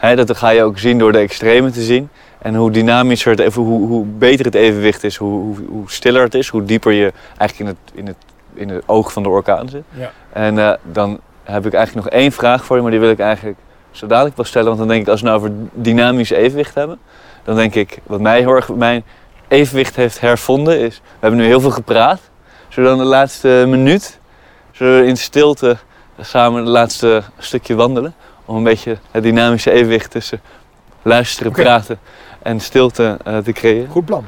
dat ga je ook zien door de extremen te zien. En hoe dynamischer het even, hoe, hoe beter het evenwicht is, hoe, hoe, hoe stiller het is, hoe dieper je eigenlijk in het, in het, in het oog van de orkaan zit. Ja. En eh, dan heb ik eigenlijk nog één vraag voor je, maar die wil ik eigenlijk zo dadelijk pas stellen. Want dan denk ik, als we nou over dynamisch evenwicht hebben, dan denk ik, wat mij heel erg mijn evenwicht heeft hervonden is, we hebben nu heel veel gepraat. Zullen we dan de laatste minuut, zullen we in stilte samen het laatste stukje wandelen? Om een beetje het dynamische evenwicht tussen luisteren, praten en stilte eh, te creëren. Goed plan.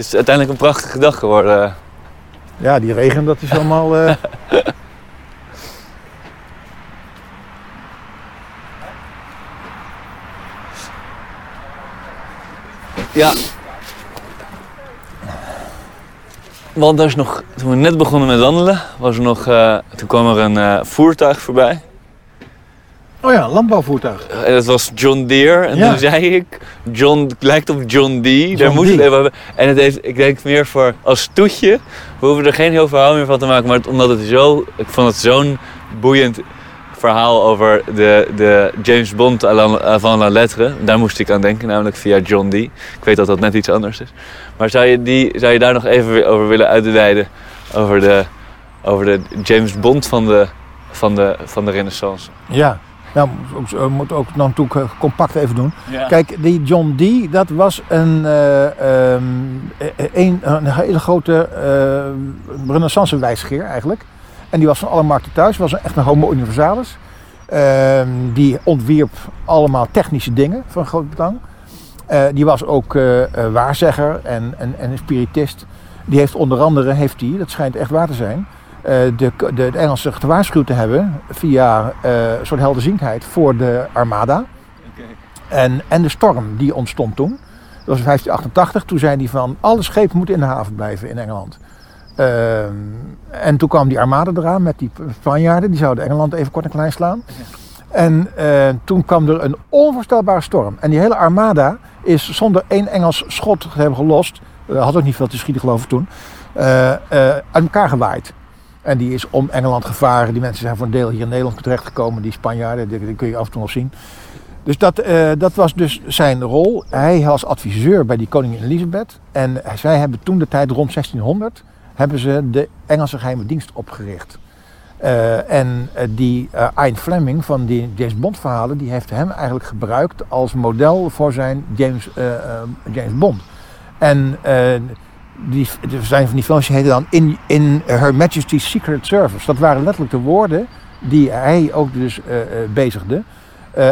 Het is uiteindelijk een prachtige dag geworden. Ja, die regen, dat is allemaal. eh, Ja. Want er is nog, toen we net begonnen met wandelen, was er nog, eh, toen kwam er een eh, voertuig voorbij. Oh ja, een landbouwvoertuig. En dat was John Deere. En Ja. toen zei ik, John, het lijkt op John D. Daar het even hebben. En het heeft, ik denk meer voor als toetje. We hoeven er geen heel verhaal meer van te maken. Maar het- omdat het zo, ik vond het zo'n boeiend verhaal over de, de James Bond van la lettre. Daar moest ik aan denken, namelijk via John Dee. Ik weet dat dat net iets anders is. Maar zou je, die, zou je daar nog even over willen uitweiden? Over de, over de James Bond van de, van de, van de renaissance? Ja, nou, we moeten ook dan natuurlijk compact even doen. Kijk, die John Dee, dat was een, uh, een, een, hele grote uh, renaissance wijsgeer eigenlijk. En die was van alle markten thuis, was echt een homo universalis. Uh, die ontwierp allemaal technische dingen van groot belang. Die was ook waarzegger en, en, en spiritist. Die heeft onder andere, heeft die, dat schijnt echt waar te zijn, de, de, de Engelsen gewaarschuwd te hebben via een soort helderziendheid voor de armada. En, en de storm die ontstond toen. Dat was in 1588. Toen zei hij van alle schepen moeten in de haven blijven in Engeland. Ehm, en toen kwam die armada eraan met die Spanjaarden. Die zouden Engeland even kort en klein slaan. En uh, toen kwam er een onvoorstelbare storm. En die hele armada is zonder één Engels schot te hebben gelost. Had ook niet veel te schieten geloof ik toen. Uit elkaar gewaaid. En die is om Engeland gevaren. Die mensen zijn voor een deel hier in Nederland terechtgekomen. Die Spanjaarden, die, kun je af en toe nog zien. Dus dat, dat was dus zijn rol. Hij was adviseur bij die koningin Elisabeth. En zij hebben toen de tijd rond 1600 hebben ze de Engelse geheime dienst opgericht. Uh, en uh, die uh, Ian Fleming van die James Bond verhalen, die heeft hem eigenlijk gebruikt als model voor zijn James, James Bond. En die, er zijn van die films die dan in, in Her Majesty's Secret Service. Dat waren letterlijk de woorden die hij ook dus bezigde.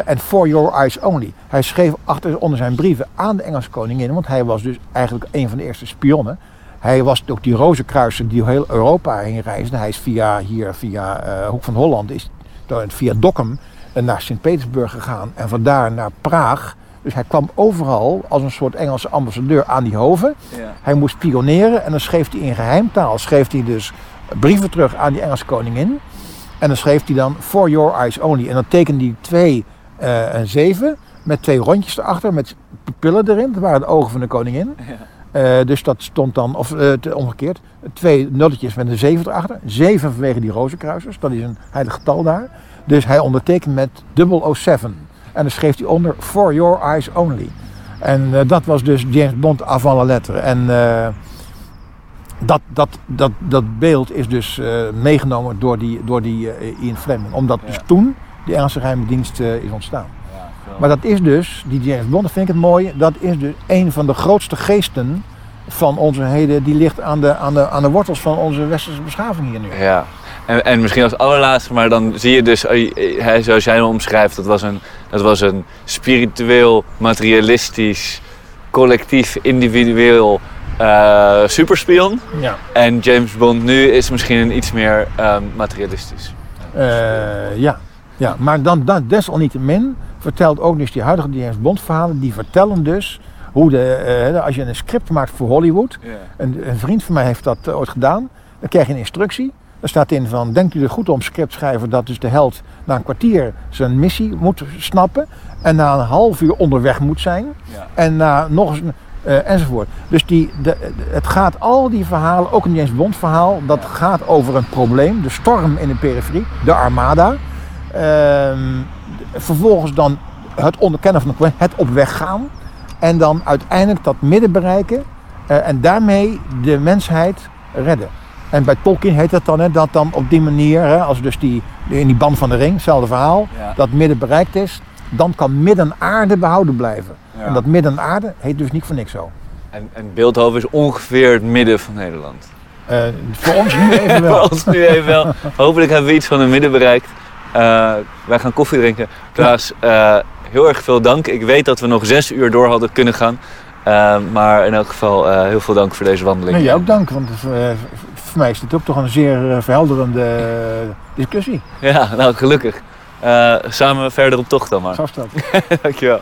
En for your eyes only. Hij schreef achter onder zijn brieven aan de Engelse koningin, want hij was dus eigenlijk een van de eerste spionnen. Hij was ook die rozenkruiser die heel Europa heen reisde. Hij is via hier, via uh, Hoek van Holland, is via Dokkum eh, naar Sint-Petersburg gegaan en vandaar naar Praag. Dus hij kwam overal als een soort Engelse ambassadeur aan die hoven. Ja. Hij moest spioneren en dan schreef hij in geheimtaal schreef hij dus brieven terug aan die Engelse koningin. En dan schreef hij dan For Your Eyes Only. En dan tekende hij twee uh, en zeven met twee rondjes erachter met pupillen erin. Dat waren de ogen van de koningin. Ja. Uh, dus dat stond dan, of uh, omgekeerd, twee nulletjes met een zeven erachter. Zeven vanwege die rozenkruisers, dat is een heilig getal daar. Dus hij ondertekent met 007. En dan schreef hij onder For Your Eyes Only. En uh, dat was dus James Bond avant la lettre. En dat, dat, dat, dat beeld is dus meegenomen door die, door die Ian Fleming. Omdat dus toen die Engelse geheime dienst is ontstaan. Maar dat is dus, die James Bond, dat vind ik het mooie, dat is dus een van de grootste geesten van onze heden. Die ligt aan de, aan de, aan de wortels van onze westerse beschaving hier nu. Ja, en, en misschien als allerlaatste, maar dan zie je dus, hij, zoals jij hem omschrijft, dat was een, dat was een spiritueel, materialistisch, collectief, individueel uh, superspion. Ja. En James Bond nu is misschien een iets meer um, materialistisch. Uh, ja. ja, maar dan, dan desalniettemin vertelt ook dus die huidige James Bond verhalen, die vertellen dus hoe de, als je een script maakt voor Hollywood, een, een, vriend van mij heeft dat ooit gedaan, dan krijg je een instructie. Er staat in van, denkt u er goed om scriptschrijver dat dus de held na een kwartier zijn missie moet snappen en na een half uur onderweg moet zijn ja. en na nog eens uh, enzovoort. Dus die, de, het gaat al die verhalen, ook een James Bond verhaal, dat gaat over een probleem, de storm in de periferie, de armada. Ehm, vervolgens dan het onderkennen van de het op weg gaan. En dan uiteindelijk dat midden bereiken. Uh, en daarmee de mensheid redden. En bij Tolkien heet dat dan, hè, dat dan op die manier, hè, als dus die, in die band van de ring, hetzelfde verhaal, dat midden bereikt is, dan kan midden-aarde behouden blijven. Ja. En dat midden-aarde heet dus niet voor niks zo. En, en Beeldhoven is ongeveer het midden van Nederland. Uh, voor ons nu even wel. voor ons nu even wel. Hopelijk hebben we iets van het midden bereikt. Uh, wij gaan koffie drinken. Klaas, uh, heel erg veel dank. Ik weet dat we nog zes uur door hadden kunnen gaan. Maar in elk geval heel veel dank voor deze wandeling. Nee, jij ook dank, want mij is dit ook toch een zeer verhelderende discussie. Ja, nou gelukkig. samen verder op tocht dan maar. Zo dat. Dankjewel.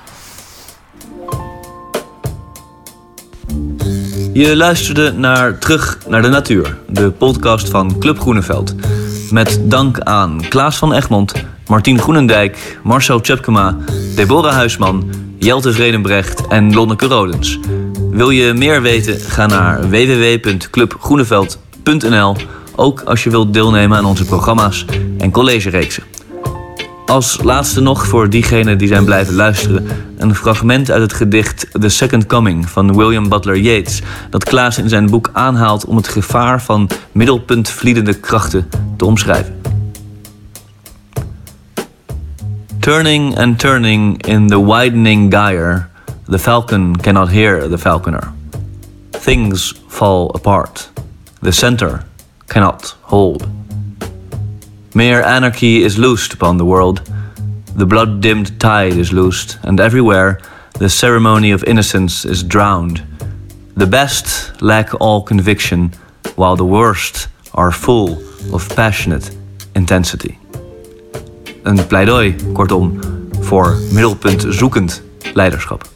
Je luisterde naar Terug naar de Natuur, de podcast van Club Groeneveld. Met dank aan Klaas van Egmond, Martien Groenendijk, Marcel Tjepkema, Deborah Huisman, Jelte Vredenbrecht en Lonneke Rodens. Wil je meer weten? Ga naar www.clubgroeneveld.nl ook als je wilt deelnemen aan onze programma's en collegereeksen. Als laatste nog voor diegenen die zijn blijven luisteren, een fragment uit het gedicht The Second Coming van William Butler Yeats, dat Klaas in zijn boek aanhaalt om het gevaar van middelpuntvliedende krachten te omschrijven. Turning and turning in the widening gyre, the falcon cannot hear the falconer. Things fall apart. The center cannot hold. Mere anarchy is loosed upon the world. The blood dimmed tide is loosed, and everywhere the ceremony of innocence is drowned. The best lack all conviction, while the worst are full of passionate intensity. Een pleidooi, kortom, voor middelpunt zoekend leiderschap.